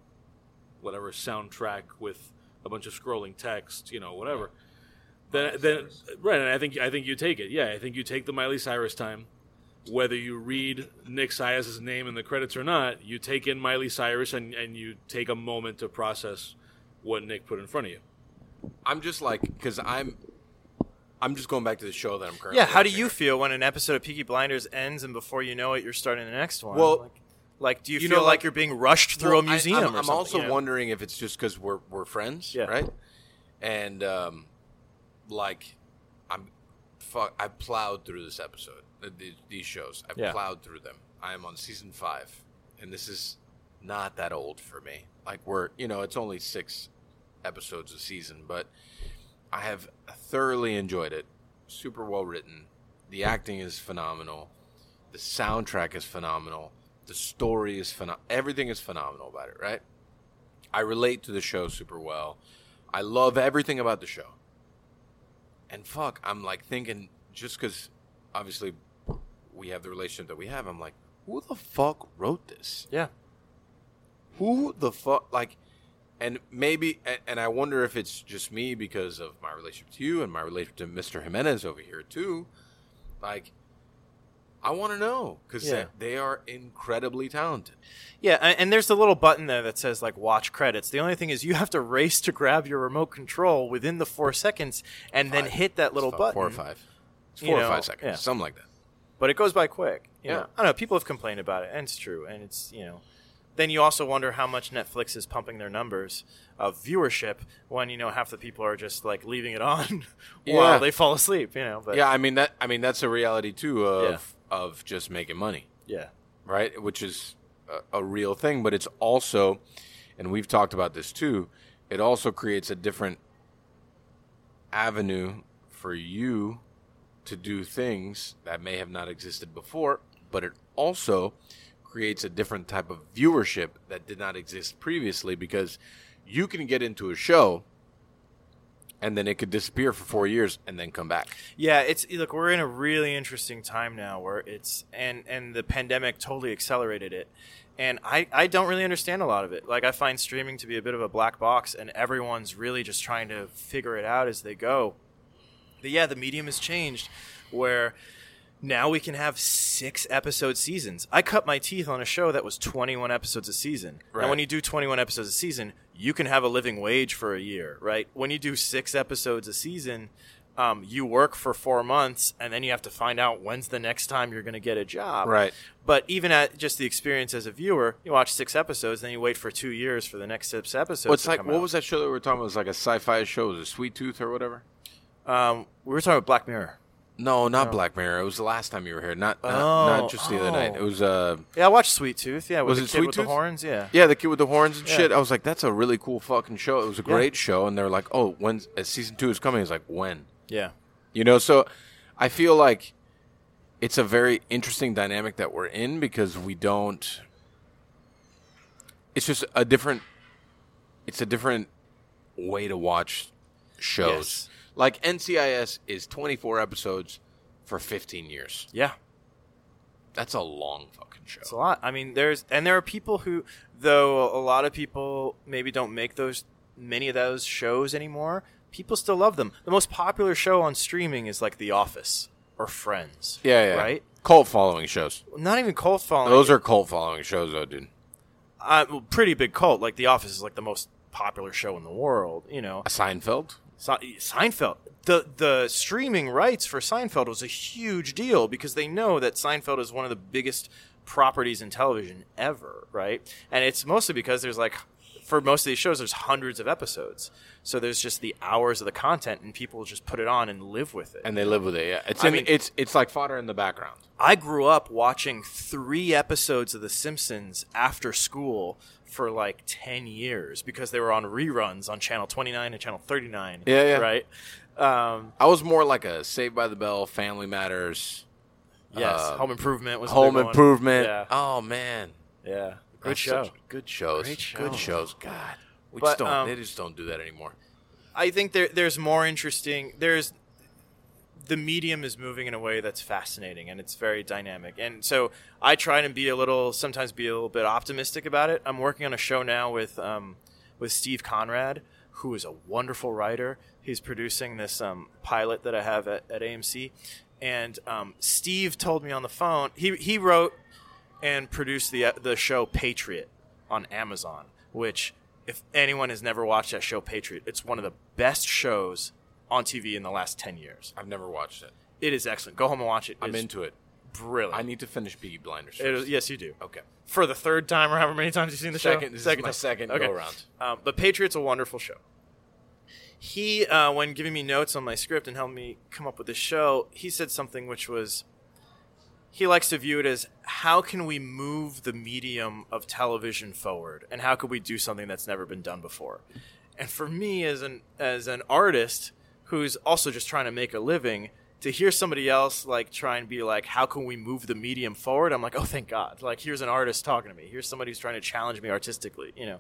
whatever soundtrack with a bunch of scrolling text, you know, whatever. Then, then, right, and I think I think you take it. Yeah, I think you take the Miley Cyrus time, whether you read Nick Sias's name in the credits or not. You take in Miley Cyrus and and you take a moment to process what Nick put in front of you. I'm just like because I'm, I'm just going back to the show that I'm currently. Yeah, how do watching. you feel when an episode of Peaky Blinders ends and before you know it, you're starting the next one? Well, like, like do you, you feel know, like, like- you're being rushed through Well, a museum? I, or am I'm something, also you know? wondering if it's just because we're we're friends, Yeah. right? And um, like, I'm fuck. I plowed through this episode, uh, these, these shows. I Yeah. plowed through them. I am on season five, and this is not that old for me. Like we're, you know, it's only six episodes a season, but I have thoroughly enjoyed it. Super well written. The acting is phenomenal. The soundtrack is phenomenal. The story is phenomenal. Everything is phenomenal about it, right? I relate to the show super well. I love everything about the show. And fuck, I'm like thinking just because obviously we have the relationship that we have, I'm like, who the fuck wrote this? Yeah. who the fuck like and maybe and, i wonder if it's just me because of my relationship to you and my relationship to mr jimenez over here too like i want to know because Yeah. they are incredibly talented Yeah, and, there's the little button there that says like watch credits. The only thing is you have to race to grab your remote control within the four seconds and then hit that little button. four or five it's You four know, or five seconds yeah. something like that But it goes by quick. You Yeah. know? I don't know. People have complained about it, and it's true. And it's you know, then you also wonder how much Netflix is pumping their numbers of viewership when you know half the people are just like leaving it on Yeah. while they fall asleep. You know, but yeah i mean that i mean that's a reality too of of just making money yeah, right? Which is a, a real thing, but it's also, and we've talked about this too, it also creates a different avenue for you to do things that may have not existed before, but it also creates a different type of viewership that did not exist previously because you can get into a show and then it could disappear for four years and then come back. Yeah, it's look, we're in a really interesting time now where it's and and the pandemic totally accelerated it. And I, I don't really understand a lot of it. Like I find streaming to be a bit of a black box and everyone's really just trying to figure it out as they go. But yeah, the medium has changed where now we can have six episode seasons. I cut my teeth on a show that was 21 episodes a season. Right. And when you do 21 episodes a season, you can have a living wage for a year, right? When you do six episodes a season, um, you work for four months and then you have to find out when's the next time you're going to get a job. Right. But even at just the experience as a viewer, you watch six episodes, then you wait for two years for the next six episodes. To like, what out. was that show that we were talking about? It was like a sci fi show. Was it Sweet Tooth or whatever? Um, we were talking about Black Mirror. No, not Black Mirror. It was the last time you were here. Not not, Oh, not just the other night. oh. It was uh Yeah, I watched Sweet Tooth. Yeah, with Was it Sweet Tooth? the horns. Yeah. yeah, the kid with the horns and Yeah. shit. I was like, that's a really cool fucking show. It was a Yeah. great show, and they're like, oh, when uh, season two is coming? It's like when? Yeah. You know, so I feel like it's a very interesting dynamic that we're in because we don't. It's just a different. It's a different way to watch shows. Yes. Like NCIS is 24 episodes for 15 years. Yeah. That's a long fucking show. It's a lot. I mean, there's and there are people who, though a lot of people maybe don't make those many of those shows anymore. People still love them. The most popular show on streaming is like The Office or Friends. yeah, yeah. Right. Cult following shows. Not even cult following. Those are cult following shows, though, dude. uh, well, pretty big cult. Like The Office is like the most popular show in the world. You know. A Seinfeld. Se- Seinfeld. The the streaming rights for Seinfeld was a huge deal because they know that Seinfeld is one of the biggest properties in television ever, right? And it's mostly because there's like for most of these shows there's hundreds of episodes. So there's just the hours of the content and people just put it on and live with it. and they live with it. Yeah, it's I in, mean- it's it's like fodder in the background. I grew up watching three episodes of The Simpsons after school for like 10 years because they were on reruns on Channel 29 and Channel 39. Yeah, yeah. Right? Um, I was more like a Saved by the Bell, Family Matters, yes. Uh, Home Improvement was Home. Improvement. Yeah. Oh man, Yeah. Good That's show. good shows. Great show. Good shows. God, we But, just don't. um, they just don't do that anymore. I think there, there's more interesting. There's the medium is moving in a way that's fascinating and it's very dynamic. And so I try to be a little, sometimes be a little bit optimistic about it. I'm working on a show now with um, with Steve Conrad, who is a wonderful writer. He's producing this um, pilot that I have at, at AMC, and um, Steve told me on the phone he he wrote and produced the the show Patriot on Amazon, which if anyone has never watched that show Patriot, it's one of the best shows on TV in the last 10 years. I've never watched it. It is excellent. Go home and watch it. I'm It's into it. brilliant. I need to finish Peaky Blinders. It is- first. yes, you do. Okay. For the third time or however many times you've seen the Second- show? this is my time. second go-around. Um, but Patriot's a wonderful show. He, uh, when giving me notes on my script and helping me come up with this show, he said something which was he likes to view it as how can we move the medium of television forward? And how could we do something that's never been done before? And for me as an as an artist who's also just trying to make a living to hear somebody else like try and be like how can we move the medium forward? I'm like oh thank god. Like here's an artist talking to me. Here's somebody who's trying to challenge me artistically you know?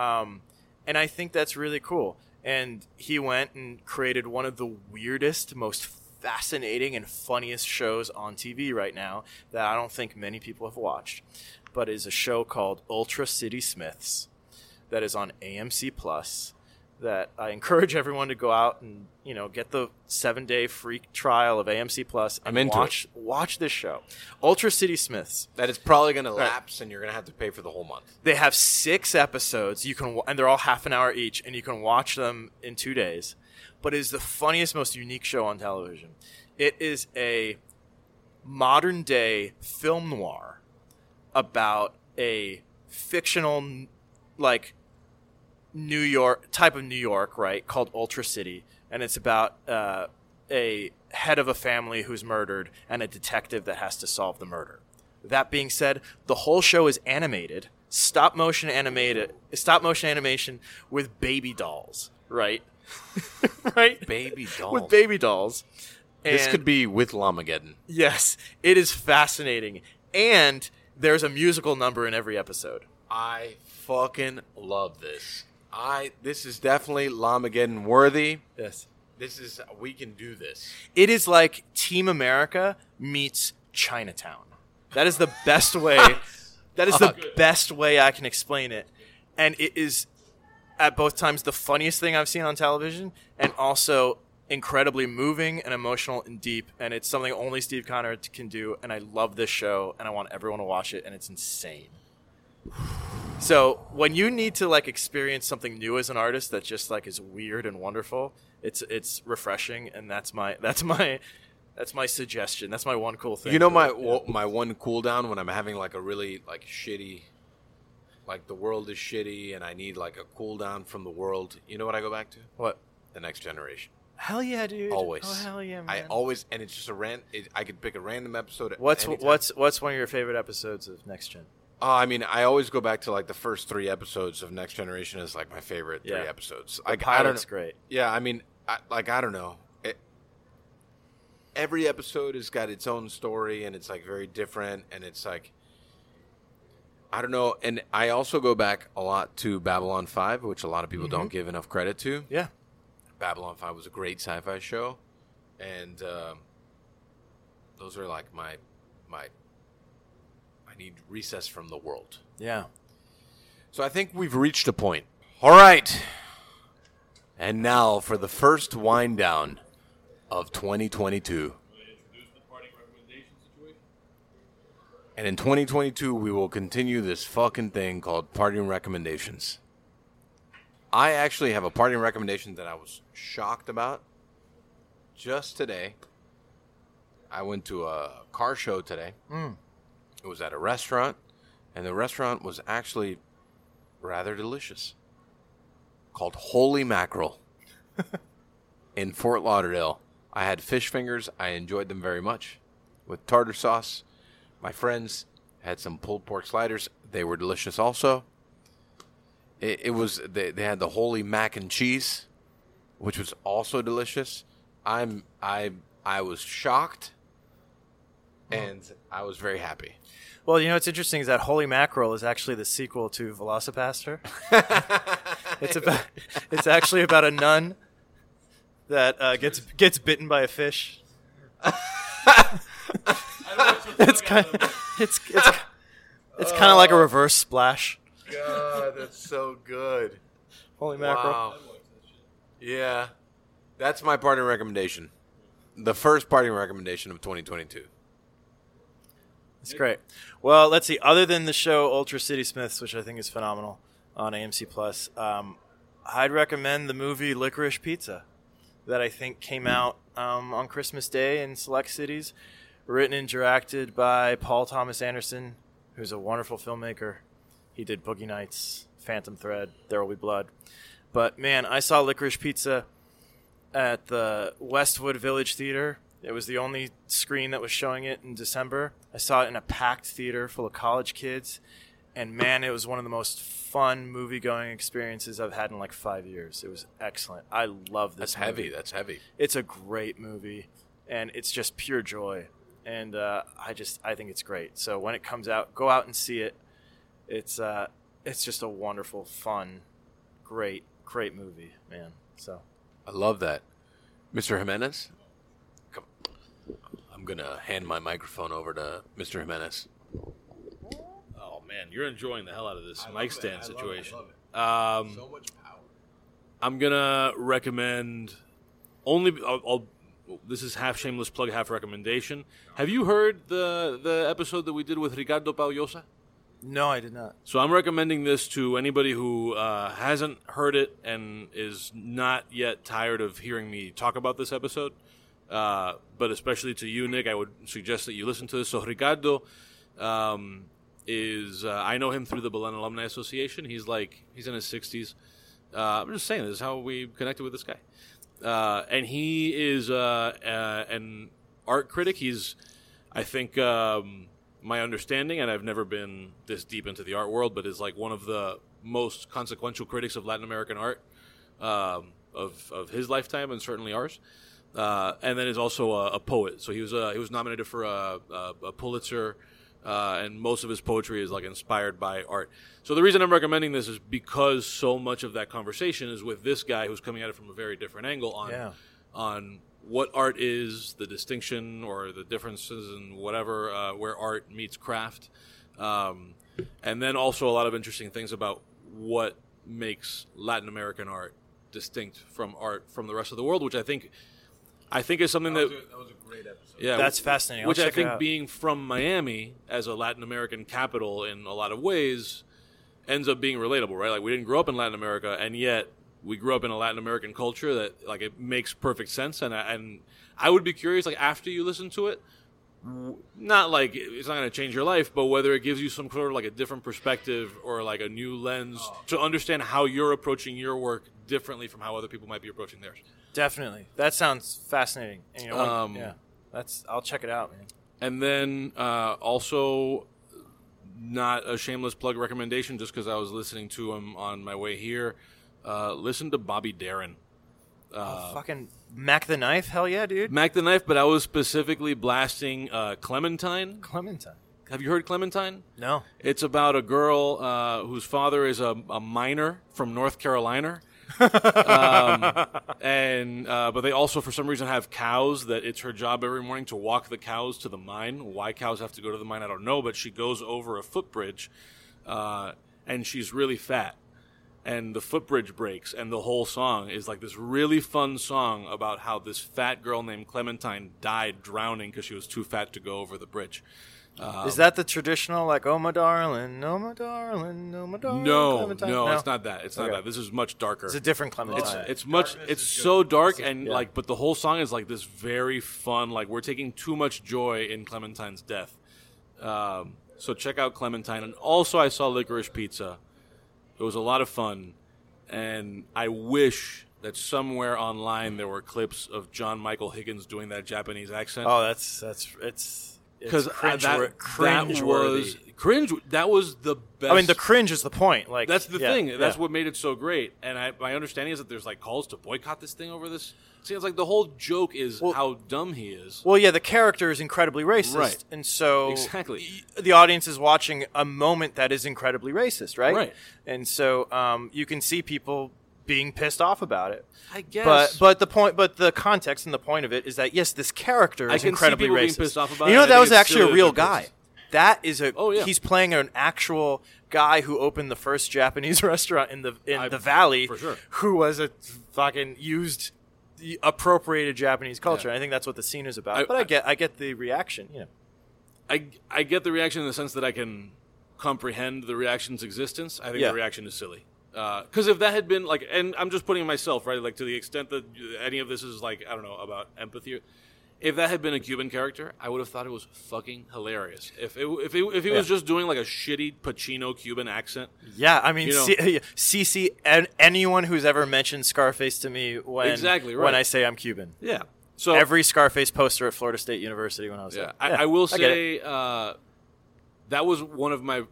Um, and i think that's really cool. And he went and created one of the weirdest most fascinating and funniest shows on TV right now that I don't think many people have watched, but is a show called Ultra City Smiths that is on AMC Plus. That I encourage everyone to go out and you know get the seven day free trial of AMC Plus and I'm into watch watch this show, Ultra City Smiths. That is probably going to lapse, and you're going to have to pay for the whole month. They have six episodes. You can, and they're all half an hour each, and you can watch them in two days. But it is the funniest, most unique show on television. It is a modern day film noir about a fictional, like New York type of New York, right? Called Ultra City, and it's about uh, a head of a family who's murdered and a detective that has to solve the murder. That being said, the whole show is animated, stop motion animated, stop motion animation with baby dolls, right? right? Baby dolls. With baby dolls. this could be with Llamageddon. Yes, it is fascinating. And there's a musical number in every episode. I fucking love this. I this is definitely Llamageddon worthy. Yes. This is we can do this. It is like Team America meets Chinatown. That is the best way. that is the best way I can explain it. And it is at both times the funniest thing I've seen on television and also incredibly moving and emotional and deep and it's something only Steve Conrad can do and I love this show and I want everyone to watch it and it's insane. So, when you need to like experience something new as an artist that just like is weird and wonderful, it's it's refreshing and that's my that's my that's my suggestion. That's my one cool thing. You know my my one cool down when I'm having like a really like shitty like the world is shitty and I need like a cool down from the world. You know what I go back to? what? The next generation. Hell yeah, dude. Always. Oh hell yeah, man. I always and it's just a rant. It, I could pick a random episode. At What's any time. what's what's one of your favorite episodes of Next Gen? Oh, I mean, I always go back to like the first three episodes of Next Generation as like my favorite three episodes. The Like I don't pilot's great. Yeah, I mean, I, like I don't know. It, every episode has got its own story, and it's like very different, and it's like I don't know. And I also go back a lot to Babylon Five, which a lot of people Mm-hmm. don't give enough credit to. Yeah. Babylon Five was a great sci-fi show, and um, those are like my my. I need recess from the world. Yeah. So I think we've reached a point. All right. And now for the first wind down of 2022. And in 2022, we will continue this fucking thing called parting recommendations. I actually have a parting recommendation that I was shocked about just today. I went to a car show today. Mm. It was at a restaurant, and the restaurant was actually rather delicious. Called Holy Mackerel in Fort Lauderdale. I had fish fingers. I enjoyed them very much with tartar sauce. My friends had some pulled pork sliders. They were delicious also. It, it was they, they had the holy mac and cheese, which was also delicious. I'm I I was shocked, and I was very happy. Well, you know what's interesting is that Holy Mackerel is actually the sequel to VelociPastor. it's about it's actually about a nun that uh, gets gets bitten by a fish. it's kind it's it's it's kind of like a reverse splash. God, that's so good. Holy mackerel. Wow. Yeah, that's my parting recommendation. The first parting recommendation of 2022. It's great. Well, let's see. Other than the show Ultra City Smiths, which I think is phenomenal on AMC Plus, um, I'd recommend the movie Licorice Pizza, that I think came out um, on Christmas Day in select cities, written and directed by Paul Thomas Anderson, who's a wonderful filmmaker. He did Boogie Nights, Phantom Thread, There Will Be Blood. But man, I saw Licorice Pizza at the Westwood Village Theater. It was the only screen that was showing it in December. I saw it in a packed theater full of college kids, and man, it was one of the most fun movie going experiences I've had in like five years. It was excellent. I love this. That's heavy. That's heavy. It's a great movie, and it's just pure joy. And uh, I just I think it's great. So when it comes out, go out and see it. It's uh, it's just a wonderful, fun, great, great movie, man. So I love that. Mr. Jimenez? Come. I'm going to hand my microphone over to Mr. Jimenez. Oh man, you're enjoying the hell out of this mic stand situation. Um, so much power. I'm gonna recommend only. I'll, I'll, this is half shameless plug, half recommendation. Have you heard the the episode that we did with Ricardo Pau-Llosa? no, I did not. So I'm recommending this to anybody who uh, hasn't heard it and is not yet tired of hearing me talk about this episode. Uh, but especially to you, Nick, I would suggest that you listen to this. So Ricardo um, is uh, I know him through the Belen Alumni Association. He's like he's in his 60s. Uh, I'm just saying this is how we connected with this guy, uh, and he is uh, uh, an art critic. He's I think um, my understanding, and I've never been this deep into the art world, but is like one of the most consequential critics of Latin American art um, of of his lifetime, and certainly ours. Uh, and then is also a, a poet. So he was uh, he was nominated for a, a, a Pulitzer, uh, and most of his poetry is like inspired by art. So the reason I'm recommending this is because so much of that conversation is with this guy who's coming at it from a very different angle on Yeah. on what art is, the distinction or the differences and whatever uh, where art meets craft, um, and then also a lot of interesting things about what makes Latin American art distinct from art from the rest of the world, which I think I think is something that, that was a great episode. yeah, That's fascinating. I'll which I check it think out. being from Miami as a Latin American capital in a lot of ways ends up being relatable, right? Like we didn't grow up in Latin America, and yet we grew up in a Latin American culture that like it makes perfect sense. And I, and I would be curious, like after you listen to it, not like it's not going to change your life, but whether it gives you some sort of like a different perspective or like a new lens oh. to understand how you're approaching your work differently from how other people might be approaching theirs. Definitely. That sounds fascinating. And you know? Um, yeah, that's. I'll check it out, man. And then uh, also, not a shameless plug recommendation, just because I was listening to him on my way here. Uh, listen to Bobby Darin. oh, fucking Mac the Knife. Hell yeah, dude. Mac the Knife, but I was specifically blasting uh, Clementine. Clementine. Have you heard Clementine? No. It's about a girl uh, whose father is a, a miner from North Carolina. Um, and uh, but they also for some reason have cows that it's her job every morning to walk the cows to the mine. Why cows have to go to the mine, I don't know. But she goes over a footbridge, uh, and she's really fat. and the footbridge breaks, and the whole song is like this really fun song about how this fat girl named Clementine died drowning because she was too fat to go over the bridge. Is that the traditional like "Oh my darling, oh my darling, oh my darling"? No, Clementine? no, it's not that. It's not Okay. that. This is much darker. It's a different Clementine. it's much it's so dark and yeah. like but the whole song is like this very fun like we're taking too much joy in Clementine's death. Um, so check out Clementine and also I saw Licorice Pizza. It was a lot of fun and I wish that somewhere online there were clips of John Michael Higgins doing that Japanese accent oh, that's that's it's because cringe, that, that was cringe that was the best I mean, the cringe is the point. Like that's the yeah, thing. That's yeah. what made it so great. And I, my understanding is that there's like calls to boycott this thing over this. Seems like the whole joke is Well- how dumb he is. Well, yeah, the character is incredibly racist, Right. and so Exactly. the audience is watching a moment that is incredibly racist, right? Right. And so um, you can see people being pissed off about it. I guess. But but the point, but the context and the point of it is that yes, this character is incredibly being racist. pissed off about you know and I that was actually a real guy. pissed. That is a. Oh, yeah. He's playing an actual guy who opened the first Japanese restaurant in the in I- the valley. for sure. Who was a fucking used. Appropriated Japanese culture. Yeah. I think that's what the scene is about. I- but I I- get, I get the reaction. You know, I, I get the reaction in the sense that I can comprehend the reaction's existence. I think Yeah. the reaction is silly. Because if that had been like, and I'm just putting myself right, like to the extent that any of this is like, I don't know about empathy. If that had been a Cuban character, I would have thought it was fucking hilarious. If it, if it, if he was just doing like a shitty Pacino Cuban accent, Yeah, I mean, You know- C- CC, and anyone who's ever mentioned Scarface to me when Exactly, right. when I say I'm Cuban. yeah. So Every Scarface poster at Florida State University when I was Yeah, there. I, I will say uh, that was one of my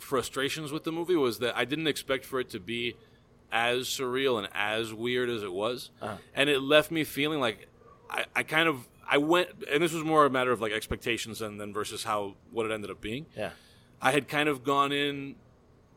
frustrations with the movie was that I didn't expect for it to be as surreal and as weird as it was, Uh-huh. and it left me feeling like I, I kind of I went, and this was more a matter of like expectations and then versus how what it ended up being. Yeah. I had kind of gone in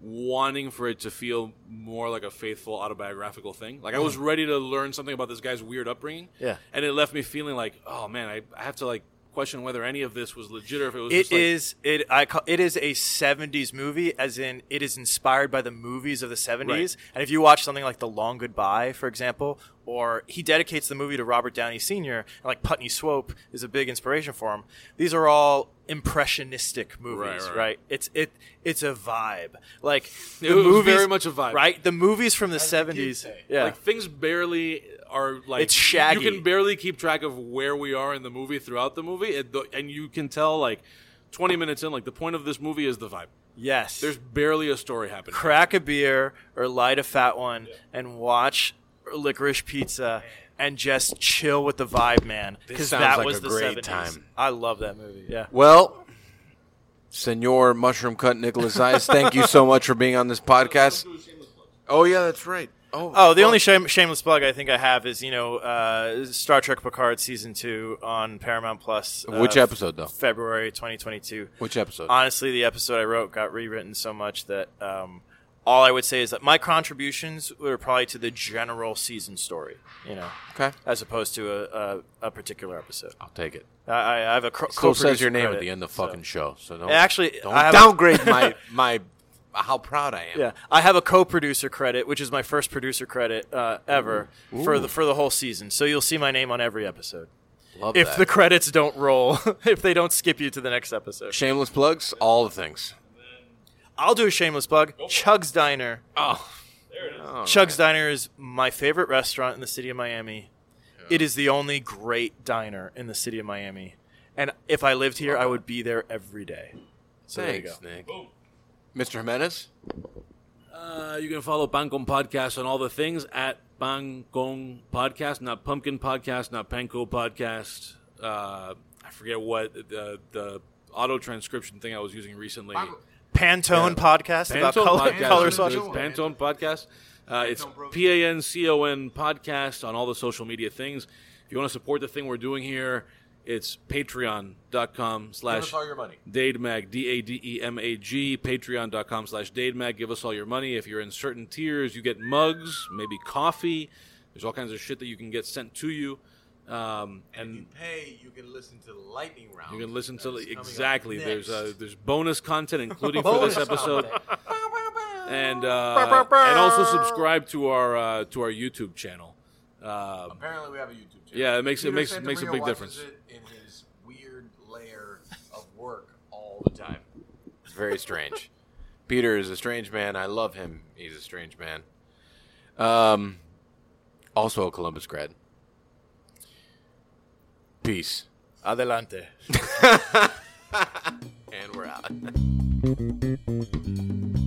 wanting for it to feel more like a faithful autobiographical thing. Like I was ready to learn something about this guy's weird upbringing. Mm-hmm. Yeah. And it left me feeling like, oh man, I, I have to like question whether any of this was legit or if it was It just like, is it I call, it is a 70s movie as in it is inspired by the movies of the 70s Right. and if you watch something like The Long Goodbye for example or he dedicates the movie to Robert Downey Sr. like Putney Swope is a big inspiration for him these are all impressionistic movies Right, right, right, right. it's it it's a vibe like It the was movies very much a vibe. right the movies from the As the kids 70s yeah like things barely are like It's shaggy. You can barely keep track of where we are in the movie throughout the movie, and, the, and you can tell like twenty minutes in, like the point of this movie is the vibe. yes There's barely a story happening. crack a beer or light a fat one and watch licorice pizza and just chill with the vibe man because sounds that like was a the great 70s. time. i love that movie yeah Well, Senor Mushroom Cut Nicholas Eyes, thank you so much for being on this podcast. Oh yeah, that's right. Oh, oh the only shame, shameless plug i think i have is you know uh, star trek picard season 2 on paramount plus uh, Which episode, though? february 2022 Which episode? honestly the episode i wrote got rewritten so much that um, all i would say is that my contributions were probably to the general season story you know okay, as opposed to a, a, a particular episode I'll take it. I, I have a co- Still says your co-producer name at credit, the end of the so- fucking show, so don't Actually, don't I have a- downgrade my my how proud I am. Yeah, I have a co-producer credit, which is my first producer credit uh, ever for the for the whole season. So you'll see my name on every episode. Love If that. the credits don't roll, if they don't skip you to the next episode, Shameless plugs, all the things. I'll do a shameless plug. Chug's Diner. Oh, There it is. All Chug's Diner is my favorite restaurant in the city of Miami. It is the only great diner in the city of Miami, and if I lived here, I would be there every day. So thanks, there you Nick. Mr. Jimenez. Uh, you can follow Pancon Podcast on all the things at Pancon Podcast, not Pumpkin Podcast, not Panko Podcast. Uh, I forget what the, the auto transcription thing I was using recently. go. Pantone podcast about color, Podcast. color It's swatches. Pantone Podcast. Uh, it's P A N C O N Podcast on all the social media things. If you want to support the thing we're doing here, it's patreon.com slash all your money. Dademag, D A D E M A G, patreon.com slash Dademag. Give us all your money. If you're in certain tiers, you get mugs, maybe coffee. There's all kinds of shit that you can get sent to you. Um, and pay, you can listen to the lightning round. you can listen to exactly. There's uh, there's bonus content, including for this episode. and uh, and also subscribe to our uh, to our YouTube channel. Uh, Apparently, we have a YouTube channel. Yeah, it makes- it Peter makes- makes a big difference. It in his weird layer of work all the time. It's very strange. Peter is a strange man. I love him. He's a strange man. Um, also a Columbus grad. Peace. Adelante. And we're out.